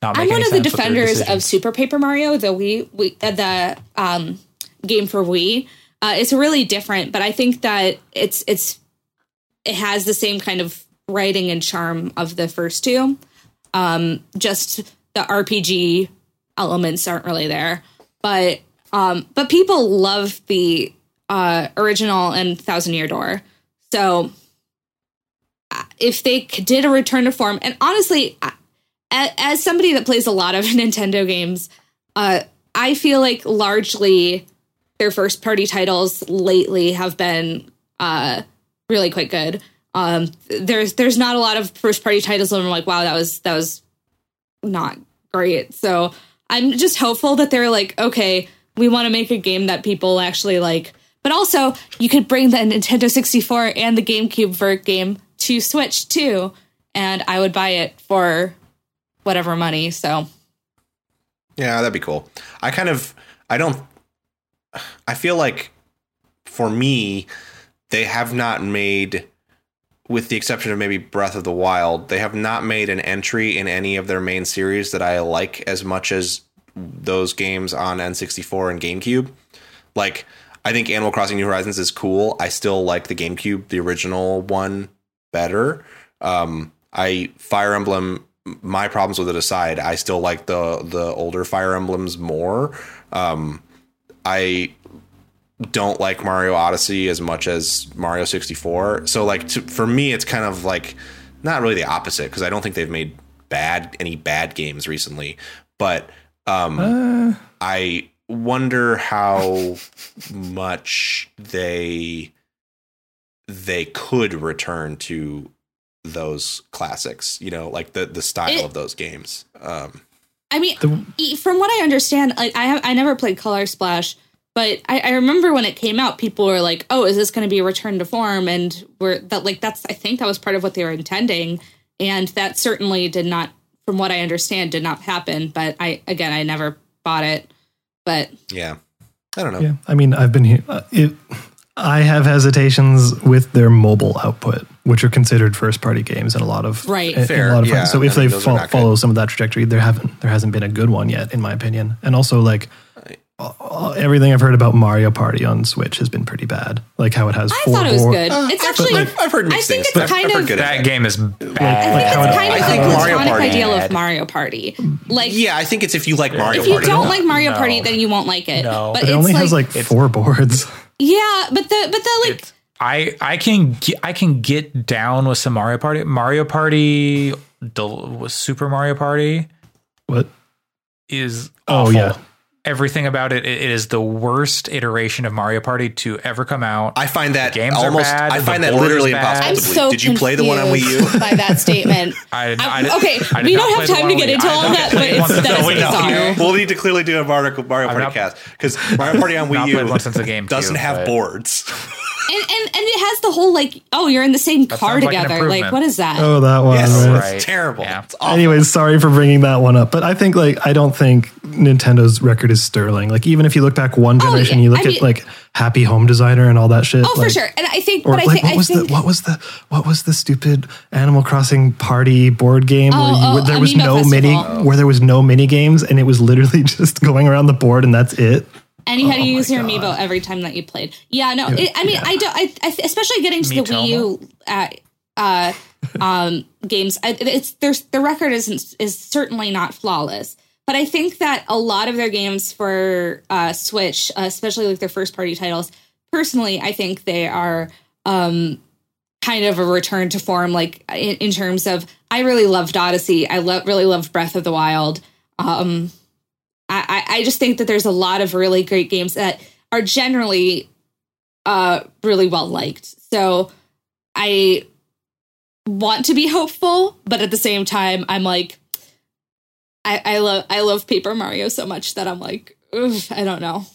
not. Make I'm one of the sense with their defenders of. Super Paper Mario, the Wii, Wii uh, the um, game for Wii. Uh, it's really different, but I think that it's it's it has the same kind of writing and charm of the first two. Um, just the RPG elements aren't really there, but um, but people love the uh, original and Thousand Year Door. So if they did a return to form, and honestly, as somebody that plays a lot of Nintendo games, uh, I feel like largely their first party titles lately have been uh, really quite good. Um, there's there's not a lot of first party titles, and I'm like, wow, that was that was not great. So I'm just hopeful that they're like, okay, we want to make a game that people actually like. But also, you could bring the Nintendo 64 and the GameCube vert game to Switch too, and I would buy it for whatever money. So Yeah, that'd be cool. I kind of I don't I feel like for me they have not made with the exception of maybe Breath of the Wild, they have not made an entry in any of their main series that I like as much as those games on N64 and GameCube. Like I think Animal Crossing New Horizons is cool. I still like the GameCube, the original one better. Um I Fire Emblem my problems with it aside, I still like the the older Fire Emblems more. Um, I don't like Mario Odyssey as much as Mario 64. So like to, for me, it's kind of like not really the opposite because I don't think they've made bad any bad games recently. But um, Uh, I wonder how much they they could return to those classics. You know, like the the style It- of those games. Um, I mean, The- from what I understand, like I have, I never played Color Splash, but I, I remember when it came out, people were like, "Oh, is this going to be a return to form?" And we're that like that's I think that was part of what they were intending, and that certainly did not, from what I understand, did not happen. But I again, I never bought it. But yeah, I don't know. Yeah, I mean, I've been here. Uh, it, I have hesitations with their mobile output, which are considered first-party games in a lot of Right. in- in Fair, a lot of yeah. So if I mean, they fo- not good. follow some of that trajectory, there haven't there hasn't been a good one yet, in my opinion. And also, like everything I've heard about Mario Party on Switch has been pretty bad. Like how it has I four thought it was board- good. Uh, it's I've actually heard- I've, I've heard I think it's kind I've of good that at it. game is I think it's kind of I the platonic Party- ideal of Mario Party. Like, Yeah, I think it's if you like Mario if you Party. don't like Mario No. Party, then you won't like it. No. But, But it only like, has like four boards. yeah, but the but the like It's- I I can get, I can get down with some Mario Party. Mario Party del- was Super Mario Party What? is Oh, yeah. Everything about it, it it is the worst iteration of Mario Party to ever come out. I find that games are almost. bad, I find that literally impossible I'm to believe. so Did you play the one on Wii U? by that statement. I, I'm- I- okay, I we don't have time to get into all that, but the it's- since that the is bizarre. We'll need to clearly do a Mario, Mario Party not- cast because Mario Party on Wii U one since the GameCube, doesn't have boards. And, and and it has the whole like, oh, you're in the same car sounds like together. Like, what is that? Oh, that one. Yes, right. it's terrible. Yeah. It's. Anyways, sorry for bringing that one up, but I think like I don't think Nintendo's record is sterling. Like even if you look back one oh, generation, yeah. you look I at mean- like Happy Home Designer and all that shit. oh, for sure. And I think, Or but I like think, what I was think, the what was the what was the stupid Animal Crossing party board game Oh, where, you, oh, there was Amiibo no mini where there was no mini games and it was literally just going around the board and that's it. And you had to Oh use your God. amiibo every time that you played. Yeah, no, it, I mean, I don't, I, I especially getting to the Wii U uh, uh, um, games. I, it's there's the record isn't is certainly not flawless, but I think that a lot of their games for uh, Switch, uh, especially like their first party titles, personally, I think they are um, kind of a return to form. Like in, in terms of, I really loved Odyssey. I lo- really loved Breath of the Wild. Um, I, I I just think that there's a lot of really great games that are generally uh really well liked. So I want to be hopeful, but at the same time, I'm like, I, I love I love Paper Mario so much that I'm like, I don't know.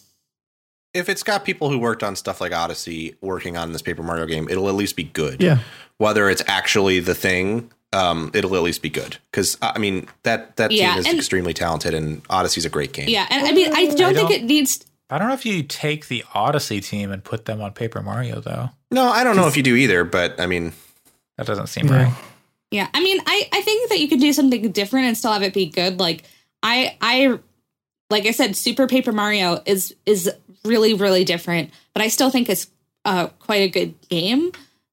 if it's got people who worked on stuff like Odyssey working on this Paper Mario game, it'll at least be good. Yeah. Whether it's actually the thing, um, it'll at least be good. Because I mean that that Yeah, team is and- extremely talented, and Odyssey's a great game. Yeah, and I mean, I don't think don't- it needs. I don't know if you take the Odyssey team and put them on Paper Mario though. No, I don't know if you do either, but I mean, That doesn't seem Yeah. right. Yeah, I mean, I I think that you could do something different and still have it be good. Like I I like I said, Super Paper Mario is is really really different, but I still think it's uh quite a good game.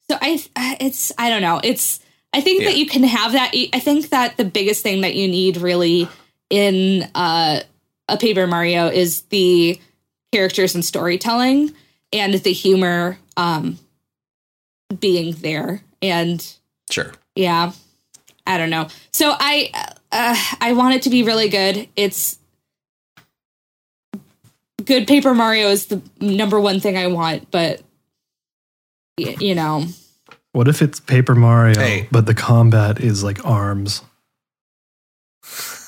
So I it's I don't know. It's I think that you can have that. I think that the biggest thing that you need really in uh a Paper Mario is the characters and storytelling and the humor um being there and sure. yeah. I don't know. So i uh, i want it to be really good. It's good paper mario is the number one thing i want but y- you know What if it's Paper Mario, Hey. but the combat is like arms?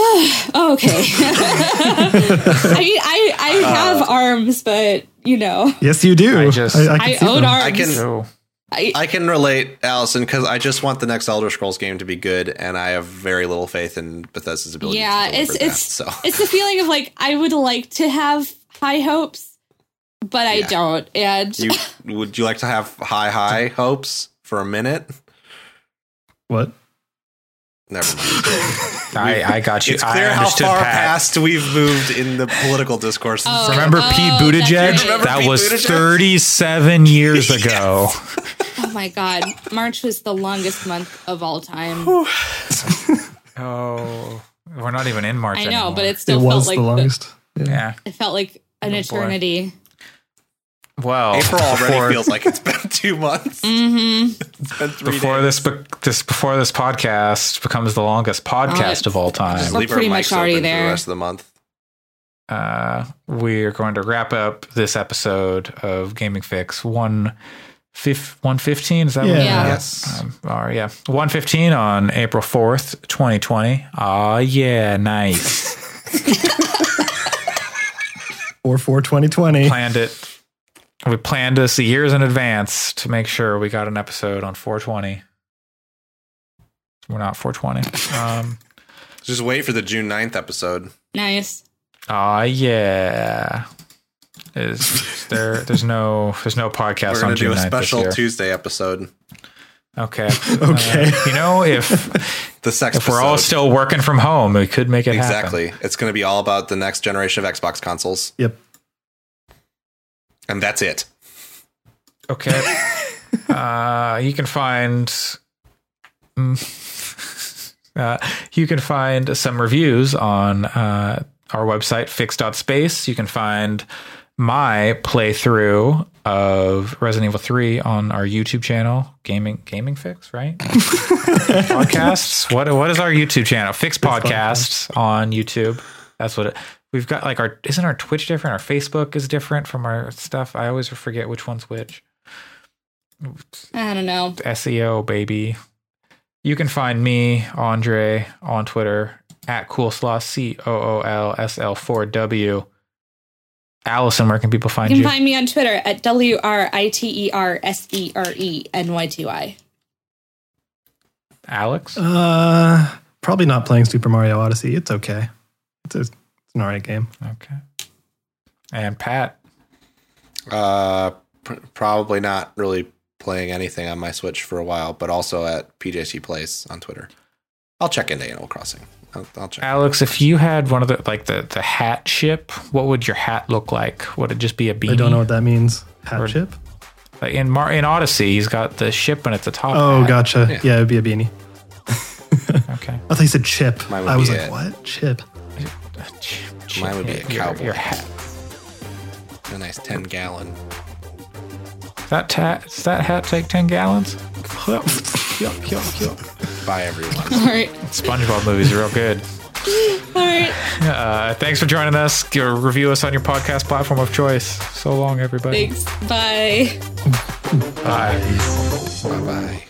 Oh, okay. I mean, I I uh, have arms, but you know, Yes, you do. I just- can I see own them. arms. I can- So I, I can relate, Allison, because I just want the next Elder Scrolls game to be good, and I have very little faith in Bethesda's ability. yeah, to it's that, it's so. it's the feeling of like I would like to have high hopes, but I don't. And You would you like to have high high hopes for a minute? What? Never mind. I, I got you. It's I clear how understood far Pat. past we've moved in the political discourse. Oh. Remember Oh, Pete Buttigieg? right. Remember That Pete was Buttigieg? 37 years ago. oh my god, March was the longest month of all time. Oh, we're not even in March I know, anymore. but it It still felt was like the the- longest. Yeah. yeah. it felt like an Oh, boy. Eternity. Well, April already before, feels like it's been two months. Mm-hmm. It's been three before days. this be- this before this podcast becomes the longest podcast Uh, of all time. We're Leave our pretty much already open for there. the rest of the month. uh, we are going to wrap up this episode of Gaming Fyx one. Fif- 115 is that what Yeah. it Yeah. Yes. Um, or yeah 115 on april 4th 2020 ah yeah nice Or for 2020. planned it we planned this years in advance to make sure we got an episode on 420 we're not 420 um Just wait for the June 9th episode. Nice. ah yeah is there there's no there's no podcast We're on going to do June a 9th special this year. Tuesday episode. okay Okay. Uh, you know if The sex if we're all still working from home we could make it happen Exactly. It's going to be all about the next generation of Xbox consoles. Yep. And that's it. Okay. uh, you can find. mm, uh, you can find some reviews on uh, our website, fyx.space. You can find my playthrough of Resident Evil 3 on our YouTube channel, Gaming Gaming Fyx, right? Podcasts. What what is our YouTube channel? Fyx Podcasts on YouTube. That's what it. We've got like our isn't our Twitch different? Our Facebook is different from our stuff. I always forget which one's which. I don't know. SEO baby. You can find me, Andre, on Twitter at Coolslaw C O O L S L 4 W. Allison, where can people find You you? can find me on Twitter at W R I T E R S E R E N Y T Y. Alex? Uh, probably not playing Super Mario Odyssey. It's okay. It's, a, it's an alright game. Okay. And Pat. Uh, pr- probably not really playing anything on my Switch for a while, but also at PJC Plays on Twitter. I'll check into Animal Crossing. I'll, I'll check. Alex, if you had one of the like the the hat ship, what would your hat look like? Would it just be a beanie? I don't know what that means. Hat Or- chip? Like in Mar- in Odyssey, he's got the ship and it's a top. Oh, hat. gotcha. Yeah. Yeah. it'd be a beanie. Okay. I thought you said chip. I was like, it. what? Chip. Mine would be a cowboy. Your hat. A nice 10 gallon. That ta- does that hat take ten gallons? Bye, everyone. All right. SpongeBob movies are real good. All right. Uh, thanks for joining us. Give, review us on your podcast platform of choice. So long, everybody. Thanks. Bye. Bye. bye bye.